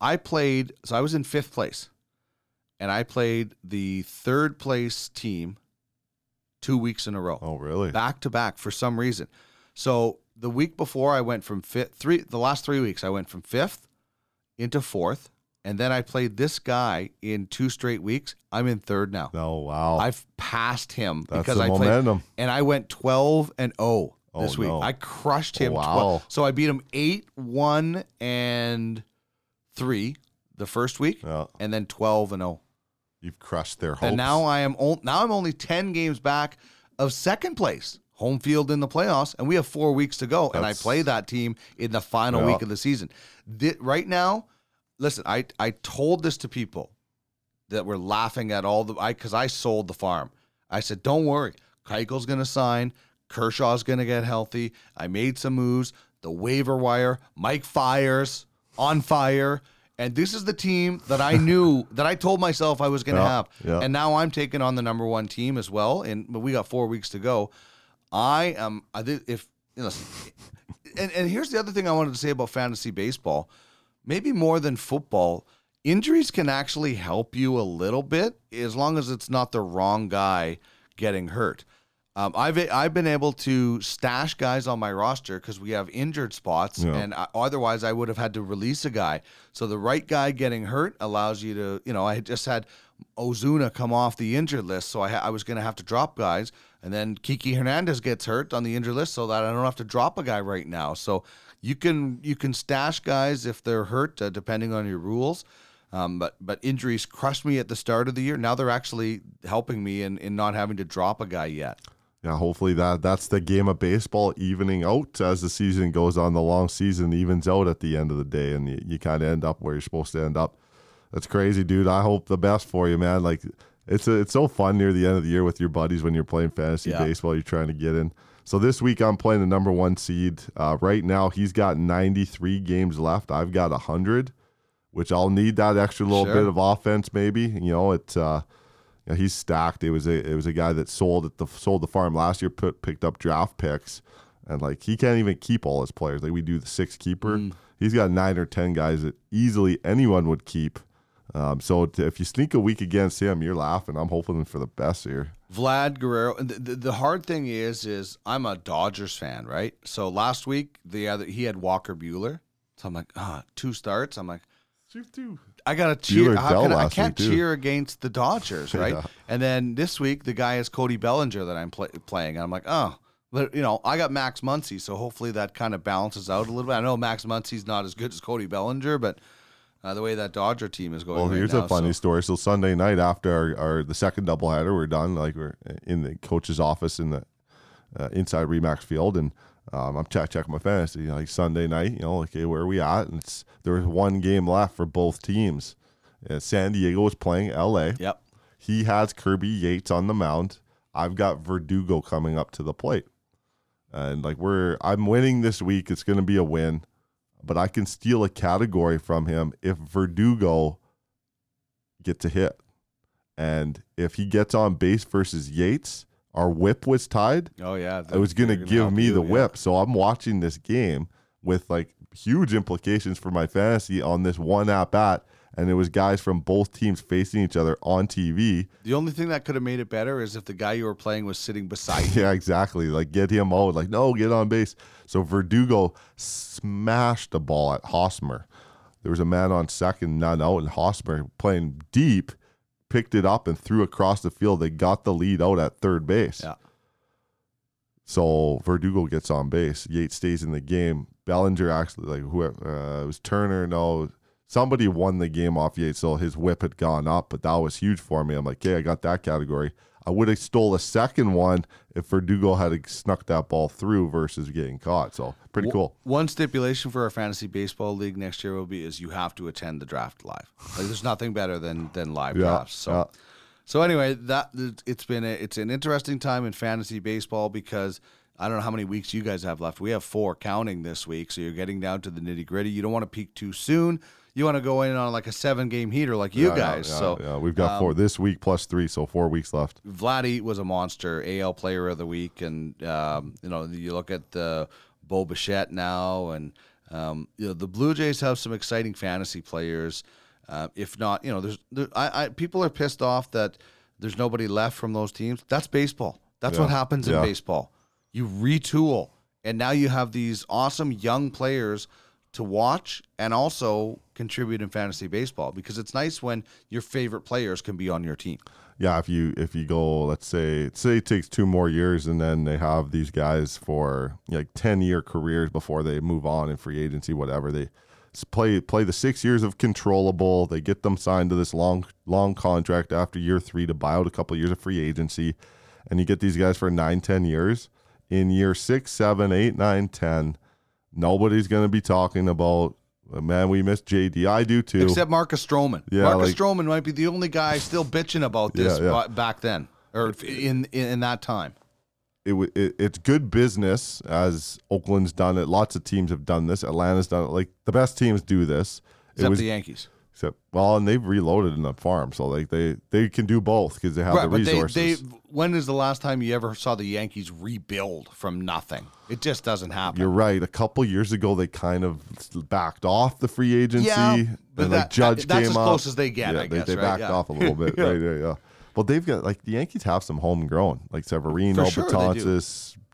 I played. So I was in fifth place, and I played the third place team two weeks in a row Oh, really? back to back for some reason. So the week before I went from fifth three the last three weeks I went from fifth into fourth, and then I played this guy in two straight weeks. I'm in third now. oh, wow. I've passed him That's because I played momentum. and I went 12 and 0 Oh, this week. no. I crushed him. Oh, wow. 12. So I beat him 8 1 and 3 the first week Yeah. and then 12 and 0. You've crushed their hopes. And now I am on, now I'm only 10 games back of second place. Home field in the playoffs, and we have four weeks to go. and I play that team in the final Yeah. week of the season. Thi- right now, listen, I I told this to people that were laughing at all the I because I sold the farm. I said, "Don't worry, Keuchel's going to sign. Kershaw's going to get healthy. I made some moves. The waiver wire, Mike Fiers on fire." And this is the team that I knew <laughs> that I told myself I was going to Yeah, have. yeah. And now I'm taking on the number one team as well. And but we got four weeks to go. I am. I if you <laughs> know, and and here's the other thing I wanted to say about fantasy baseball, maybe more than football. Injuries can actually help you a little bit as long as it's not the wrong guy getting hurt. Um, I've I've been able to stash guys on my roster because we have injured spots, Yeah. and I, otherwise I would have had to release a guy. So the right guy getting hurt allows you to, you know, I just had Ozuna come off the injured list, so I ha- I was going to have to drop guys, and then Kiki Hernandez gets hurt on the injured list, so that I don't have to drop a guy right now. So you can you can stash guys if they're hurt, uh, depending on your rules. Um, but but injuries crushed me at the start of the year. Now they're actually helping me in, in not having to drop a guy yet. Yeah, hopefully that that's the game of baseball evening out as the season goes on. The long season evens out at the end of the day, and you, you kind of end up where you're supposed to end up. That's crazy, dude. I hope the best for you, man. Like it's a, it's so fun near the end of the year with your buddies when you're playing fantasy Yeah. baseball. You're trying to get in. So this week I'm playing the number one seed. Uh, right now he's got 93 games left. I've got 100, which I'll need that extra little Sure. bit of offense. Maybe you know it. Uh, yeah, he's stacked. It was a it was a guy that sold at the sold the farm last year. Put picked up draft picks, and like he can't even keep all his players. Like we do the six keeper. He's got nine or ten guys that easily anyone would keep. Um, so t- if you sneak a week against him, you're laughing. I'm hoping for the best here. Vlad Guerrero. The, the, the hard thing is, is I'm a Dodgers fan, right? So last week the other he had Walker Buehler. So I'm like, ah, two starts. I'm like, I gotta cheer. How can I, can't week, cheer against the Dodgers, <laughs> right? Yeah. And then this week the guy is Cody Bellinger that I'm play, playing. And I'm like, oh, but you know, I got Max Muncy, so hopefully that kind of balances out a little bit. I know Max Muncy's not as good as Cody Bellinger, but uh, the way that Dodger team is going, Well, right here's now, a funny so- story. So Sunday night after our, our the second doubleheader, we're done. Like we're in the coach's office in the uh, inside Remax Field, and um, I'm check checking my fantasy. Like Sunday night, you know, okay, where are we at? And it's there was one game left for both teams. Uh, San Diego was playing L.A. Yep. He has Kirby Yates on the mound. I've got Verdugo coming up to the plate. And like we're I'm winning this week. It's gonna be a win. But I can steal a category from him if Verdugo gets a hit. And if he gets on base versus Yates, our whip was tied. Oh yeah, It was gonna they're give me you, the yeah. whip. So I'm watching this game with like huge implications for my fantasy on this one at bat. And it was guys from both teams facing each other on TV. The only thing that could have made it better is if the guy you were playing was sitting beside <laughs> you. Yeah, exactly. Like get him out. Like no, get on base. So Verdugo smashed the ball at Hosmer. There was a man on second, none out, and Hosmer playing deep, picked it up and threw across the field. They got the lead out at third base. Yeah. So Verdugo gets on base. Yates stays in the game. Bellinger actually, like whoever, uh, it was Turner. No, somebody won the game off Yates, so his whip had gone up, but that was huge for me. I'm like, okay, I got that category. I would have stole a second one if Verdugo had snuck that ball through versus getting caught. So pretty cool. One stipulation for our fantasy baseball league next year will be is you have to attend the draft live. Like there's nothing better than than live Yeah, drafts. So yeah. so anyway, that it's been a, it's an interesting time in fantasy baseball because I don't know how many weeks you guys have left. We have four counting this week, so you're getting down to the nitty gritty. You don't want to peak too soon. You want to go in on like a seven game heater like you Yeah, guys. yeah, so yeah, we've got four this week plus three, so four weeks left. Vladdy was a monster, AL Player of the Week, and um, you know you look at the Bo Bichette now, and um, you know the Blue Jays have some exciting fantasy players. Uh, if not, you know, there's there, I, I people are pissed off that there's nobody left from those teams. That's baseball. That's what happens in baseball. You retool, and now you have these awesome young players to watch and also contribute in fantasy baseball because it's nice when your favorite players can be on your team. yeah, if you if you go, let's say say it takes two more years, and then they have these guys for like ten year careers before they move on in free agency, whatever they play play the six years of controllable. They get them signed to this long long contract after year three to buy out a couple of years of free agency, and you get these guys for nine ten years. In year six, seven, eight, nine, ten, nobody's going to be talking about. Uh, man, we miss JD. I do too. Except Marcus Stroman. Yeah, Marcus like- Stroman might be the only guy still bitching about this Yeah, yeah. back then or in, in in that time. it, it it's good business as Oakland's done it. Lots of teams have done this. Atlanta's done it. Like the best teams do this. It Except was the Yankees. Except well, and they've reloaded in the farm, so like they they can do both because they have the but they, resources. they when is the last time you ever saw the Yankees rebuild from nothing? It just doesn't happen. You're right. A couple years ago, they kind of backed off the free agency. Yeah, and like that- Judge that's came as up. close as they get, Yeah, I they, guess, they right? backed Yeah. off a little bit. <laughs> Yeah. Right, yeah, yeah. Well, they've got like the Yankees have some homegrown, like Severino, For sure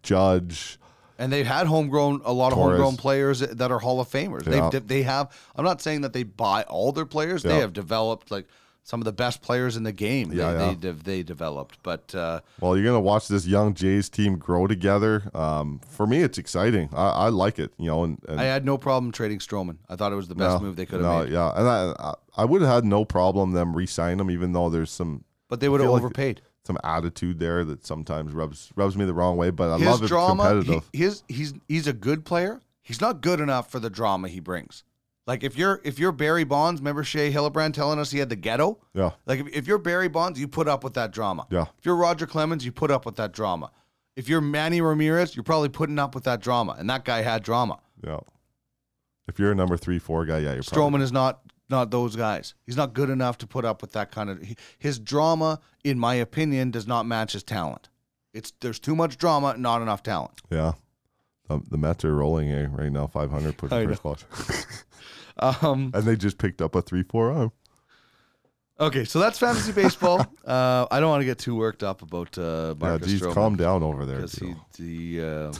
Judge. And they've had homegrown a lot of Torres. homegrown players that are Hall of Famers. Yeah. They've they have. I'm not saying that they buy all their players. They have developed like some of the best players in the game. Yeah, they, yeah. They, they developed, but uh, Well, you're gonna watch this young Jays team grow together. Um, for me, it's exciting. I, I like it. You know, and, and I had no problem trading Stroman. I thought it was the best no, move they could have no, made. Yeah, and I I, would have had no problem them re-sign him, even though there's some But they would have feel like overpaid. Some attitude there that sometimes rubs rubs me the wrong way. But I his love it drama, competitive. he- his he's he's a good player. He's not good enough for the drama he brings. Like if you're if you're Barry Bonds, remember Shea Hillenbrand telling us he had the ghetto. yeah, Like if, if you're Barry Bonds, you put up with that drama. Yeah. If you're Roger Clemens, you put up with that drama. If you're Manny Ramirez, you're probably putting up with that drama, and that guy had drama. Yeah. If you're a number three, four guy, yeah, you're probably, Stroman is not not those guys. He's not good enough to put up with that kind of. he- His drama, in my opinion, does not match his talent. It's there's too much drama, not enough talent. Yeah. The, the Mets are rolling eh, right now, 500 push I first spot. <laughs> Um, and they just picked up a 3 4 arm. okay, so that's fantasy baseball. <laughs> uh, I don't want to get too worked up about uh, Yeah, Marcus geez, Stroman. calm down over there. because he Joe. he uh,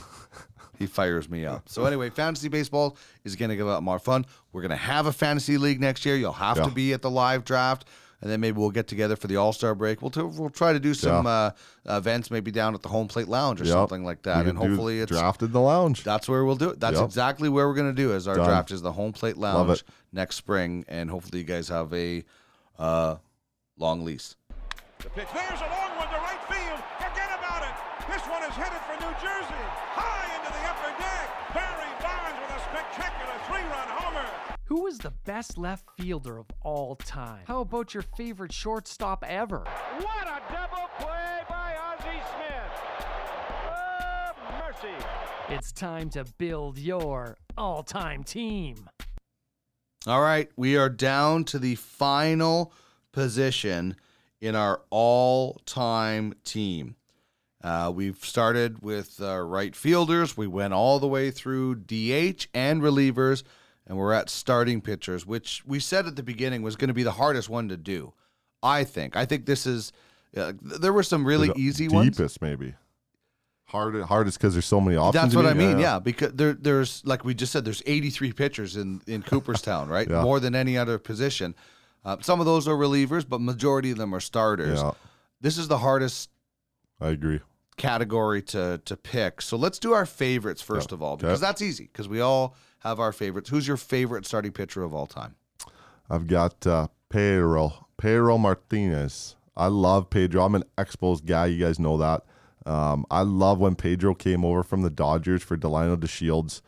he fires me up. So <laughs> anyway, fantasy baseball is going to give out more fun. We're going to have a fantasy league next year. You'll have Yeah. to be at the live draft, and then maybe we'll get together for the All Star break. We'll t- we'll try to do some uh, events, maybe down at the home plate lounge or Yep. something like that, and hopefully it's drafted in the lounge. that's where we'll do it. That's Yep. exactly where we're going to do. Is our Done. draft is the home plate lounge next spring, and hopefully you guys have a uh, long lease. The pitch. There's a long one to right field. Forget about it. This one is headed for New Jersey. Who is the best left fielder of all time? How about your favorite shortstop ever? What a double play by Ozzie Smith. Oh, mercy. It's time to build your all time team. All right, we are down to the final position in our all-time team. Uh, we've started with uh, right fielders. We went all the way through DH and relievers, and we're at starting pitchers, which we said at the beginning was going to be the hardest one to do. I think. I think this is. Uh, there were some really The easy deepest, ones. Deepest, maybe. Hard, hardest because there's so many options. That's what I mean. Yeah, because there, there's like we just said, there's 83 pitchers in in Cooperstown, right? Yeah. More than any other position. Uh, some of those are relievers, but majority of them are starters. Yeah, This is the hardest I agree. category to to pick. So let's do our favorites first Yeah. of all, Okay. because that's easy. Because we all have our favorites. Who's your favorite starting pitcher of all time? I've got uh, Pedro, Pedro Martinez. I love Pedro. I'm an Expos guy. You guys know that. Um, I love when Pedro came over from the Dodgers for Delino DeShields.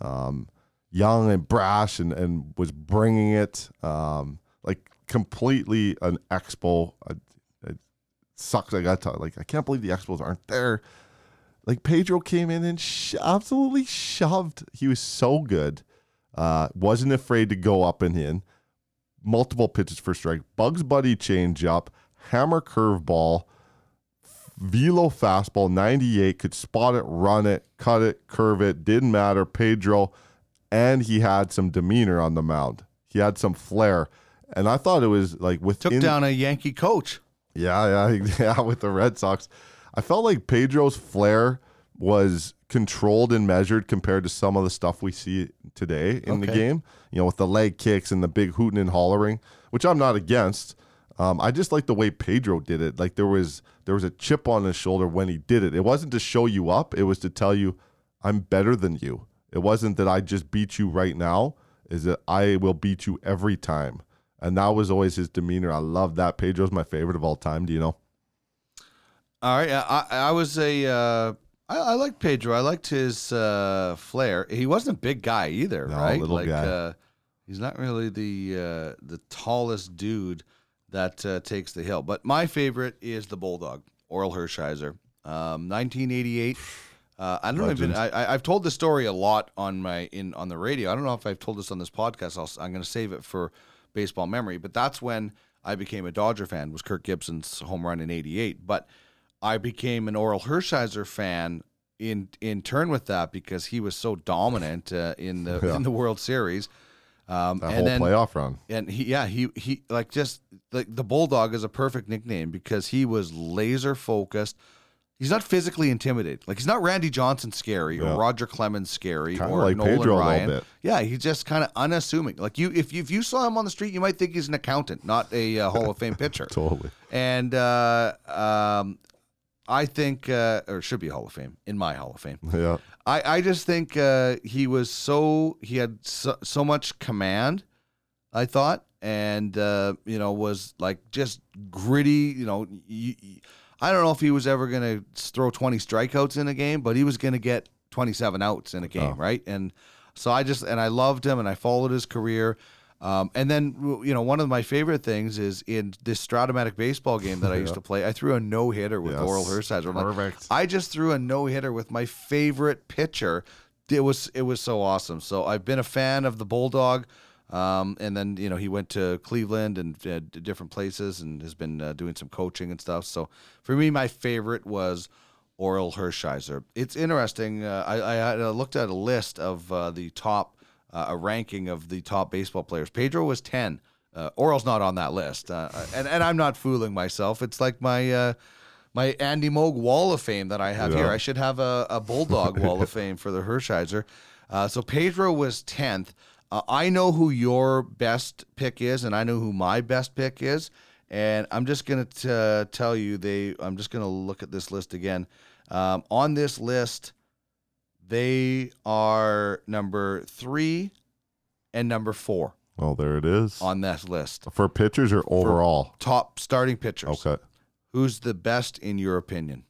Um, young and brash and, and was bringing it um, like completely an Expo. I, it sucks. I got to like I can't believe the Expos aren't there. Like Pedro came in and sh- absolutely shoved. He was so good. Uh, wasn't afraid to go up and in multiple pitches for strike. Bugs Bunny change up. hammer curveball, velo fastball, 98, could spot it, run it, cut it, curve it, didn't matter. Pedro, and he had some demeanor on the mound. He had some flair. And I thought it was like with Took down a Yankee coach. yeah, yeah, <laughs> yeah, with the Red Sox. I felt like Pedro's flair was controlled and measured compared to some of the stuff we see today in the game. You know, with the leg kicks and the big hooting and hollering, which I'm not against. Um, I just like the way Pedro did it. Like there was there was a chip on his shoulder when he did it. It wasn't to show you up. It was to tell you, I'm better than you. It wasn't that I just beat you right now. Is that I will beat you every time. And that was always his demeanor. I love that. Pedro's my favorite of all time. Do you know? All right, I, I was a uh, I, I liked Pedro. I liked his uh, flair. He wasn't a big guy either, No, right? little like, guy. Uh, he's not really the uh, the tallest dude that uh, takes the hill. But my favorite is the bulldog, Orel Hershiser, um, 1988. Uh, I don't even. Legend. I, I, I've told the story a lot on my in on the radio. I don't know if I've told this on this podcast. I'll, I'm going to save it for baseball memory. But that's when I became a Dodger fan. Was Kirk Gibson's home run in '88. But I became an Orel Hershiser fan in in turn with that because he was so dominant uh, in the <laughs> Yeah. in the World Series. Um, That and whole then playoff run. and he yeah he he like just like the bulldog is a perfect nickname because he was laser focused he's not physically intimidated like he's not randy johnson scary Yeah. or roger clemens scary Kinda or like nolan Pedro a little ryan bit. yeah he's just kind of unassuming like you if you if you saw him on the street you might think he's an accountant not a uh, hall of fame pitcher <laughs> Totally. and uh, um, I think, uh, or should be Hall of Fame in my Hall of Fame. Yeah. I, I just think uh, he was so he had so, so much command. I thought, and uh, you know, was like just gritty. You know, I don't know if he was ever gonna throw twenty strikeouts in a game, but he was gonna get twenty seven outs in a game, Oh. right? And so I just and I loved him, and I followed his career. Um, and then you know one of my favorite things is in this Strat-O-Matic baseball game that I used <laughs> to play. I threw a no hitter with Yes. Orel Hershiser. I'm like, Perfect. I just threw a no hitter with my favorite pitcher. It was it was so awesome. So I've been a fan of the Bulldog. Um, and then you know he went to Cleveland and uh, different places and has been uh, doing some coaching and stuff. So for me, my favorite was Orel Hershiser. It's interesting. Uh, I, I had, uh, looked at a list of uh, the top, uh, a ranking of the top baseball players. Pedro was ten. Uh, Orel's not on that list, uh, and and I'm not fooling myself. It's like my uh, my Andy Moog Wall of Fame that I have here. I should have a, a Bulldog Wall of Fame for the Hershiser. Uh, so Pedro was tenth. Uh, I know who your best pick is, and I know who my best pick is. And I'm just gonna uh, tell you they. I'm just gonna look at this list again. Um, on this list, they are number three and number four Well, there it is. on this list. For pitchers or overall? Top starting pitchers. Okay. Who's the best in your opinion?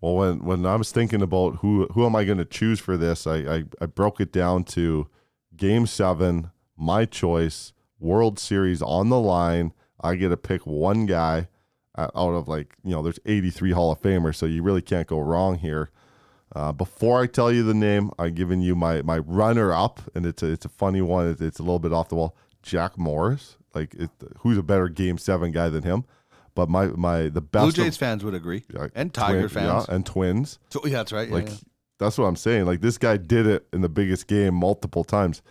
Well, when when I was thinking about who who am I going to choose for this, I, I I broke it down to Game Seven, my choice, World Series on the line. I get to pick one guy uh, out of like you know, there's 83 Hall of Famers, so you really can't go wrong here. Uh, before I tell you the name, I'm giving you my my runner up, and it's a it's a funny one. It's, it's a little bit off the wall. Jack Morris, like it, who's a better Game Seven guy than him? But my my the best Blue of- Jays fans would agree, yeah, and Tiger twin- fans. yeah, and Twins. So, yeah, that's right. yeah, Like yeah. that's what I'm saying. Like this guy did it in the biggest game multiple times.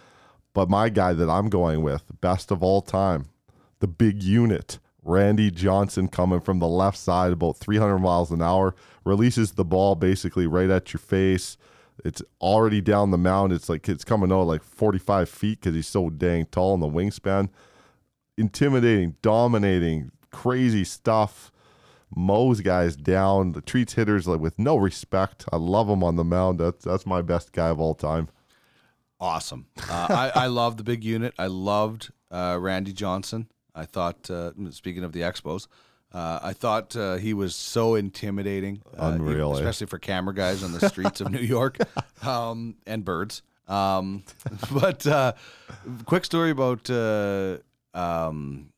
But my guy that I'm going with, best of all time, the big unit, Randy Johnson coming from the left side about 300 miles an hour, releases the ball basically right at your face. It's already down the mound. It's like it's coming out like 45 feet because he's so dang tall in the wingspan. Intimidating, dominating, crazy stuff mows guys down, the treats hitters like with no respect. I love him on the mound. That's that's my best guy of all time. awesome. Uh, I, I love the big unit. I loved uh, Randy Johnson. I thought, uh, speaking of the Expos, uh, I thought uh, he was so intimidating, uh, Unreal, eh? especially for camera guys on the streets of New York <laughs> um, and birds. Um, <laughs> but uh, quick story about uh, um,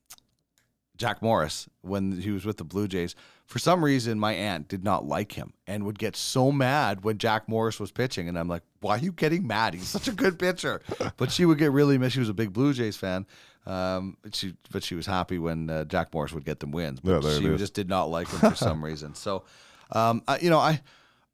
Jack Morris when he was with the Blue Jays. For some reason, my aunt did not like him and would get so mad when Jack Morris was pitching. And I'm like, why are you getting mad? He's such a good pitcher. <laughs> But she would get really mad. She was a big Blue Jays fan. Um, but she but she was happy when uh, Jack Morris would get them wins. But Yeah, she just did not like him for some <laughs> reason. So, um, I, you know, I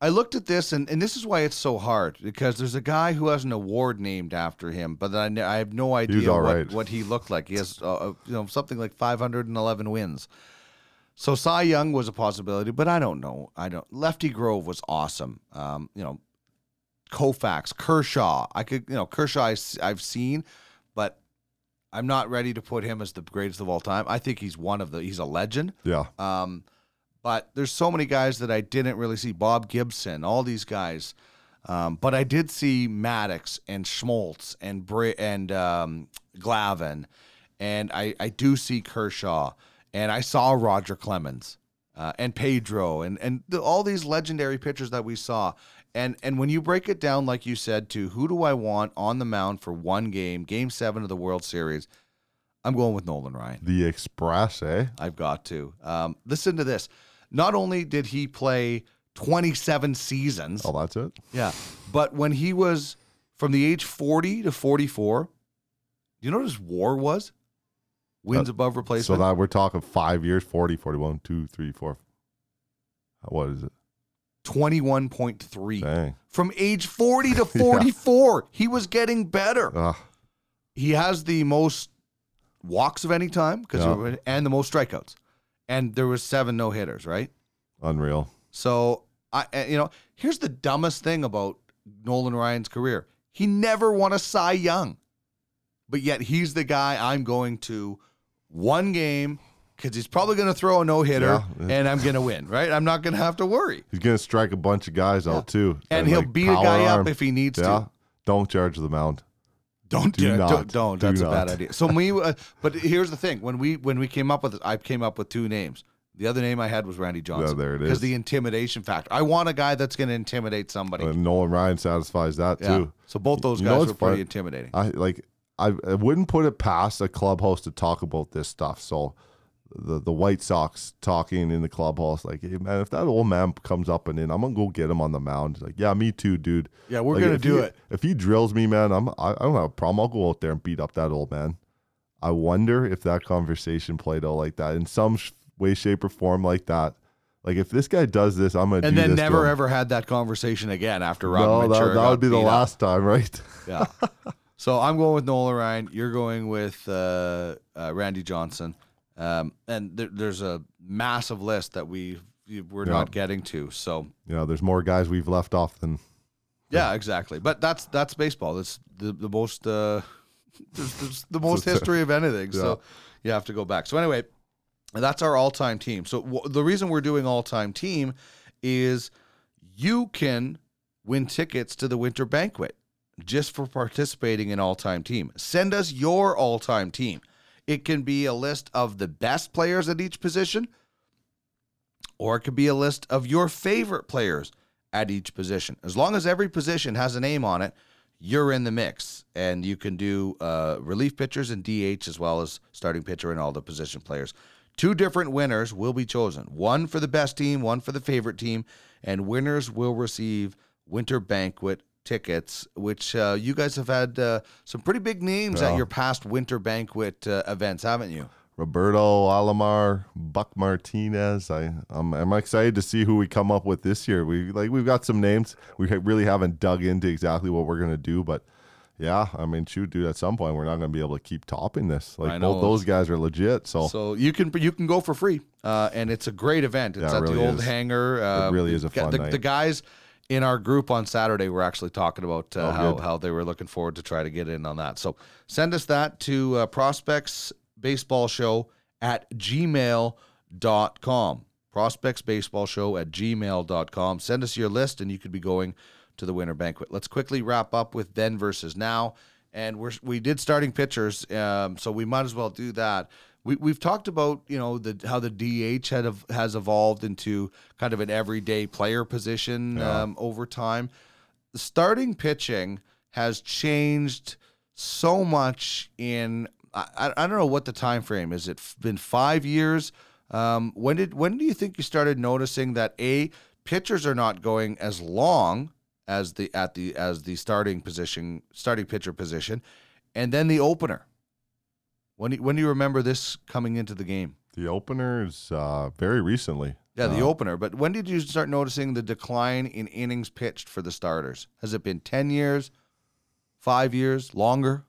I looked at this and, and this is why it's so hard because there's a guy who has an award named after him, but I, I have no idea what, right. what he looked like. He has uh, uh, you know something like 511 wins. So Cy Young was a possibility, but I don't know. I don't. Lefty Grove was awesome. Um, you know, Koufax, Kershaw. I could, you know, Kershaw I, have seen, but I'm not ready to put him as the greatest of all time. I think he's one of the. He's a legend. Yeah. Um, but there's so many guys that I didn't really see. Bob Gibson, all these guys. Um, but I did see Maddux and Smoltz and Bra- and um, Glavine, and I, I do see Kershaw, and I saw Roger Clemens uh, and Pedro, and and the, all these legendary pitchers that we saw. And and when you break it down, like you said, to who do I want on the mound for one game, Game Seven of the World Series, I'm going with Nolan Ryan. The Express, eh? I've got to. Um, listen to this. Not only did he play 27 seasons, Oh, that's it. yeah, but when he was from the age 40 to 44, you know what his war was? Wins Uh, above replacement. So that we're talking five years 40, 41, 2, 3, 4. What is it? 21.3. Dang. From age 40 to <laughs> 44, he was getting better. He has the most walks of any time because Yeah. and the most strikeouts. And there was seven no hitters, right? unreal. So I, uh, you know, here's the dumbest thing about Nolan Ryan's career: he never won a Cy Young, but yet he's the guy I'm going to one game because he's probably going to throw a no hitter, Yeah. and I'm going to win. Right? I'm not going to have to worry, He's going to strike a bunch of guys out too. and he'll like, beat a guy arm. up if he needs Yeah. to. Don't charge the mound. Don't Do do not. Don't, don't. Do That's a bad idea. So we, <laughs> uh, but here's the thing: when we when we came up with it, I came up with two names. The other name I had was Randy Johnson. there it is. Because the intimidation factor. I want a guy that's going to intimidate somebody. And Nolan Ryan satisfies that Yeah. too. So both those You know guys what's were pretty intimidating. I like I, I wouldn't put it past a clubhouse to talk about this stuff. So the the White Sox talking in the clubhouse, like, hey man, if that old man comes up and in, I'm gonna go get him on the mound. He's like, yeah, me too, dude. Yeah, we're Like, gonna do he- it. If he drills me, man, I'm I, I don't have a problem. I'll go out there and beat up that old man. I wonder if that conversation played out like that in some sh- way, shape, or form, like that. Like if this guy does this, I'm gonna And do then never ever had that conversation again after Robin No, Ventura that, that would be the beat up. last time, right? Yeah. <laughs> so I'm going with Nolan Ryan. You're going with uh, uh, Randy Johnson. Um, and there, there's a massive list that we we're Yeah. not getting to. So you know, there's more guys we've left off than yeah, exactly. But that's that's baseball. That's the the most uh, <laughs> there's, there's the most <laughs> history of anything. So you have to go back. So anyway, that's our all time team. So w- the reason we're doing all time team is you can win tickets to the winter banquet just for participating in all time team. Send us your all time team. It can be a list of the best players at each position, or it could be a list of your favorite players at each position. As long as every position has a name on it, you're in the mix. And you can do uh, relief pitchers and DH as well as starting pitcher and all the position players. Two different winners will be chosen one for the best team, one for the favorite team. And winners will receive winter banquet tickets, which uh, you guys have had uh, some pretty big names at your past winter banquet uh, events, haven't you? Roberto Alomar, Buck Martinez. I I'm, I'm excited to see who we come up with this year. We like we've got some names. We really haven't dug into exactly what we're gonna do, but yeah, I mean, shoot, dude. At some point, we're not gonna be able to keep topping this. Like I know. both those guys are legit. So, So you can you can go for free, uh, and it's a great event. It's Yeah, it at really the old is. hangar. Uh, really is a fun the, night. the guys in our group on Saturday we're actually talking about uh, Oh, how how they were looking forward to try to get in on that. So send us that to uh, prospects baseball show at gmail.com. Prospects baseball show at gmail.com. Send us your list, and you could be going to the winter banquet. Let's quickly wrap up with then versus now. And we're we did starting pitchers, um, so we might as well do that. We we've talked about you know the how the DH had has evolved into kind of an everyday player position um, over time. Starting pitching has changed so much in I, I I don't know what the time frame is. It's been five years. Um, when did when do you think you started noticing that a pitchers are not going as long as the at the as the starting position starting pitcher position, and then the opener. When do, when do you remember this coming into the game? the opener is uh, very recently. Yeah, the Uh, opener. But when did you start noticing the decline in innings pitched for the starters? Has it been ten years, five years, longer?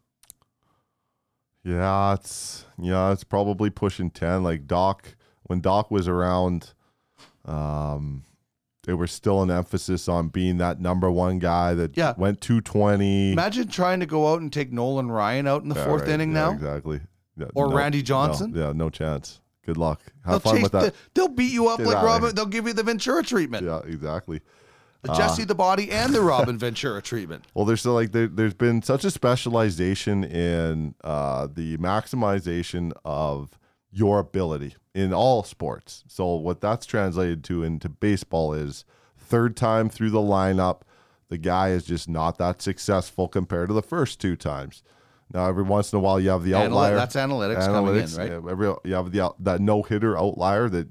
Yeah, it's yeah, it's probably pushing ten. Like Doc, when Doc was around, um, there was still an emphasis on being that number one guy that Yeah. went two twenty. Imagine trying to go out and take Nolan Ryan out in the fourth inning now. exactly. Yeah, Or no- Randy no, Johnson? yeah, no chance. Good luck. They'll, fun with that. the- they'll beat you up Get like Robin. They'll give you the Ventura treatment, yeah, exactly. the Jesse the Body and the <laughs> Robin Ventura treatment. Well, there's still like there, there's been such a specialization in uh, the maximization of your ability in all sports. So what that's translated to into baseball is third time through the lineup, the guy is just not that successful compared to the first two times. Now, every once in a while, you have the outlier. that's analytics coming in, right? every, you have the that no hitter outlier that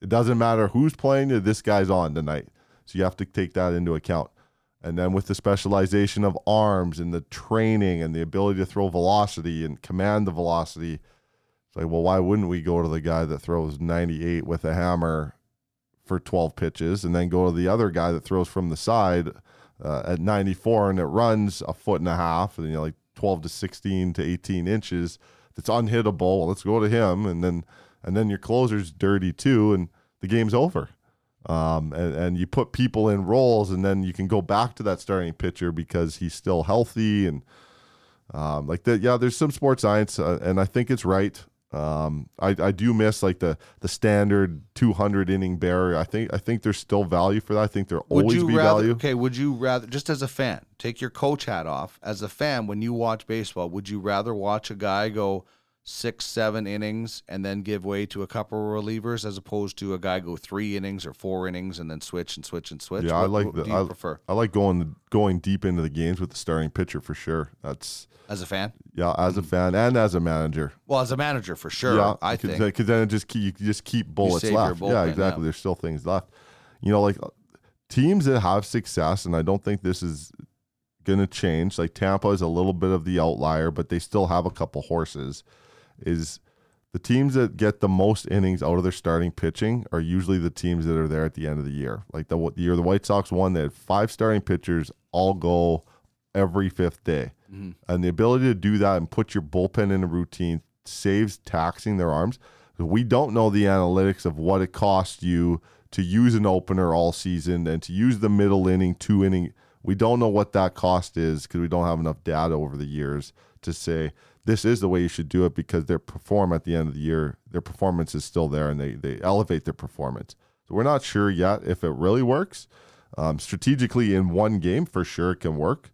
it doesn't matter who's playing this guy's on tonight. So you have to take that into account. And then with the specialization of arms and the training and the ability to throw velocity and command the velocity, it's like, well, why wouldn't we go to the guy that throws 98 with a hammer for 12 pitches and then go to the other guy that throws from the side uh, at 94 and it runs a foot and a half and you know like 12 to 16 to 18 inches that's unhittable. Let's go to him and then and then your closer's dirty too and the game's over. Um, and, and you put people in roles and then you can go back to that starting pitcher because he's still healthy and um, like that yeah there's some sports science uh, and i think it's right um, I, I do miss like the the standard 200 inning barrier. I think I think there's still value for that. I think there Would always you be rather? value. Okay, would you rather just as a fan take your coach hat off? As a fan, when you watch baseball, would you rather watch a guy go six, seven innings and then give way to a couple of relievers as opposed to a guy go three innings or four innings and then switch and switch and switch? Yeah, I like what the, I, prefer I like going going deep into the games with the starting pitcher for sure. That's as a fan? yeah, as a fan and as a manager. Well, as a manager for sure. yeah, I cause, think. because then it just keep, you just keep bullets left. bullpen, yeah, yeah. exactly. There's still things left. You know, like teams that have success, and I don't think this is going to change. Like Tampa is a little bit of the outlier, but they still have a couple horses. Is the teams that get the most innings out of their starting pitching are usually the teams that are there at the end of the year. Like the, the year the White Sox won, they had five starting pitchers all go every fifth day. Mm-hmm. And the ability to do that and put your bullpen in a routine saves taxing their arms. We don't know the analytics of what it costs you to use an opener all season and to use the middle inning, two inning. We don't know what that cost is because we don't have enough data over the years to say this is the way you should do it because they perform at the end of the year. Their performance is still there and they, they elevate their performance. So we're not sure yet if it really works. Um, strategically, in one game, for sure, it can work.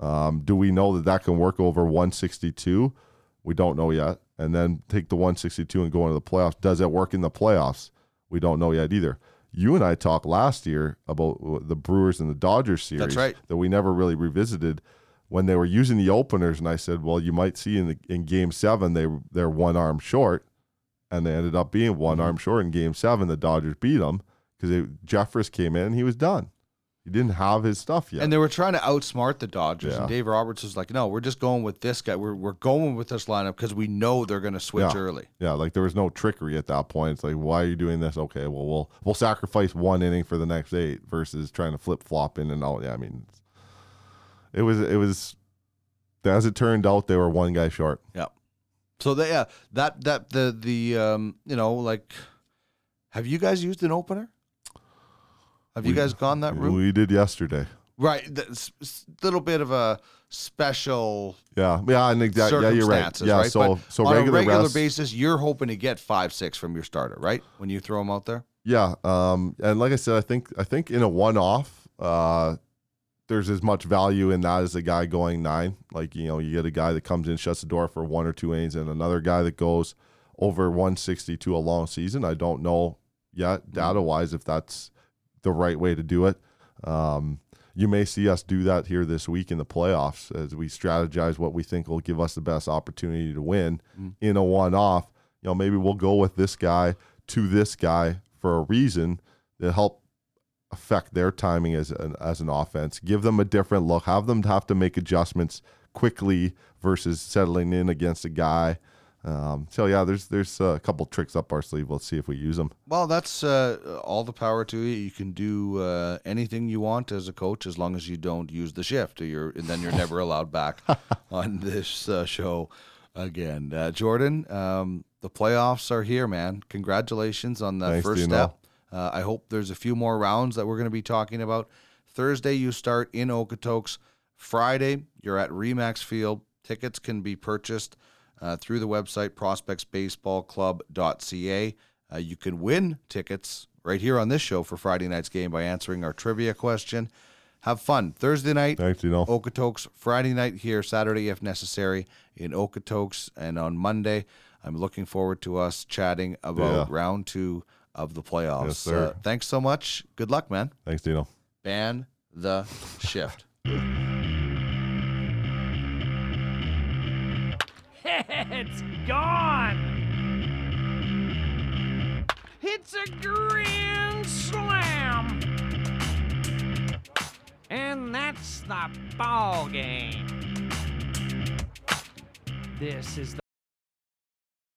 Um, do we know that that can work over 162? We don't know yet. And then take the 162 and go into the playoffs. Does it work in the playoffs? We don't know yet either. You and I talked last year about the Brewers and the Dodgers series That's right. that we never really revisited when they were using the openers. And I said, well, you might see in the in Game Seven they they're one arm short, and they ended up being one arm mm-hmm. short in Game Seven. The Dodgers beat them because Jeffress came in and he was done. He didn't have his stuff yet. And they were trying to outsmart the Dodgers. Yeah. And Dave Roberts was like, no, we're just going with this guy. We're, we're going with this lineup because we know they're going to switch Yeah. early. Yeah, like there was no trickery at that point. It's like, why are you doing this? Okay, well, we'll we'll sacrifice one inning for the next eight versus trying to flip flop in and out. Yeah, I mean, it was it was as it turned out, they were one guy short. Yeah. So they, yeah, that, that, the, the, um, you know, like, have you guys used an opener? Have you guys gone that route? We did yesterday. right. A little bit of a special Yeah, yeah, and exactly. Yeah, you're right. Yeah, right? so But so on regular, a regular rest- basis, you're hoping to get five, six from your starter, right? When you throw them out there. Yeah, um, and like I said, I think I think in a one-off, uh, there's as much value in that as a guy going nine. Like you know, you get a guy that comes in, shuts the door for one or two innings, and another guy that goes over 160 to a long season. I don't know yet, data-wise, if that's the right way to do it. Um, you may see us do that here this week in the playoffs as we strategize what we think will give us the best opportunity to win in a one-off. You know, maybe we'll go with this guy to this guy for a reason that help affect their timing as an, as an offense. Give them a different look. Have them have to make adjustments quickly versus settling in against a guy. Um, so yeah, there's there's a couple tricks up our sleeve. Let's see if we use them. Well, that's uh, all the power to you. You can do uh, anything you want as a coach as long as you don't use the shift, or you're, and then you're never <laughs> allowed back on this uh, show again. Uh, Jordan, um, the playoffs are here, man. Congratulations on that Thanks, first step. Uh, I hope there's a few more rounds that we're going to be talking about. Thursday, you start in Okotoks. Friday, you're at Remax Field. Tickets can be purchased uh, through the website prospectsbaseballclub.ca. Uh, you can win tickets right here on this show for Friday night's game by answering our trivia question. Have fun. Thursday night, Thanks, you know. Okotoks. Friday night here, Saturday if necessary in Okotoks. And on Monday, I'm looking forward to us chatting about Yeah. round two of the playoffs. Yes, sir. Uh, thanks so much. Good luck, man. Thanks, Dino. Ban the shift. <laughs> It's gone! It's a grand slam! And that's the ball game. This is the